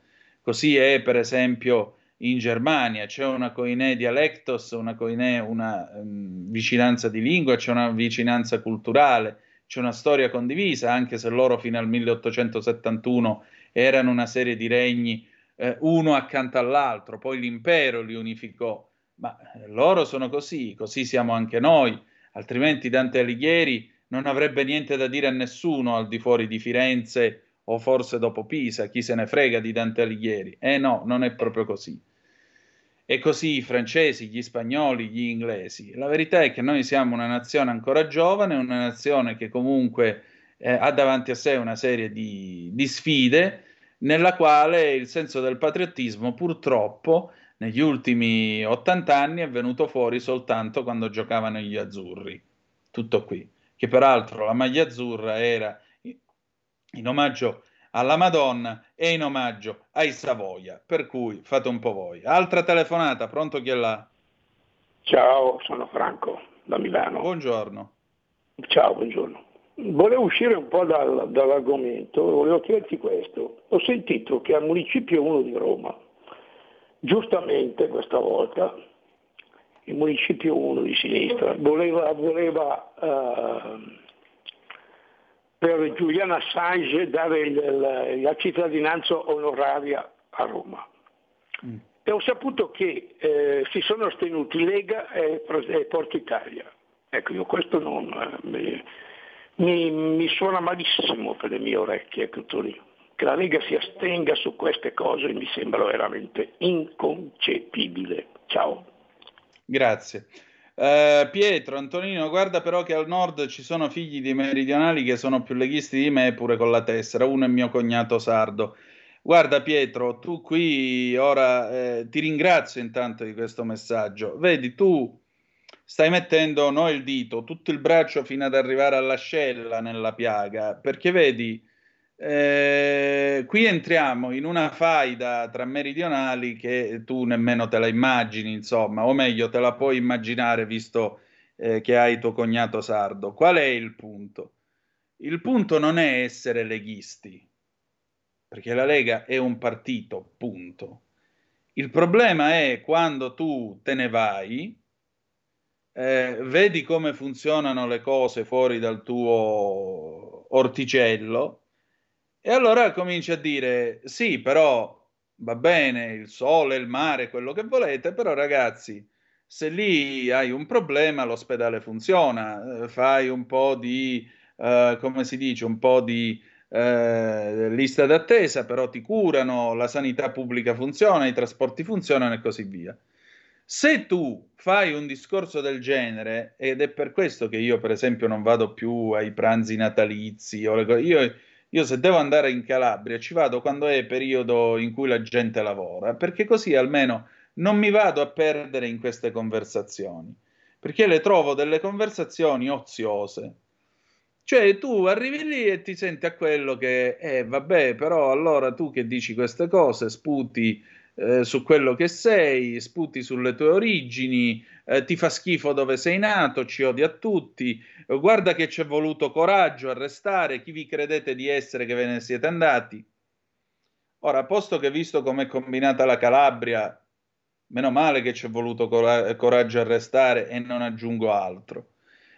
Così è per esempio in Germania, c'è una coinè dialectos, una coinè, una um, vicinanza di lingua, c'è una vicinanza culturale, c'è una storia condivisa, anche se loro fino al 1871 erano una serie di regni eh, uno accanto all'altro, poi l'impero li unificò, ma eh, loro sono così, così siamo anche noi, altrimenti Dante Alighieri non avrebbe niente da dire a nessuno al di fuori di Firenze o forse dopo Pisa, chi se ne frega di Dante Alighieri. Eh no, non è proprio così. E così i francesi, gli spagnoli, gli inglesi. La verità è che noi siamo una nazione ancora giovane, una nazione che comunque eh, ha davanti a sé una serie di, di sfide, nella quale il senso del patriottismo purtroppo negli ultimi 80 anni è venuto fuori soltanto quando giocavano gli azzurri. Tutto qui. Che peraltro la maglia azzurra era in omaggio alla Madonna e in omaggio ai Savoia, per cui fate un po' voi. Altra telefonata, pronto chi è là? Ciao, sono Franco da Milano. Buongiorno. Ciao, buongiorno. Volevo uscire un po' dal, dall'argomento, volevo chiederti questo. Ho sentito che al Municipio 1 di Roma, giustamente questa volta, il Municipio 1 di sinistra voleva, voleva uh, per Giuliano Assange dare il, la cittadinanza onoraria a Roma. Mm. E ho saputo che eh, si sono astenuti Lega e, e Porto Italia. Ecco, io questo non, eh, mi, mi, suona malissimo per le mie orecchie, ecco. Che la Lega si astenga su queste cose mi sembra veramente inconcepibile. Ciao. Grazie. Uh, Pietro, Antonino, guarda però che al nord ci sono figli di meridionali che sono più leghisti di me pure con la tessera, uno è mio cognato sardo. Guarda Pietro, tu qui ora eh, ti ringrazio intanto di questo messaggio. Vedi, tu stai mettendo no il dito, tutto il braccio fino ad arrivare all'ascella nella piaga, perché vedi, eh, qui entriamo in una faida tra meridionali che tu nemmeno te la immagini, insomma, o meglio te la puoi immaginare visto eh, che hai tuo cognato sardo. Qual è il punto? Il punto non è essere leghisti, perché la Lega è un partito, punto. Il problema è quando tu te ne vai, eh, vedi come funzionano le cose fuori dal tuo orticello e allora cominci a dire sì, però va bene il sole, il mare, quello che volete, però ragazzi, se lì hai un problema l'ospedale funziona, eh, fai un po' di, eh, come si dice, un po' di eh, lista d'attesa, però ti curano, la sanità pubblica funziona, i trasporti funzionano e così via. Se tu fai un discorso del genere, ed è per questo che io, per esempio, non vado più ai pranzi natalizi, o le cose, io, io se devo andare in Calabria ci vado quando è periodo in cui la gente lavora, perché così almeno non mi vado a perdere in queste conversazioni, perché le trovo delle conversazioni oziose. Cioè tu arrivi lì e ti senti a quello che, eh vabbè, però allora tu che dici queste cose, sputi eh, su quello che sei, sputi sulle tue origini, eh, ti fa schifo dove sei nato, ci odi a tutti, eh, guarda che ci è voluto coraggio a restare, chi vi credete di essere che ve ne siete andati? Ora, posto che visto com'è combinata la Calabria, meno male che ci è voluto cora- coraggio a restare e non aggiungo altro.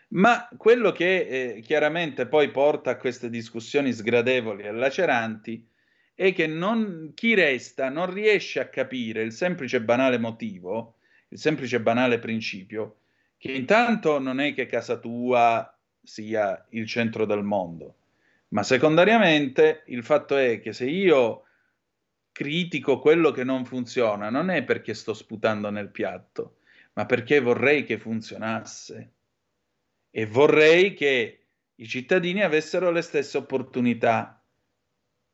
Ma quello che eh, chiaramente poi porta a queste discussioni sgradevoli e laceranti è che non, chi resta non riesce a capire il semplice banale motivo, il semplice banale principio, che intanto non è che casa tua sia il centro del mondo, ma secondariamente il fatto è che se io critico quello che non funziona, non è perché sto sputando nel piatto, ma perché vorrei che funzionasse. E vorrei che i cittadini avessero le stesse opportunità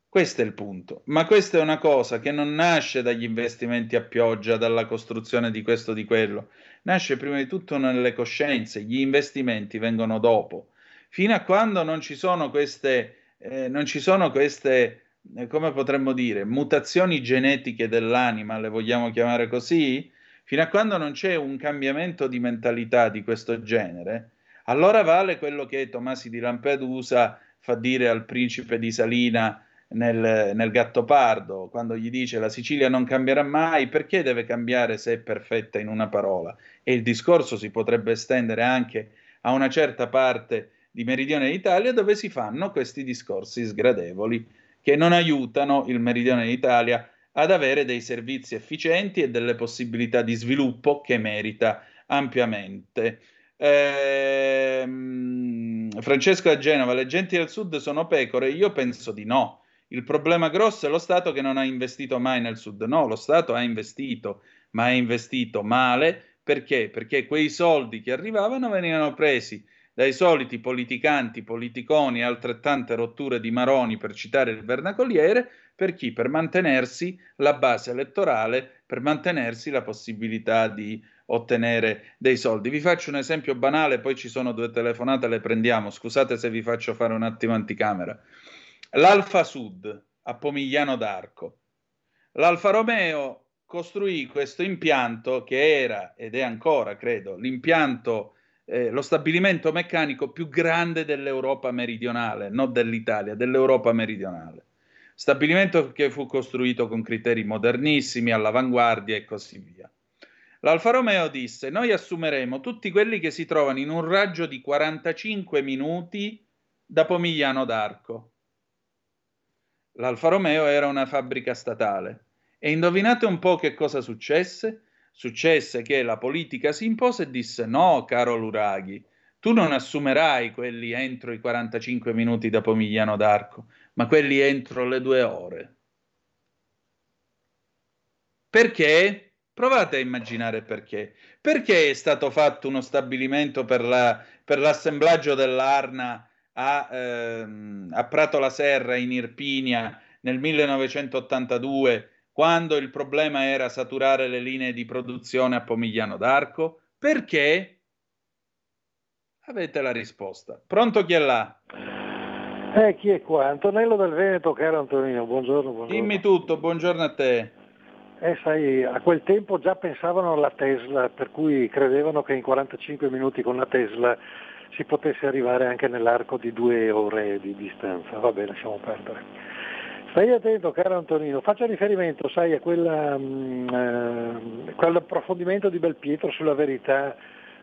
questo è il punto. Ma questa è una cosa che non nasce dagli investimenti a pioggia, dalla costruzione di questo o di quello. Nasce prima di tutto nelle coscienze. Gli investimenti vengono dopo. Fino a quando non ci sono queste, eh, non ci sono queste eh, come potremmo dire, mutazioni genetiche dell'anima, le vogliamo chiamare così, fino a quando non c'è un cambiamento di mentalità di questo genere, allora vale quello che Tomasi di Lampedusa fa dire al principe di Salina nel, nel Gattopardo, quando gli dice la Sicilia non cambierà mai, perché deve cambiare se è perfetta in una parola? E il discorso si potrebbe estendere anche a una certa parte di meridione d'Italia dove si fanno questi discorsi sgradevoli che non aiutano il meridione d'Italia ad avere dei servizi efficienti e delle possibilità di sviluppo che merita ampiamente. Ehm, Francesco a Genova, le genti del sud sono pecore? Io penso di no. Il problema grosso è lo Stato che non ha investito mai nel sud. No, lo Stato ha investito, ma ha investito male. Perché? Perché quei soldi che arrivavano venivano presi dai soliti politicanti, politiconi e altrettante rotture di maroni, per citare il vernacoliere, per chi? Per mantenersi la base elettorale, per mantenersi la possibilità di ottenere dei soldi. Vi faccio un esempio banale, poi ci sono due telefonate, le prendiamo. Scusate se vi faccio fare un attimo anticamera. L'Alfa Sud a Pomigliano d'Arco. L'Alfa Romeo costruì questo impianto che era ed è ancora, credo, l'impianto, eh, lo stabilimento meccanico più grande dell'Europa meridionale, non dell'Italia, dell'Europa meridionale. Stabilimento che fu costruito con criteri modernissimi, all'avanguardia e così via. L'Alfa Romeo disse: Noi assumeremo tutti quelli che si trovano in un raggio di 45 minuti da Pomigliano d'Arco l'Alfa Romeo era una fabbrica statale. E indovinate un po' che cosa successe? Successe che la politica si impose e disse no, caro Luraghi, tu non assumerai quelli entro i 45 minuti da Pomigliano d'Arco, ma quelli entro le due ore. Perché? Provate a immaginare perché. Perché è stato fatto uno stabilimento per, la, per l'assemblaggio dell'Arna a, ehm, a Prato la Serra in Irpinia nel 1982 quando il problema era saturare le linee di produzione a Pomigliano d'Arco? Perché? Avete la risposta. Pronto chi è là? Eh, chi è qua? Antonello del Veneto, caro Antonino, buongiorno, buongiorno. Dimmi tutto, buongiorno a te. Eh, sai, a quel tempo già pensavano alla Tesla, per cui credevano che in 45 minuti con la Tesla si potesse arrivare anche nell'arco di due ore di distanza. Vabbè, lasciamo perdere. Stai attento, caro Antonino, faccio riferimento, sai, a quella, mh, eh, quell'approfondimento di Belpietro sulla verità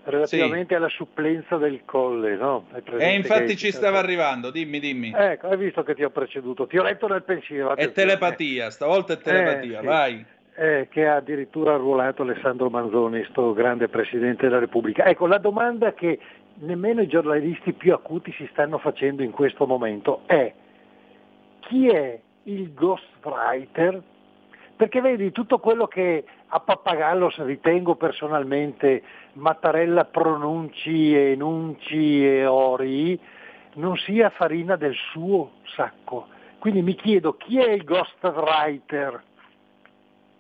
relativamente sì. alla supplenza del colle, no? E infatti ci stava arrivando, dimmi, dimmi. Ecco, hai visto che ti ho preceduto, ti ho letto nel pensiero. È telepatia, stavolta è telepatia, eh, sì. vai. Eh, che ha addirittura arruolato Alessandro Manzoni, sto grande Presidente della Repubblica. Ecco, la domanda che nemmeno i giornalisti più acuti si stanno facendo in questo momento è chi è il ghostwriter? Perché vedi, tutto quello che a pappagallo ritengo personalmente Mattarella pronunci, enunci e ori, non sia farina del suo sacco. Quindi mi chiedo chi è il ghostwriter?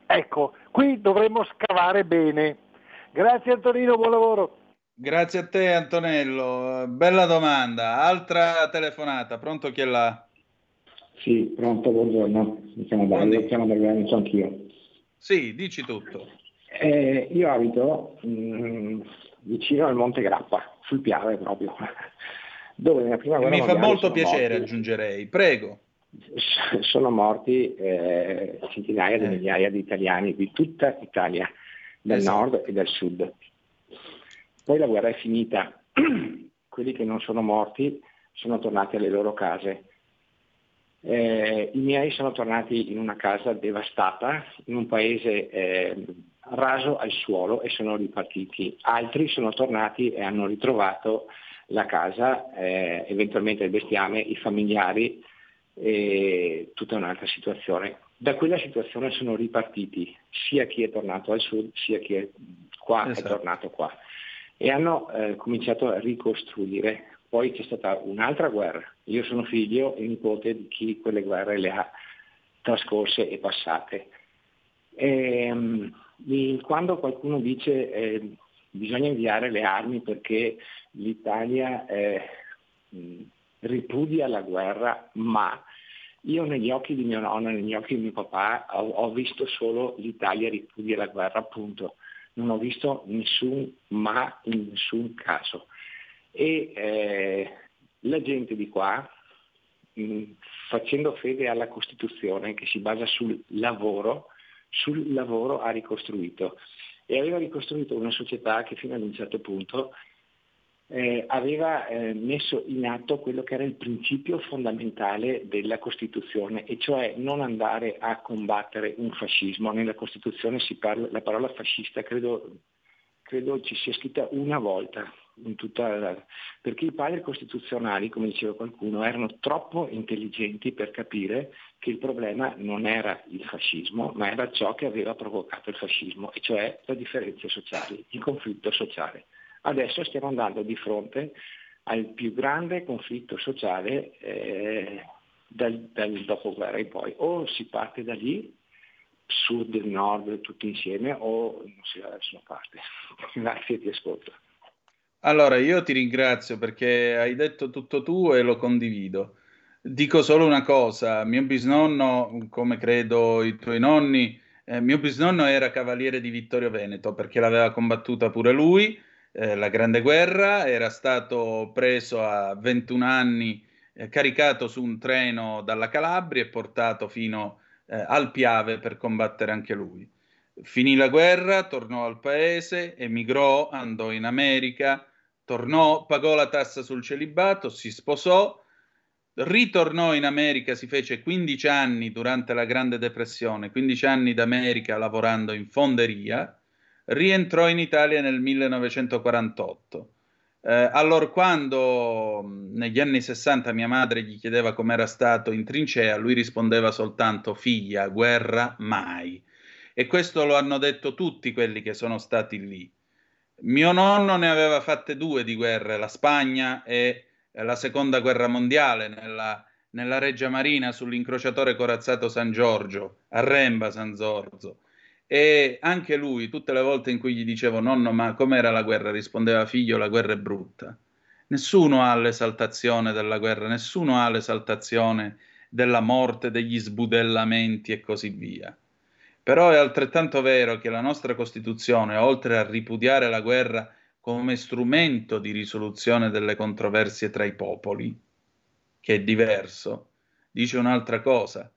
Ecco, qui dovremmo scavare bene. Grazie Antonino, buon lavoro. Grazie a te Antonello, bella domanda. Altra telefonata, pronto chi è là? Sì, pronto, buongiorno. Mi chiamo Dario, mi chiamo da Veneto anch'io. Sì, dici tutto. Eh, io abito mh, mm, vicino al Monte Grappa, sul Piave proprio, dove nella prima guerra Mi fa molto piacere, morti, aggiungerei. Prego. Sono morti eh, centinaia di eh. migliaia di italiani di tutta Italia, del esatto. nord e del sud. Poi la guerra è finita, quelli che non sono morti sono tornati alle loro case eh, I miei sono tornati in una casa devastata, in un paese eh, raso al suolo e sono ripartiti. Altri sono tornati e hanno ritrovato la casa, eh, eventualmente il bestiame, i familiari e tutta un'altra situazione. Da quella situazione sono ripartiti sia chi è tornato al sud sia chi è qua esatto. è tornato qua e hanno eh, cominciato a ricostruire poi c'è stata un'altra guerra. Io sono figlio e nipote di chi quelle guerre le ha trascorse e passate. E, um, quando qualcuno dice eh, bisogna inviare le armi perché l'Italia eh, ripudia la guerra, ma io negli occhi di mio nonno, negli occhi di mio papà ho, ho visto solo l'Italia ripudia la guerra, appunto. Non ho visto nessun ma in nessun caso. E eh, la gente di qua, mh, mm, facendo fede alla Costituzione che si basa sul lavoro, sul lavoro ha ricostruito. E aveva ricostruito una società che fino ad un certo punto eh, aveva eh, messo in atto quello che era il principio fondamentale della Costituzione, e cioè non andare a combattere un fascismo. Nella Costituzione si parla, la parola fascista credo, credo ci sia scritta una volta, la... perché i padri costituzionali, come diceva qualcuno, erano troppo intelligenti per capire che il problema non era il fascismo, ma era ciò che aveva provocato il fascismo, e cioè le differenze sociali, il conflitto sociale. Adesso stiamo andando di fronte al più grande conflitto sociale eh, dal, dal dopoguerra in poi. O si parte da lì sud e nord tutti insieme o non si va da nessuna parte. Grazie, ti ascolto. Allora, io ti ringrazio perché hai detto tutto tu e lo condivido. Dico solo una cosa, mio bisnonno, come credo i tuoi nonni, eh, mio bisnonno era cavaliere di Vittorio Veneto perché l'aveva combattuta pure lui, eh, la Grande Guerra, era stato preso a 21 anni, eh, caricato su un treno dalla Calabria e portato fino eh, al Piave per combattere anche lui. Finì la guerra, tornò al paese, emigrò, andò in America, tornò, pagò la tassa sul celibato, si sposò, ritornò in America, si fece 15 anni durante la Grande Depressione, 15 anni d'America lavorando in fonderia, rientrò in Italia nel 1948. Eh, allora quando negli anni 60 mia madre gli chiedeva com'era stato in trincea, lui rispondeva soltanto figlia, guerra mai. E questo lo hanno detto tutti quelli che sono stati lì. Mio nonno ne aveva fatte due di guerre, la Spagna e la seconda guerra mondiale nella, nella Reggia Marina sull'incrociatore corazzato San Giorgio, a Remba San Zorzo. E anche lui, tutte le volte in cui gli dicevo nonno, ma com'era la guerra? rispondeva figlio, la guerra è brutta. Nessuno ha l'esaltazione della guerra, nessuno ha l'esaltazione della morte, degli sbudellamenti e così via. Però è altrettanto vero che la nostra Costituzione, oltre a ripudiare la guerra come strumento di risoluzione delle controversie tra i popoli, che è diverso, dice un'altra cosa,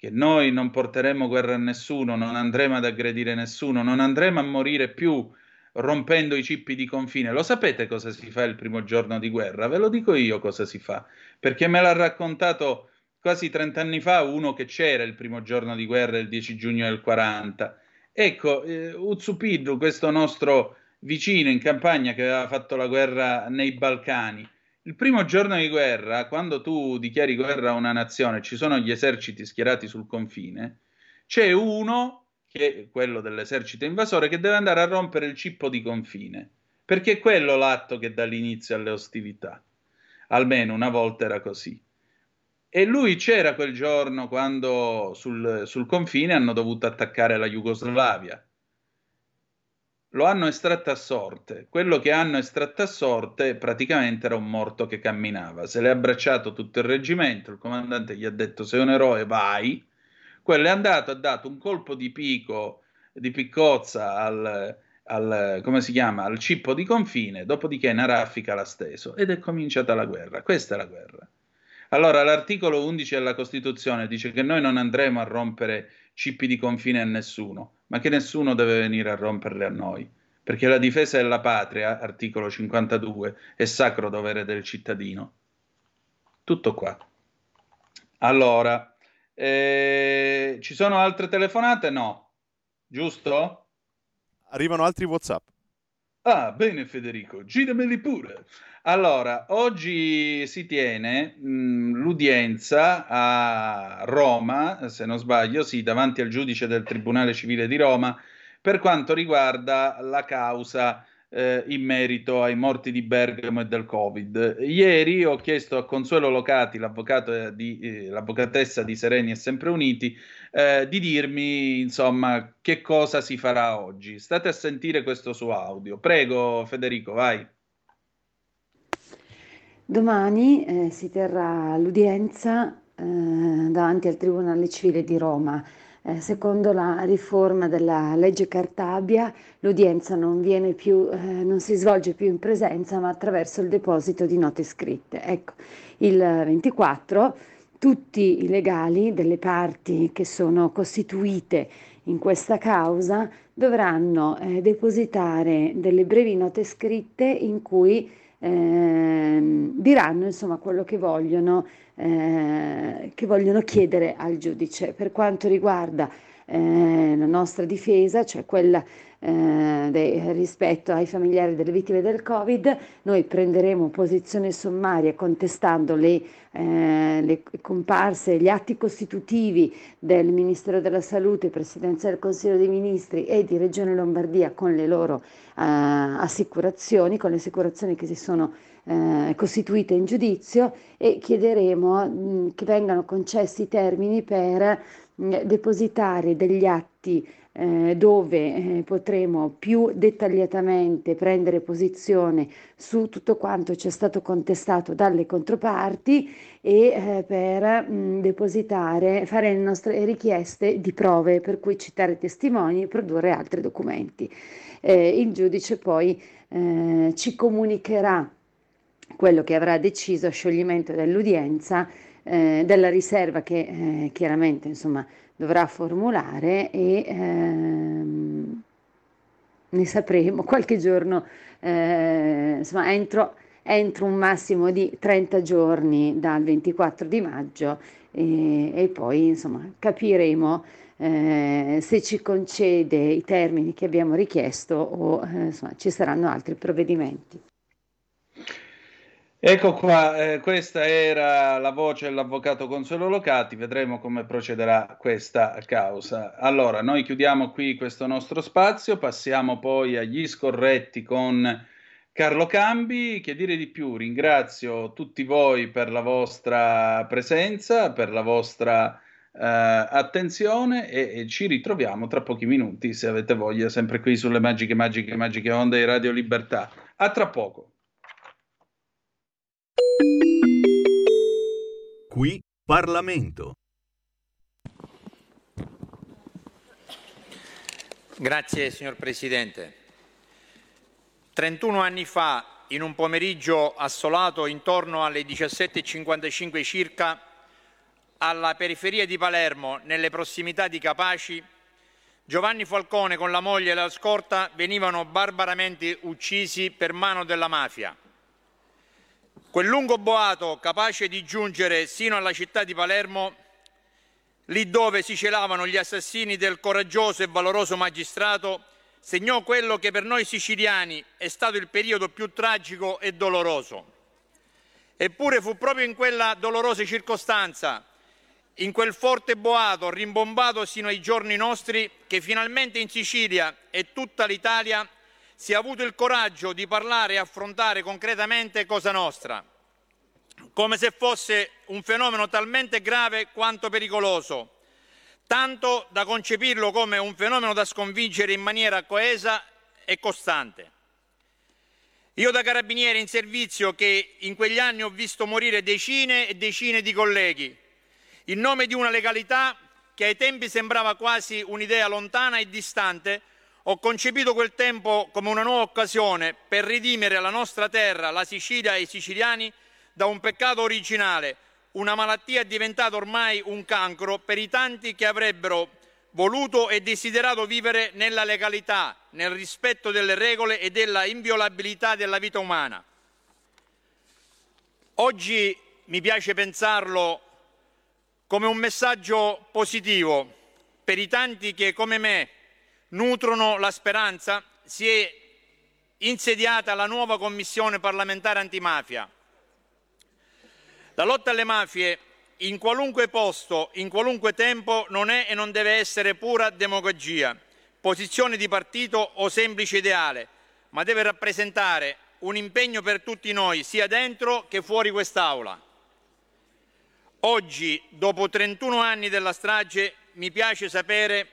che noi non porteremo guerra a nessuno, non andremo ad aggredire nessuno, non andremo a morire più rompendo i cippi di confine. Lo sapete cosa si fa il primo giorno di guerra? Ve lo dico io cosa si fa, perché me l'ha raccontato quasi 30 anni fa uno che c'era il primo giorno di guerra, il 10 giugno del 40. Ecco, eh, Uzzupiddu, questo nostro vicino in campagna che aveva fatto la guerra nei Balcani, il primo giorno di guerra, quando tu dichiari guerra a una nazione, ci sono gli eserciti schierati sul confine, c'è uno, che è quello dell'esercito invasore, che deve andare a rompere il cippo di confine, perché è quello l'atto che dà l'inizio alle ostilità. Almeno una volta era così. E lui c'era quel giorno quando sul, sul confine hanno dovuto attaccare la Jugoslavia lo hanno estratto a sorte. Quello che hanno estratto a sorte praticamente era un morto che camminava. Se l'è abbracciato tutto il reggimento, il comandante gli ha detto sei un eroe, vai. Quello è andato, ha dato un colpo di pico, di piccozza al, al, come si chiama, al cippo di confine, dopodiché una raffica l'ha steso ed è cominciata la guerra. Questa è la guerra. Allora, l'articolo 11 della Costituzione dice che noi non andremo a rompere cippi di confine a nessuno, ma che nessuno deve venire a romperle a noi, perché la difesa della patria, articolo 52, è sacro dovere del cittadino. Tutto qua. Allora, eh, ci sono altre telefonate? No. Giusto? Arrivano altri WhatsApp. Ah, bene Federico, girameli pure. Allora, oggi si tiene mh, l'udienza a Roma, se non sbaglio, sì, davanti al giudice del Tribunale Civile di Roma, per quanto riguarda la causa eh, in merito ai morti di Bergamo e del Covid. Ieri ho chiesto a Consuelo Locati, l'avvocato di, eh, l'avvocatessa di Sereni e Sempre Uniti, eh, di dirmi insomma che cosa si farà oggi. State a sentire questo suo audio. Prego Federico, vai. Domani eh, si terrà l'udienza eh, davanti al Tribunale Civile di Roma eh, secondo la riforma della legge Cartabia, l'udienza non, più, eh, non si svolge più in presenza ma attraverso il deposito di note scritte. Ecco, il 24 tutti i legali delle parti che sono costituite in questa causa dovranno eh, depositare delle brevi note scritte in cui eh, diranno insomma quello che vogliono, eh, che vogliono chiedere al giudice. Per quanto riguarda eh, la nostra difesa, cioè quella eh, de, rispetto ai familiari delle vittime del Covid, noi prenderemo posizione sommaria contestando le, eh, le comparse, gli atti costitutivi del Ministero della Salute, Presidenza del Consiglio dei Ministri e di Regione Lombardia con le loro eh, assicurazioni, con le assicurazioni che si sono eh, costituite in giudizio e chiederemo mh, che vengano concessi i termini per mh, depositare degli atti eh, dove eh, potremo più dettagliatamente prendere posizione su tutto quanto ci è stato contestato dalle controparti e eh, per mh, depositare, fare le nostre richieste di prove per cui citare testimoni e produrre altri documenti. Il giudice poi ci comunicherà quello che avrà deciso a scioglimento dell'udienza della riserva che chiaramente insomma, dovrà formulare e ehm, ne sapremo qualche giorno, eh, insomma, entro, entro, un massimo di 30 giorni dal 24 di maggio e, e poi insomma, capiremo eh, se ci concede i termini che abbiamo richiesto o eh, insomma, ci saranno altri provvedimenti. Ecco qua, eh, questa era la voce dell'avvocato Consuelo Locati, vedremo come procederà questa causa. Allora, noi chiudiamo qui questo nostro spazio, passiamo poi agli scorretti con Carlo Cambi. Che dire di più? Ringrazio tutti voi per la vostra presenza, per la vostra eh, attenzione e, e, ci ritroviamo tra pochi minuti, se avete voglia, sempre qui sulle magiche, magiche, magiche onde di Radio Libertà. A tra poco. Qui Parlamento. Grazie signor Presidente. 31 anni fa, in un pomeriggio assolato intorno alle 17.55 circa, alla periferia di Palermo, nelle prossimità di Capaci, Giovanni Falcone con la moglie e la scorta venivano barbaramente uccisi per mano della mafia. Quel lungo boato, capace di giungere sino alla città di Palermo, lì dove si celavano gli assassini del coraggioso e valoroso magistrato, segnò quello che per noi siciliani è stato il periodo più tragico e doloroso. Eppure fu proprio in quella dolorosa circostanza in quel forte boato rimbombato sino ai giorni nostri che finalmente in Sicilia e tutta l'Italia si è avuto il coraggio di parlare e affrontare concretamente Cosa Nostra, come se fosse un fenomeno talmente grave quanto pericoloso, tanto da concepirlo come un fenomeno da sconfiggere in maniera coesa e costante. Io da carabiniere in servizio che in quegli anni ho visto morire decine e decine di colleghi, in nome di una legalità che ai tempi sembrava quasi un'idea lontana e distante, ho concepito quel tempo come una nuova occasione per ridimere la nostra terra, la Sicilia e i siciliani da un peccato originale, una malattia diventata ormai un cancro per i tanti che avrebbero voluto e desiderato vivere nella legalità, nel rispetto delle regole e della inviolabilità della vita umana. Oggi mi piace pensarlo come un messaggio positivo per i tanti che, come me, nutrono la speranza, si è insediata la nuova Commissione parlamentare antimafia. La lotta alle mafie in qualunque posto, in qualunque tempo, non è e non deve essere pura demagogia, posizione di partito o semplice ideale, ma deve rappresentare un impegno per tutti noi, sia dentro che fuori quest'Aula. Oggi, dopo 31 anni della strage, mi piace sapere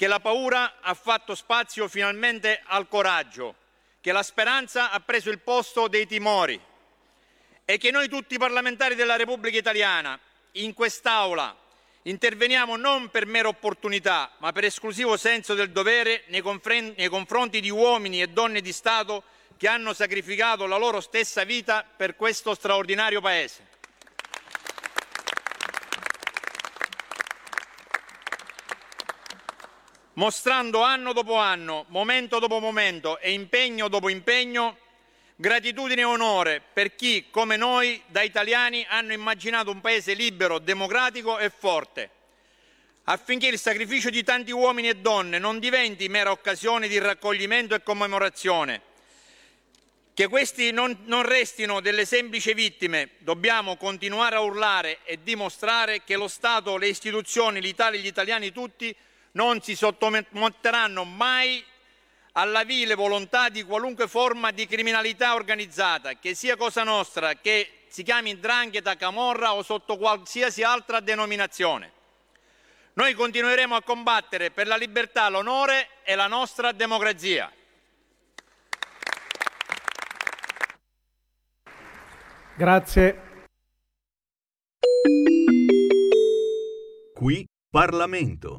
che la paura ha fatto spazio finalmente al coraggio, che la speranza ha preso il posto dei timori e che noi tutti parlamentari della Repubblica Italiana, in quest'Aula, interveniamo non per mera opportunità, ma per esclusivo senso del dovere nei, nei confronti di uomini e donne di Stato che hanno sacrificato la loro stessa vita per questo straordinario Paese. Mostrando anno dopo anno, momento dopo momento e impegno dopo impegno gratitudine e onore per chi, come noi, da italiani, hanno immaginato un paese libero, democratico e forte, affinché il sacrificio di tanti uomini e donne non diventi mera occasione di raccoglimento e commemorazione, che questi non, non restino delle semplici vittime, dobbiamo continuare a urlare e dimostrare che lo Stato, le istituzioni, l'Italia e gli italiani tutti non si sottometteranno mai alla vile volontà di qualunque forma di criminalità organizzata, che sia Cosa Nostra, che si chiami Drangheta, Camorra o sotto qualsiasi altra denominazione. Noi continueremo a combattere per la libertà, l'onore e la nostra democrazia. Grazie. Qui Parlamento.